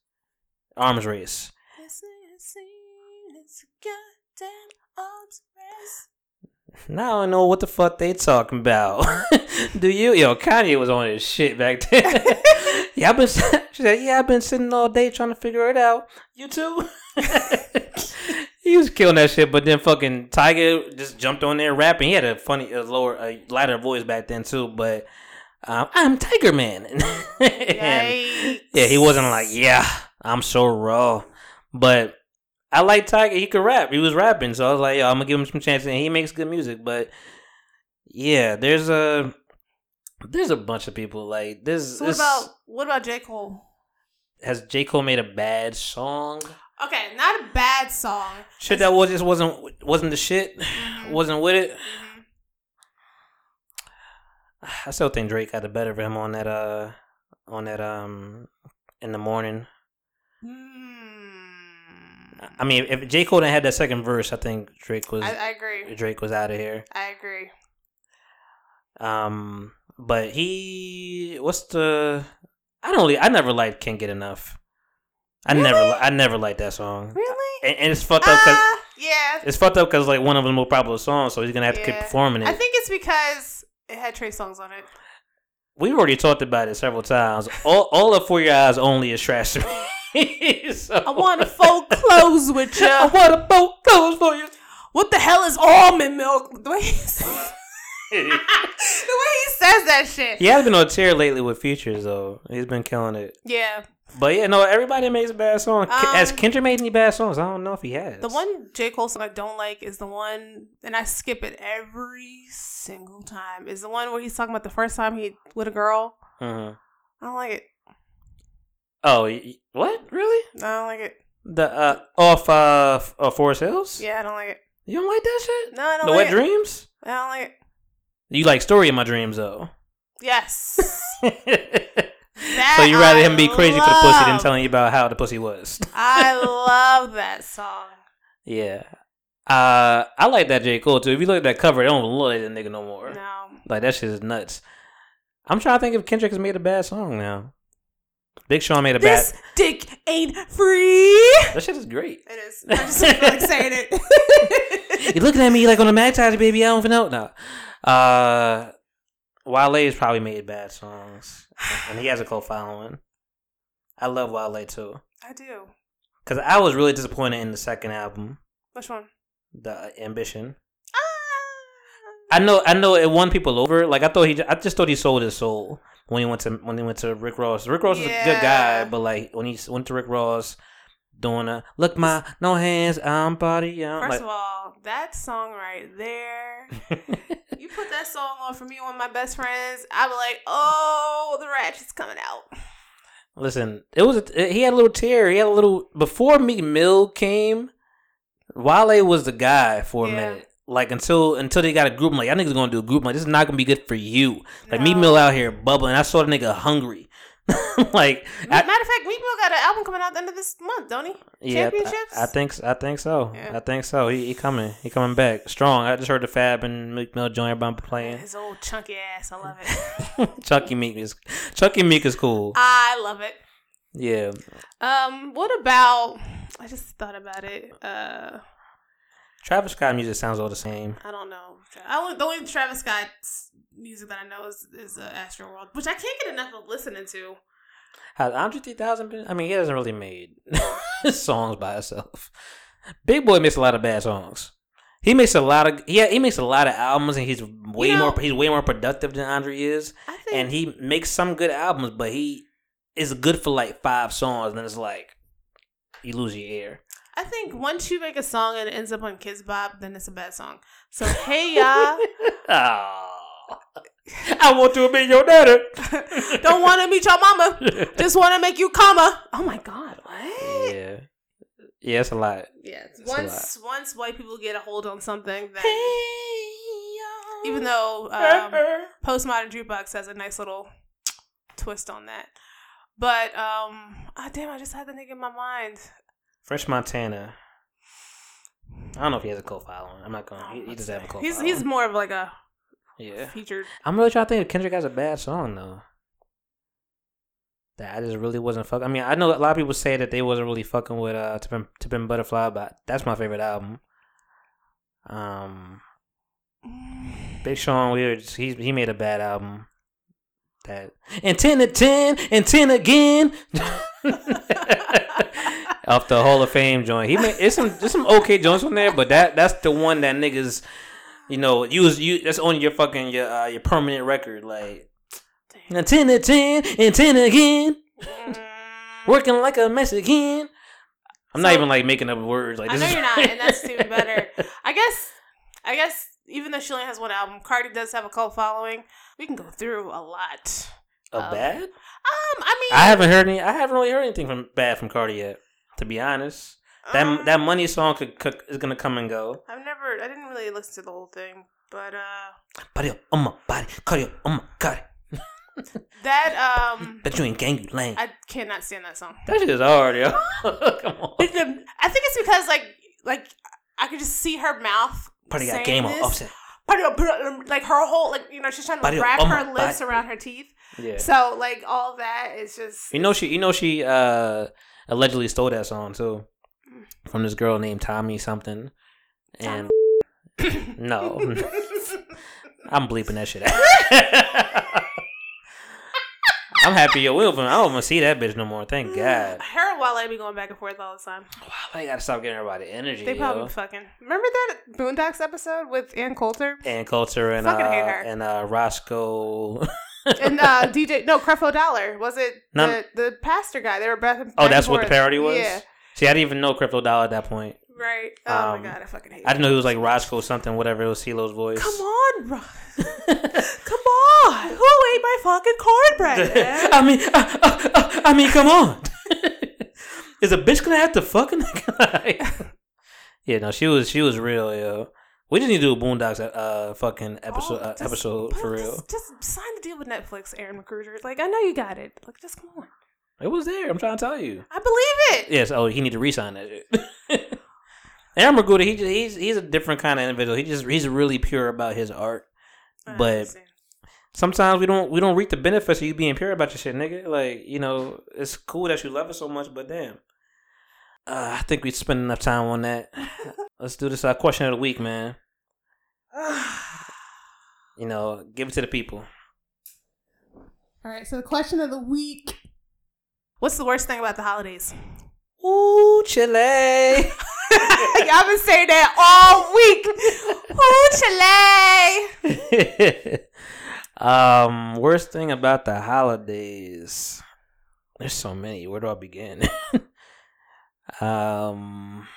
Arms race. It's a goddamn arms. Now I know what the fuck they talking about. (laughs) Do you? Yo, Kanye was on his shit back then. (laughs) yeah, I've been. (laughs) She said, "Yeah, I've been sitting all day trying to figure it out." You too. He was killing that shit, but then fucking Tyga just jumped on there rapping. He had a funny, a lower, a lighter voice back then too. But um, I'm Tyga Man. (laughs) And- yeah, he wasn't like, "Yeah, I'm so raw," but I like Tyga. He could rap. He was rapping, so I was like, Yo, I'm gonna give him some chances. And he makes good music, but yeah, there's a there's a bunch of people like this. So what about what about J Cole? has J Cole made a bad song? Okay, not a bad song. Shit that was just wasn't wasn't the shit. Mhm. Wasn't with it. Mhm. I still think Drake got the better of him on that uh on that um in the morning. Mm. I mean, if J Cole didn't have that second verse, I think Drake was I, I agree. Drake was out of here. I agree. Um, but he, what's the? I don't. really- I never liked "Can't Get Enough." I never. Really? li- I never liked that song, Really? and, and it's fucked up because Ah, yeah. it's fucked up because like one of the most popular songs, so he's gonna have to keep performing it. I think it's because it had Trey Songz on it. We've already talked about it several times. All, all of For Your Eyes only is trash to me. (laughs) so, I want to fold clothes with you. (laughs) I want to boat clothes for you. What the hell is almond milk? The way he says, (laughs) the way he says that shit. he has been on tear lately with features though. He's been killing it. Yeah. But yeah, no, everybody makes bad songs. Ke- Has Um, Kendrick made any bad songs? I don't know if he has. The one J. Cole song I don't like is the one, and I skip it every single time, is the one where he's talking about the first time he with a girl. Mhm. I don't like it. Oh, what? Really? I don't like it. The uh off uh, uh Forest Hills? Yeah, I don't like it. You don't like that shit? No, I don't The like Wet it. Dreams? I don't like it. You like Story of My Dreams though. Yes. (laughs) That so you rather him be I crazy for the pussy than telling you about how the pussy was. (laughs) I love that song. yeah. Uh, I like that J Cole too. If you look at that cover, it don't look like that nigga no more. No. Like that shit is nuts. I'm trying to think if Kendrick has made a bad song now. Big Sean made a This bad. dick ain't free. That shit is great. It is. I just feel like saying it. you looking at me like on a magtizer, baby. I don't even know. No. Uh, Wale's probably made bad songs, and he has a cult following. I love Wale too, I do. because I was really disappointed in the second album, Which one? the Ambition. Ah. I know, I know, it won people over. Like I thought he, I just thought he sold his soul when he went to when he went to Rick Ross. Rick Ross is a good guy, but like when he went to Rick Ross, doing a look my no hands, I'm body. I'm First like, of all, that song right there. (laughs) You put that song on for me one of my best friends, I'd be like, "Oh, the ratchet's coming out." Listen, it was a, he had a little tear. He had a little before Meek Mill came. Wale was the guy for a Yeah. minute. Like until until they got a group, I'm like y'all niggas gonna do a group. I'm like this is not gonna be good for you. Like Meek No. Mill out here bubbling. I saw the nigga hungry. (laughs) like Matter of fact, Meek Mill got an album coming out the end of this month, don't he? yeah, Championships. I, I think I think so. Yeah. I think so. He, he coming. He coming back strong. I just heard the Fab and Meek Mill joint everybody playing. His old chunky ass. I love it. (laughs) chunky Meek is Chucky Meek is cool. I love it. Yeah. Um, what about? I just thought about it. Uh, Travis Scott music sounds all the same. I don't know. I only, the only Travis Scott's music that I know is is uh, Astroworld, which I can't get enough of listening to. Has Andre 3000 been? I mean, he hasn't really made (laughs) songs by himself. Big Boi makes a lot of bad songs. He makes a lot of yeah. He makes a lot of albums, and he's way You know- more. He's way more productive than Andre is, I think, and he makes some good albums. But he is good for like five songs, and then it's like you lose your ear. I think once you make a song and it ends up on Kidz Bop, then it's a bad song. So hey ya, (laughs) I want to be your daddy. (laughs) don't want to meet your mama, (laughs) just want to make you comma. Oh my god, what? yeah, yeah, it's a lot. Yeah, a once once white people get a hold on something, then even though (laughs) um, postmodern jukebox has a nice little twist on that, but um, ah, damn, I just had the nigga in my mind. French Montana. I don't know if he has a cult following. I'm not gonna. Oh, He, he let's does have a say. cult He's following. he's more of like a yeah. featured. I'm really trying to think if Kendrick has a bad song though. That I just really wasn't fucking. I mean, I know a lot of people say that they wasn't really fucking with uh Pimp, Butterfly, but that's my favorite album. Um, Big Sean Weird, he he made a bad album. That and ten to ten and ten again. (laughs) Off the Hall of Fame joint, he made it's some there's some okay joints on there, but that that's the one that niggas, you know, use you that's on your fucking your uh, your permanent record, like and ten to ten and ten again, (laughs) working like a Mexican. I'm not even like making up words. Like I this know you're not, and that's (laughs) even better. I guess, I guess, even though she only has one album, Cardi does have a cult following. We can go through a lot. a Um, bad. Um, I mean, I haven't heard any. I haven't really heard anything from bad from Cardi yet. To be honest, that um, that money song could, could is gonna come and go. I've never, I didn't really listen to the whole thing, but uh, Body on my body, Cardi up on my body. (laughs) that um, Bet you ain't gang. I cannot stand that song. that shit is hard, yo. (laughs) Come on. I think it's because like, like I could just see her mouth. Party got game on this. offset. Like her whole, like you know, she's trying to wrap on her lips body. around her teeth. Yeah. So like all that is just You know she. You know she. Uh, allegedly stole that song too, from this girl named Tommy something, and no, (laughs) I'm bleeping that shit out. (laughs) I'm happy yo. We don't, I don't even see that bitch no more. Thank God. Her and Wale be going back and forth all the time. Wow, they gotta stop giving everybody energy. They probably yo. fucking remember that Boondocks episode with Ann Coulter and Coulter and uh, Fucking hate her. and uh, Roscoe. and uh, DJ no Creflo Dollar was it No. the the pastor guy? They were back. back oh, that's what the parody was. Yeah, See, I didn't even know Creflo Dollar at that point. right. Oh Um, my god, I fucking hate. I didn't know he was like Roscoe something, whatever. It was CeeLo's voice. Come on, Ron. (laughs) Come on. Who ate my fucking cornbread? (laughs) I mean, uh, uh, uh, I mean, come on. (laughs) Is a bitch gonna have to fucking? yeah, no, she was she was real, yo. We just need to do a Boondocks uh fucking episode Oh, uh, just episode for real. Just, just sign the deal with Netflix, Aaron McGruder. Like I know you got it. Like just come on. It was there. I'm trying to tell you. I believe it. Yes. Oh, he need to resign that shit. (laughs) Aaron McGruder, he just, he's he's a different kind of individual. He just he's really pure about his art. I But- understand. Sometimes we don't we don't reap the benefits of you being pure about your shit, nigga. Like you know, it's cool that you love it so much, but damn. Uh, I think we spent enough time on that. (laughs) Let's do this uh, question of the week, man. (sighs) You know, give it to the people. All right. So the question of the week. What's the worst thing about the holidays? Ooh, Chile. (laughs) Y'all been saying that all week. Ooh, Chile. (laughs) um, worst thing about the holidays. There's so many. Where do I begin? (laughs) um,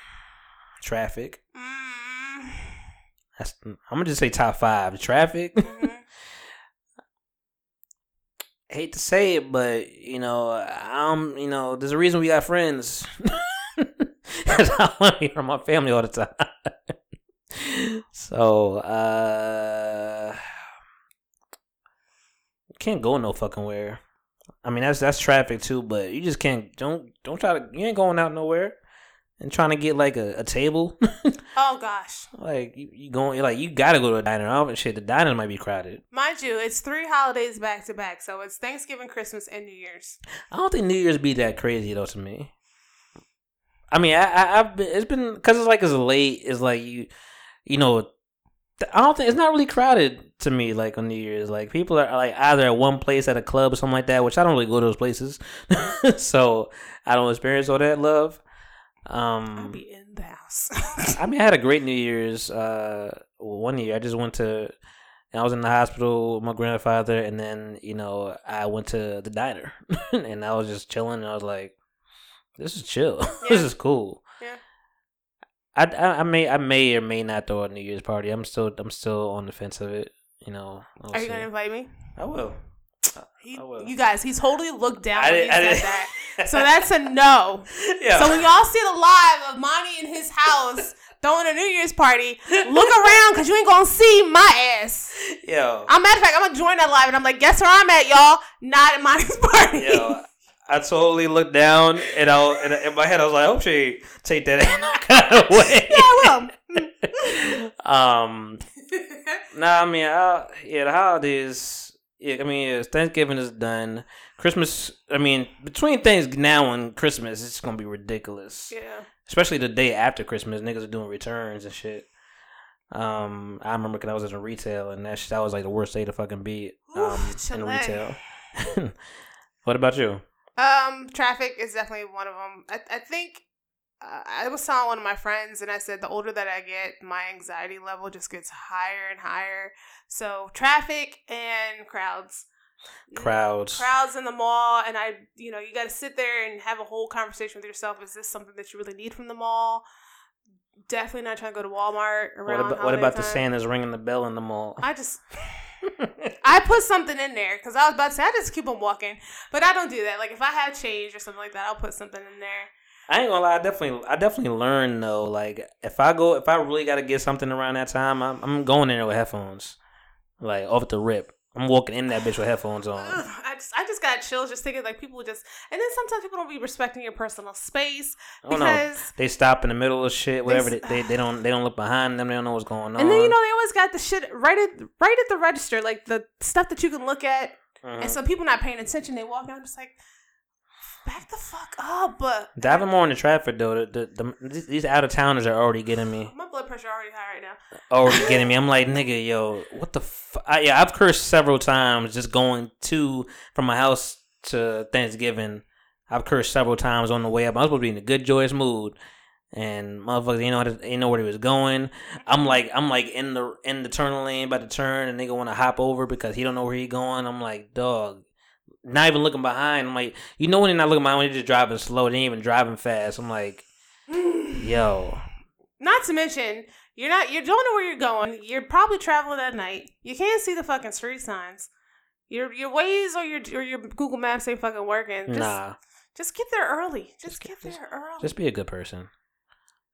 traffic. Mm, That's, I'm gonna just say top five. Traffic. mhm. Hate to say it, but you know, I'm. You know, there's a reason we got friends. (laughs) 'Cause I want to hear from my family all the time. (laughs) so, uh, can't go no fucking where. I mean, that's that's traffic too, but you just can't. Don't don't try to. You ain't going out nowhere and trying to get like a, a table. (laughs) Oh gosh. like you, you going like you gotta go to a diner. I don't shit. The diner might be crowded. Mind you, it's three holidays back to back. So it's Thanksgiving, Christmas, and New Year's. I don't think New Year's be that crazy though to me. I mean, I, I I've been it's been because it's like it's late. It's like you, you know, I don't think it's not really crowded to me. Like on New Year's, like people are like either at one place at a club or something like that, which I don't really go to those places, (laughs) so I don't experience all that love. I'll Um, be in the house. I mean, I had a great New (laughs) Year's. Uh, one year I just went to. I was in the hospital with my grandfather, and then you know I went to the diner, (laughs) and I was just chilling. And I was like, "This is chill. (laughs) this is cool." Yeah. I, I, I may I may or may not throw a New Year's party. I'm still I'm still on the fence of it. You know. I'll Are you gonna invite me? I will. He, you guys, he totally looked down I when he said that. So that's a no. (laughs) yeah. So when y'all see the live of Monty in his house throwing a New Year's party, look around because you ain't gonna see my ass. yo. I'm matter of fact, I'm gonna join that live and I'm like, guess where I'm at, y'all? Not at Monty's (laughs) party. Yo, I totally looked down and I and in my head I was like, I hope she take that (laughs) kind of way. yeah, I will. um, nah, I mean, I, yeah, the holidays. Yeah, I mean, yeah, Thanksgiving is done. Christmas. I mean, between things now and Christmas, it's gonna be ridiculous. yeah. Especially the day after Christmas, niggas are doing returns and shit. Um, I remember because I was in retail and that shit, that was like the worst day to fucking be um Oof, in retail. (laughs) what about you? Um, traffic is definitely one of them. I, I think uh, I was telling one of my friends, and I said the older that I get, my anxiety level just gets higher and higher. So traffic and crowds. Crowds. crowds in the mall and i you know you got to sit there and have a whole conversation with yourself is this something that you really need from the mall definitely not trying to go to walmart What about, what about the. Santa's ringing the bell in the mall? i just (laughs) i put something in there because i was about to say i just keep on walking but i don't do that like if i have change or something like that i'll put something in there I ain't gonna lie. I definitely, I definitely learned though. Like if I go, if I really got to get something around that time, I'm, I'm going in there with headphones, like off the rip. I'm walking in that bitch with headphones on. I just, I just got chills just thinking like people just, and then sometimes people don't be respecting your personal space oh, know. because They stop in the middle of shit, whatever. They, they, they don't they don't look behind them. They don't know what's going on. And then you know they always got the shit right at right at the register, like the stuff that you can look at. And mm-hmm. so people not paying attention, they walk out. I'm just like, back the fuck up. But Diving more into traffic though. The, the, the these out of towners are already getting me. my blood pressure already high right now. Already getting me. I'm like nigga, yo, what the? F-? I, yeah, I've cursed several times just going to from my house to Thanksgiving. I've cursed several times on the way up. I was supposed to be in a good joyous mood, and motherfuckers, you know, you know where he was going. I'm like, I'm like in the in the turn lane, about to turn, and nigga want to hop over because he don't know where he going. I'm like, dog, not even looking behind. I'm like, you know when you're not looking behind, when you're just driving slow, they ain't even driving fast. I'm like, (sighs) yo, Not to mention, you're not you don't know where you're going. You're probably traveling at night. You can't see the fucking street signs. Your your Waze or your or your Google Maps ain't fucking working. Just nah, just get there early. Just, Just get there early. just be a good person.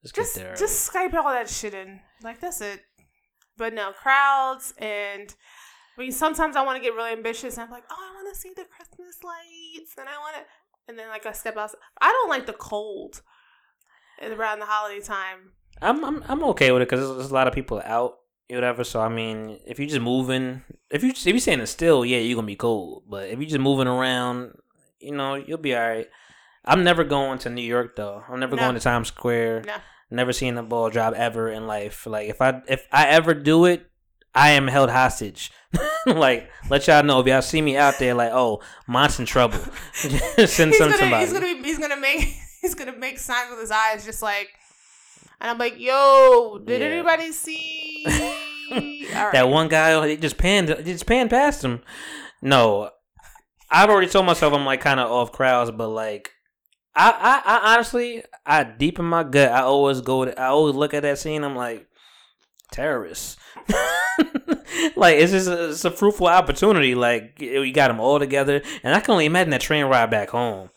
Just, just get there. just Skype all that shit in. Like that's it. But no crowds and. I mean, sometimes I want to get really ambitious, and I'm like, oh, I want to see the Christmas lights, and I want to, and then like I step outside. I don't like the cold around the holiday time. I'm I'm I'm okay with it because there's, there's a lot of people out, whatever. So I mean, if you're just moving, if you if you're standing still, yeah, you're gonna be cold. But if you're just moving around, you know, you'll be all right. I'm never going to New York though. I'm never No. going to Times Square. No. Never seen a ball drop ever in life. Like if I if I ever do it, I am held hostage. (laughs) like let y'all know if y'all see me out there, like oh, Mont's in trouble. (laughs) Send some gonna, somebody. he's gonna be, he's gonna make, (laughs) he's gonna make signs with his eyes, just like, and I'm like, yo, did Yeah. anybody see? Right. That one guy, oh, he just panned, he just panned past him. No, I've already told myself I'm like kind of off crowds, but like, I, I, I honestly, I deep in my gut, I always go, to, I always look at that scene. I'm like, terrorists. (laughs) like it's just a, it's a fruitful opportunity. Like we got them all together, and I can only imagine that train ride back home.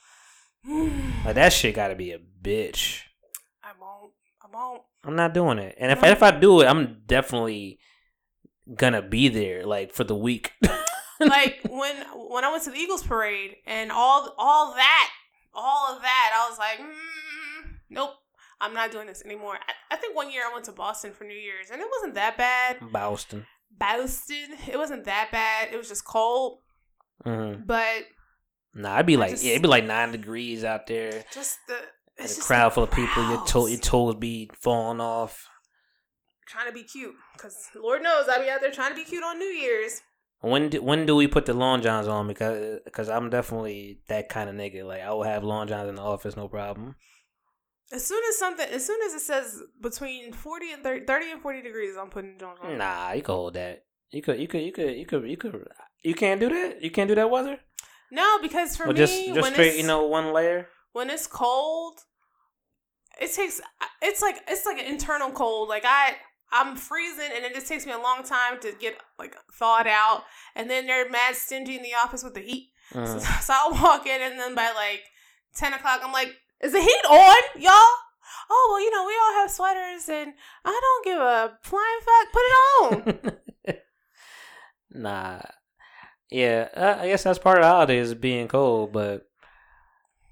(sighs) Like that shit got to be a bitch. I won't. I won't. I'm not doing it. And if if I do it, I'm definitely gonna be there like for the week. (laughs) like when when I went to the Eagles parade and all all that, all of that, I was like, mm, nope, I'm not doing this anymore. I, I think one year I went to Boston for New Year's and it wasn't that bad. Boston. Boston, it wasn't that bad. It was just cold, hmm but Nah, I'd be like, just- yeah, it'd be like nine degrees out there. just the it's a crowd full of people. Your toe, crowds. your toes be falling off. trying to be cute because Lord knows I'd be out there trying to be cute on New Year's. When do, when do we put the long johns on? Because because I'm definitely that kind of nigga. Like I will have long johns in the office, no problem. As soon as something, as soon as it says between forty and 30, 30 and forty degrees, I'm putting Jones on. Nah, you could hold that. You could you could you could you could you could you can't do that. You can't do that weather. No, because for or me, just just when straight it's, you know one layer. when it's cold, it takes it's like it's like an internal cold. Like I I'm freezing and it just takes me a long time to get like thawed out. And then they're mad stingy in the office with the heat. (laughs) So, Mm. so I'll walk in and then by like ten o'clock I'm like, is the heat on, y'all? Oh well, you know, we all have sweaters and I don't give a flying fuck. Put it on. (laughs) nah, yeah, uh, I guess that's part of the holidays being cold, but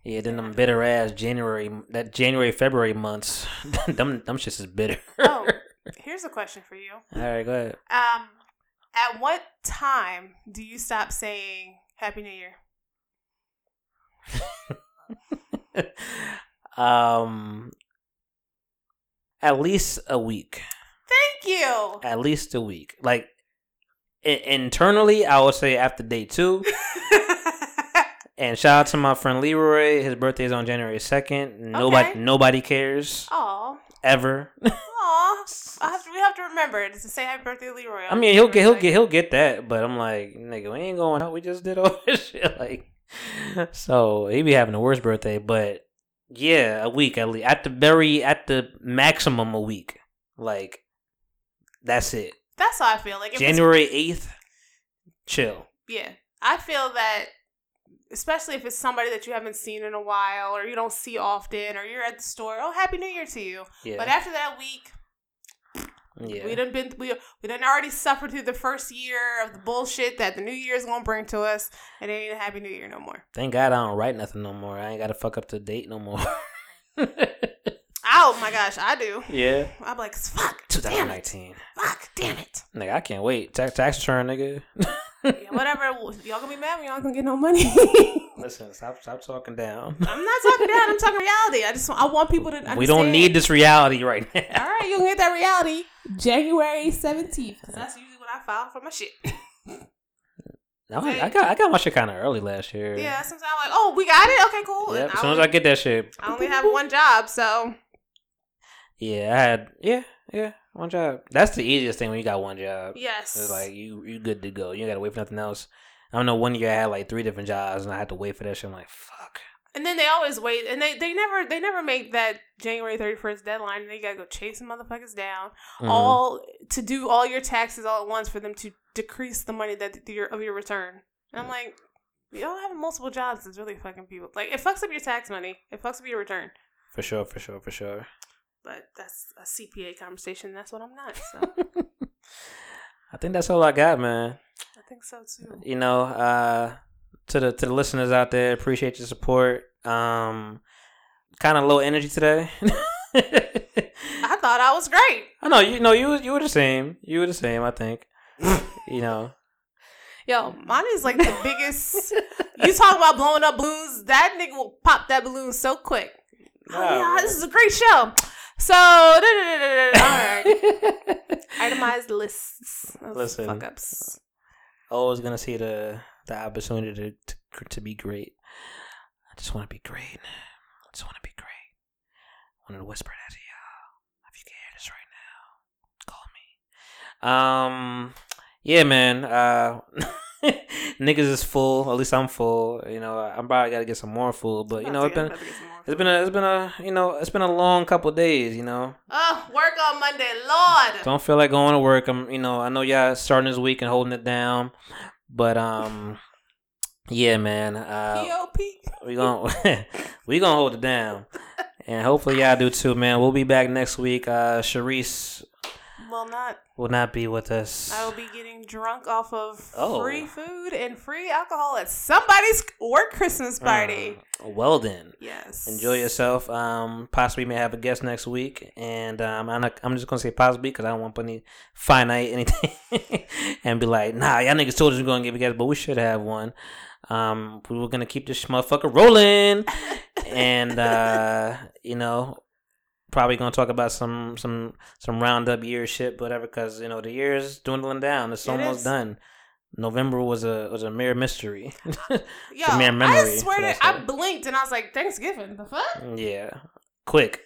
yeah, then them bitter ass January, that January February months, (laughs) them them shits is bitter. oh, (laughs) here's a question for you. All right, go ahead. Um, at what time do you stop saying Happy New Year? (laughs) um, at least a week. Thank you. At least a week. Like i- internally, I would say after day two. (laughs) And shout out to my friend Leroy. His birthday is on January second. Nobody, Okay. nobody cares Aw, ever. aw. (laughs) Have to, we have to remember it to say Happy Birthday, Leroy. I mean, he'll get, he'll get, he'll get that. But I'm like, nigga, we ain't going out. We just did all this shit. Like, so he be having the worst birthday. But yeah, a week at least. At the very, at the maximum, a week. Like, that's it. That's how I feel. Like January eighth, chill. yeah, I feel that. Especially if it's somebody that you haven't seen in a while, or you don't see often, or you're at the store. Oh, Happy New Year to you! Yeah, But after that week, yeah. we done been we we done already suffered through the first year of the bullshit that the New Year's gonna bring to us, and it ain't a Happy New Year no more. Thank God I don't write nothing no more. I ain't got to fuck up the date no more. (laughs) Oh my gosh, I do. yeah. I'm like, fuck, damn it, 2019. fuck, damn it. Nigga, I can't wait. Tax, tax return, nigga. Yeah, whatever. (laughs) Y'all gonna be mad when y'all gonna get no money. (laughs) Listen, stop, stop talking down. I'm not talking down. I'm talking reality. I just I want people to. Understand. We don't need this reality right now. (laughs) All right, you can get that reality January 17th because that's usually when I file for my shit. No, I, I got I got my shit kind of early last year. Yeah, sometimes I'm like, oh, we got it. Okay, cool. Yep. As soon as I get that shit, I only have one job, so yeah, I had yeah, yeah, one job. That's the easiest thing when you got one job. yes. It's like you you good to go. You gotta wait for nothing else. I don't know. One year I had like three different jobs and I had to wait for that shit. I'm like, fuck. And then they always wait, and they, they never they never make that January thirty first deadline. And they gotta go chase the motherfuckers down, Mhm. all to do all your taxes all at once for them to decrease the money that your of your return. And I'm like, y'all having multiple jobs is really fucking people. Like it fucks up your tax money, it fucks up your return. for sure, for sure, for sure. But that's a CPA conversation. That's what I'm not. (laughs) So I think that's all I got, man. I think so too. You know, uh, to the to the listeners out there, appreciate your support. Um, kind of low energy today. I thought I was great. (laughs) I know you know you you were the same. You were the same. I think. (laughs) you know. Yo, mine is like the biggest. you talk about blowing up balloons. That nigga will pop that balloon so quick. Oh, yeah, this is a great show. So, all right. (laughs) Itemized lists of Listen. fuck ups. Always gonna see the the opportunity to, to to be great. I just want to be great. I just want to be great. I wanted to whisper that to y'all. If you can hear this right now, call me. Um, yeah, man. Uh, (laughs) niggas is full. At least I'm full. You know, I'm probably gotta get some more food. But you know, it's been it's been a it's been a you know it's been a long couple days. You know, Oh, work on Monday, Lord. don't feel like going to work. I'm, you know, I know y'all starting this week and holding it down, but um, yeah, man. Uh, POP. we gonna (laughs) we gonna hold it down, and hopefully y'all do too, man. We'll be back next week. Uh, Sharice Well, not. will not be with us. I will be getting drunk off of Oh. free food and free alcohol at somebody's work Christmas party. Uh, well then. Yes. Enjoy yourself. Um, possibly may have a guest next week, and um, I'm not, I'm just gonna say possibly because I don't want to put any finite anything, (laughs) and be like, nah, y'all niggas told us we're gonna give a guest, but we should have one. Um, we were gonna keep this motherfucker rolling, (laughs) and uh, you know, probably gonna talk about some some some roundup year shit, whatever, because you know the year is dwindling down. It's It almost is. done. November was a was a mere mystery. (laughs) Yo, mere memory, I swear should I I blinked and I was like, Thanksgiving. The fuck? yeah, quick.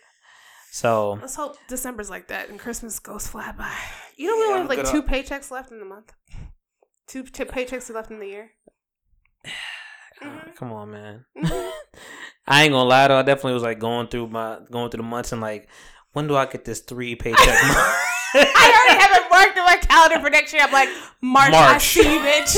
So Let's hope December's like that and Christmas goes fly by. You know, we Yeah, only have like two up. paychecks left in the month. Two t- paychecks left in the year. Uh, (sighs) come on, man. (laughs) I ain't gonna lie though. I definitely was like going through my going through the months and like, when do I get this three paycheck? (laughs) month? I already have it marked in my calendar for next year. I'm like, March, I see you, bitch.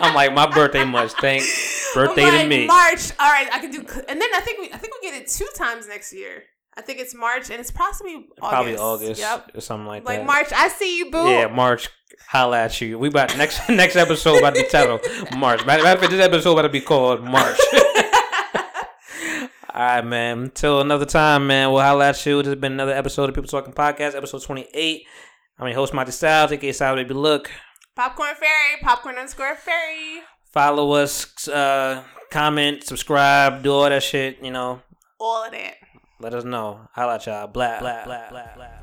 (laughs) I'm like, my birthday month. Thank (laughs) birthday I'm to me. March. All right, I can do. And then I think we, I think we get it two times next year. I think it's March and it's possibly August. Probably August Yep. or something like, Like that. Like March, I see you, boo. Yeah, March. Holla at you. We about next next episode about to be titled March. Matter of fact, this episode about to be called March. All right, man. Until another time, man. We'll holla at you. This has been another episode of People Talking Podcast, episode twenty eight. I'm your host, Monty Styles, aka Style Baby Look. Popcorn Fairy, Popcorn underscore Fairy, Follow us, uh, comment, subscribe, do all that shit. You know, all of that. let us know. Holla at y'all. Blah blah blah blah. blah.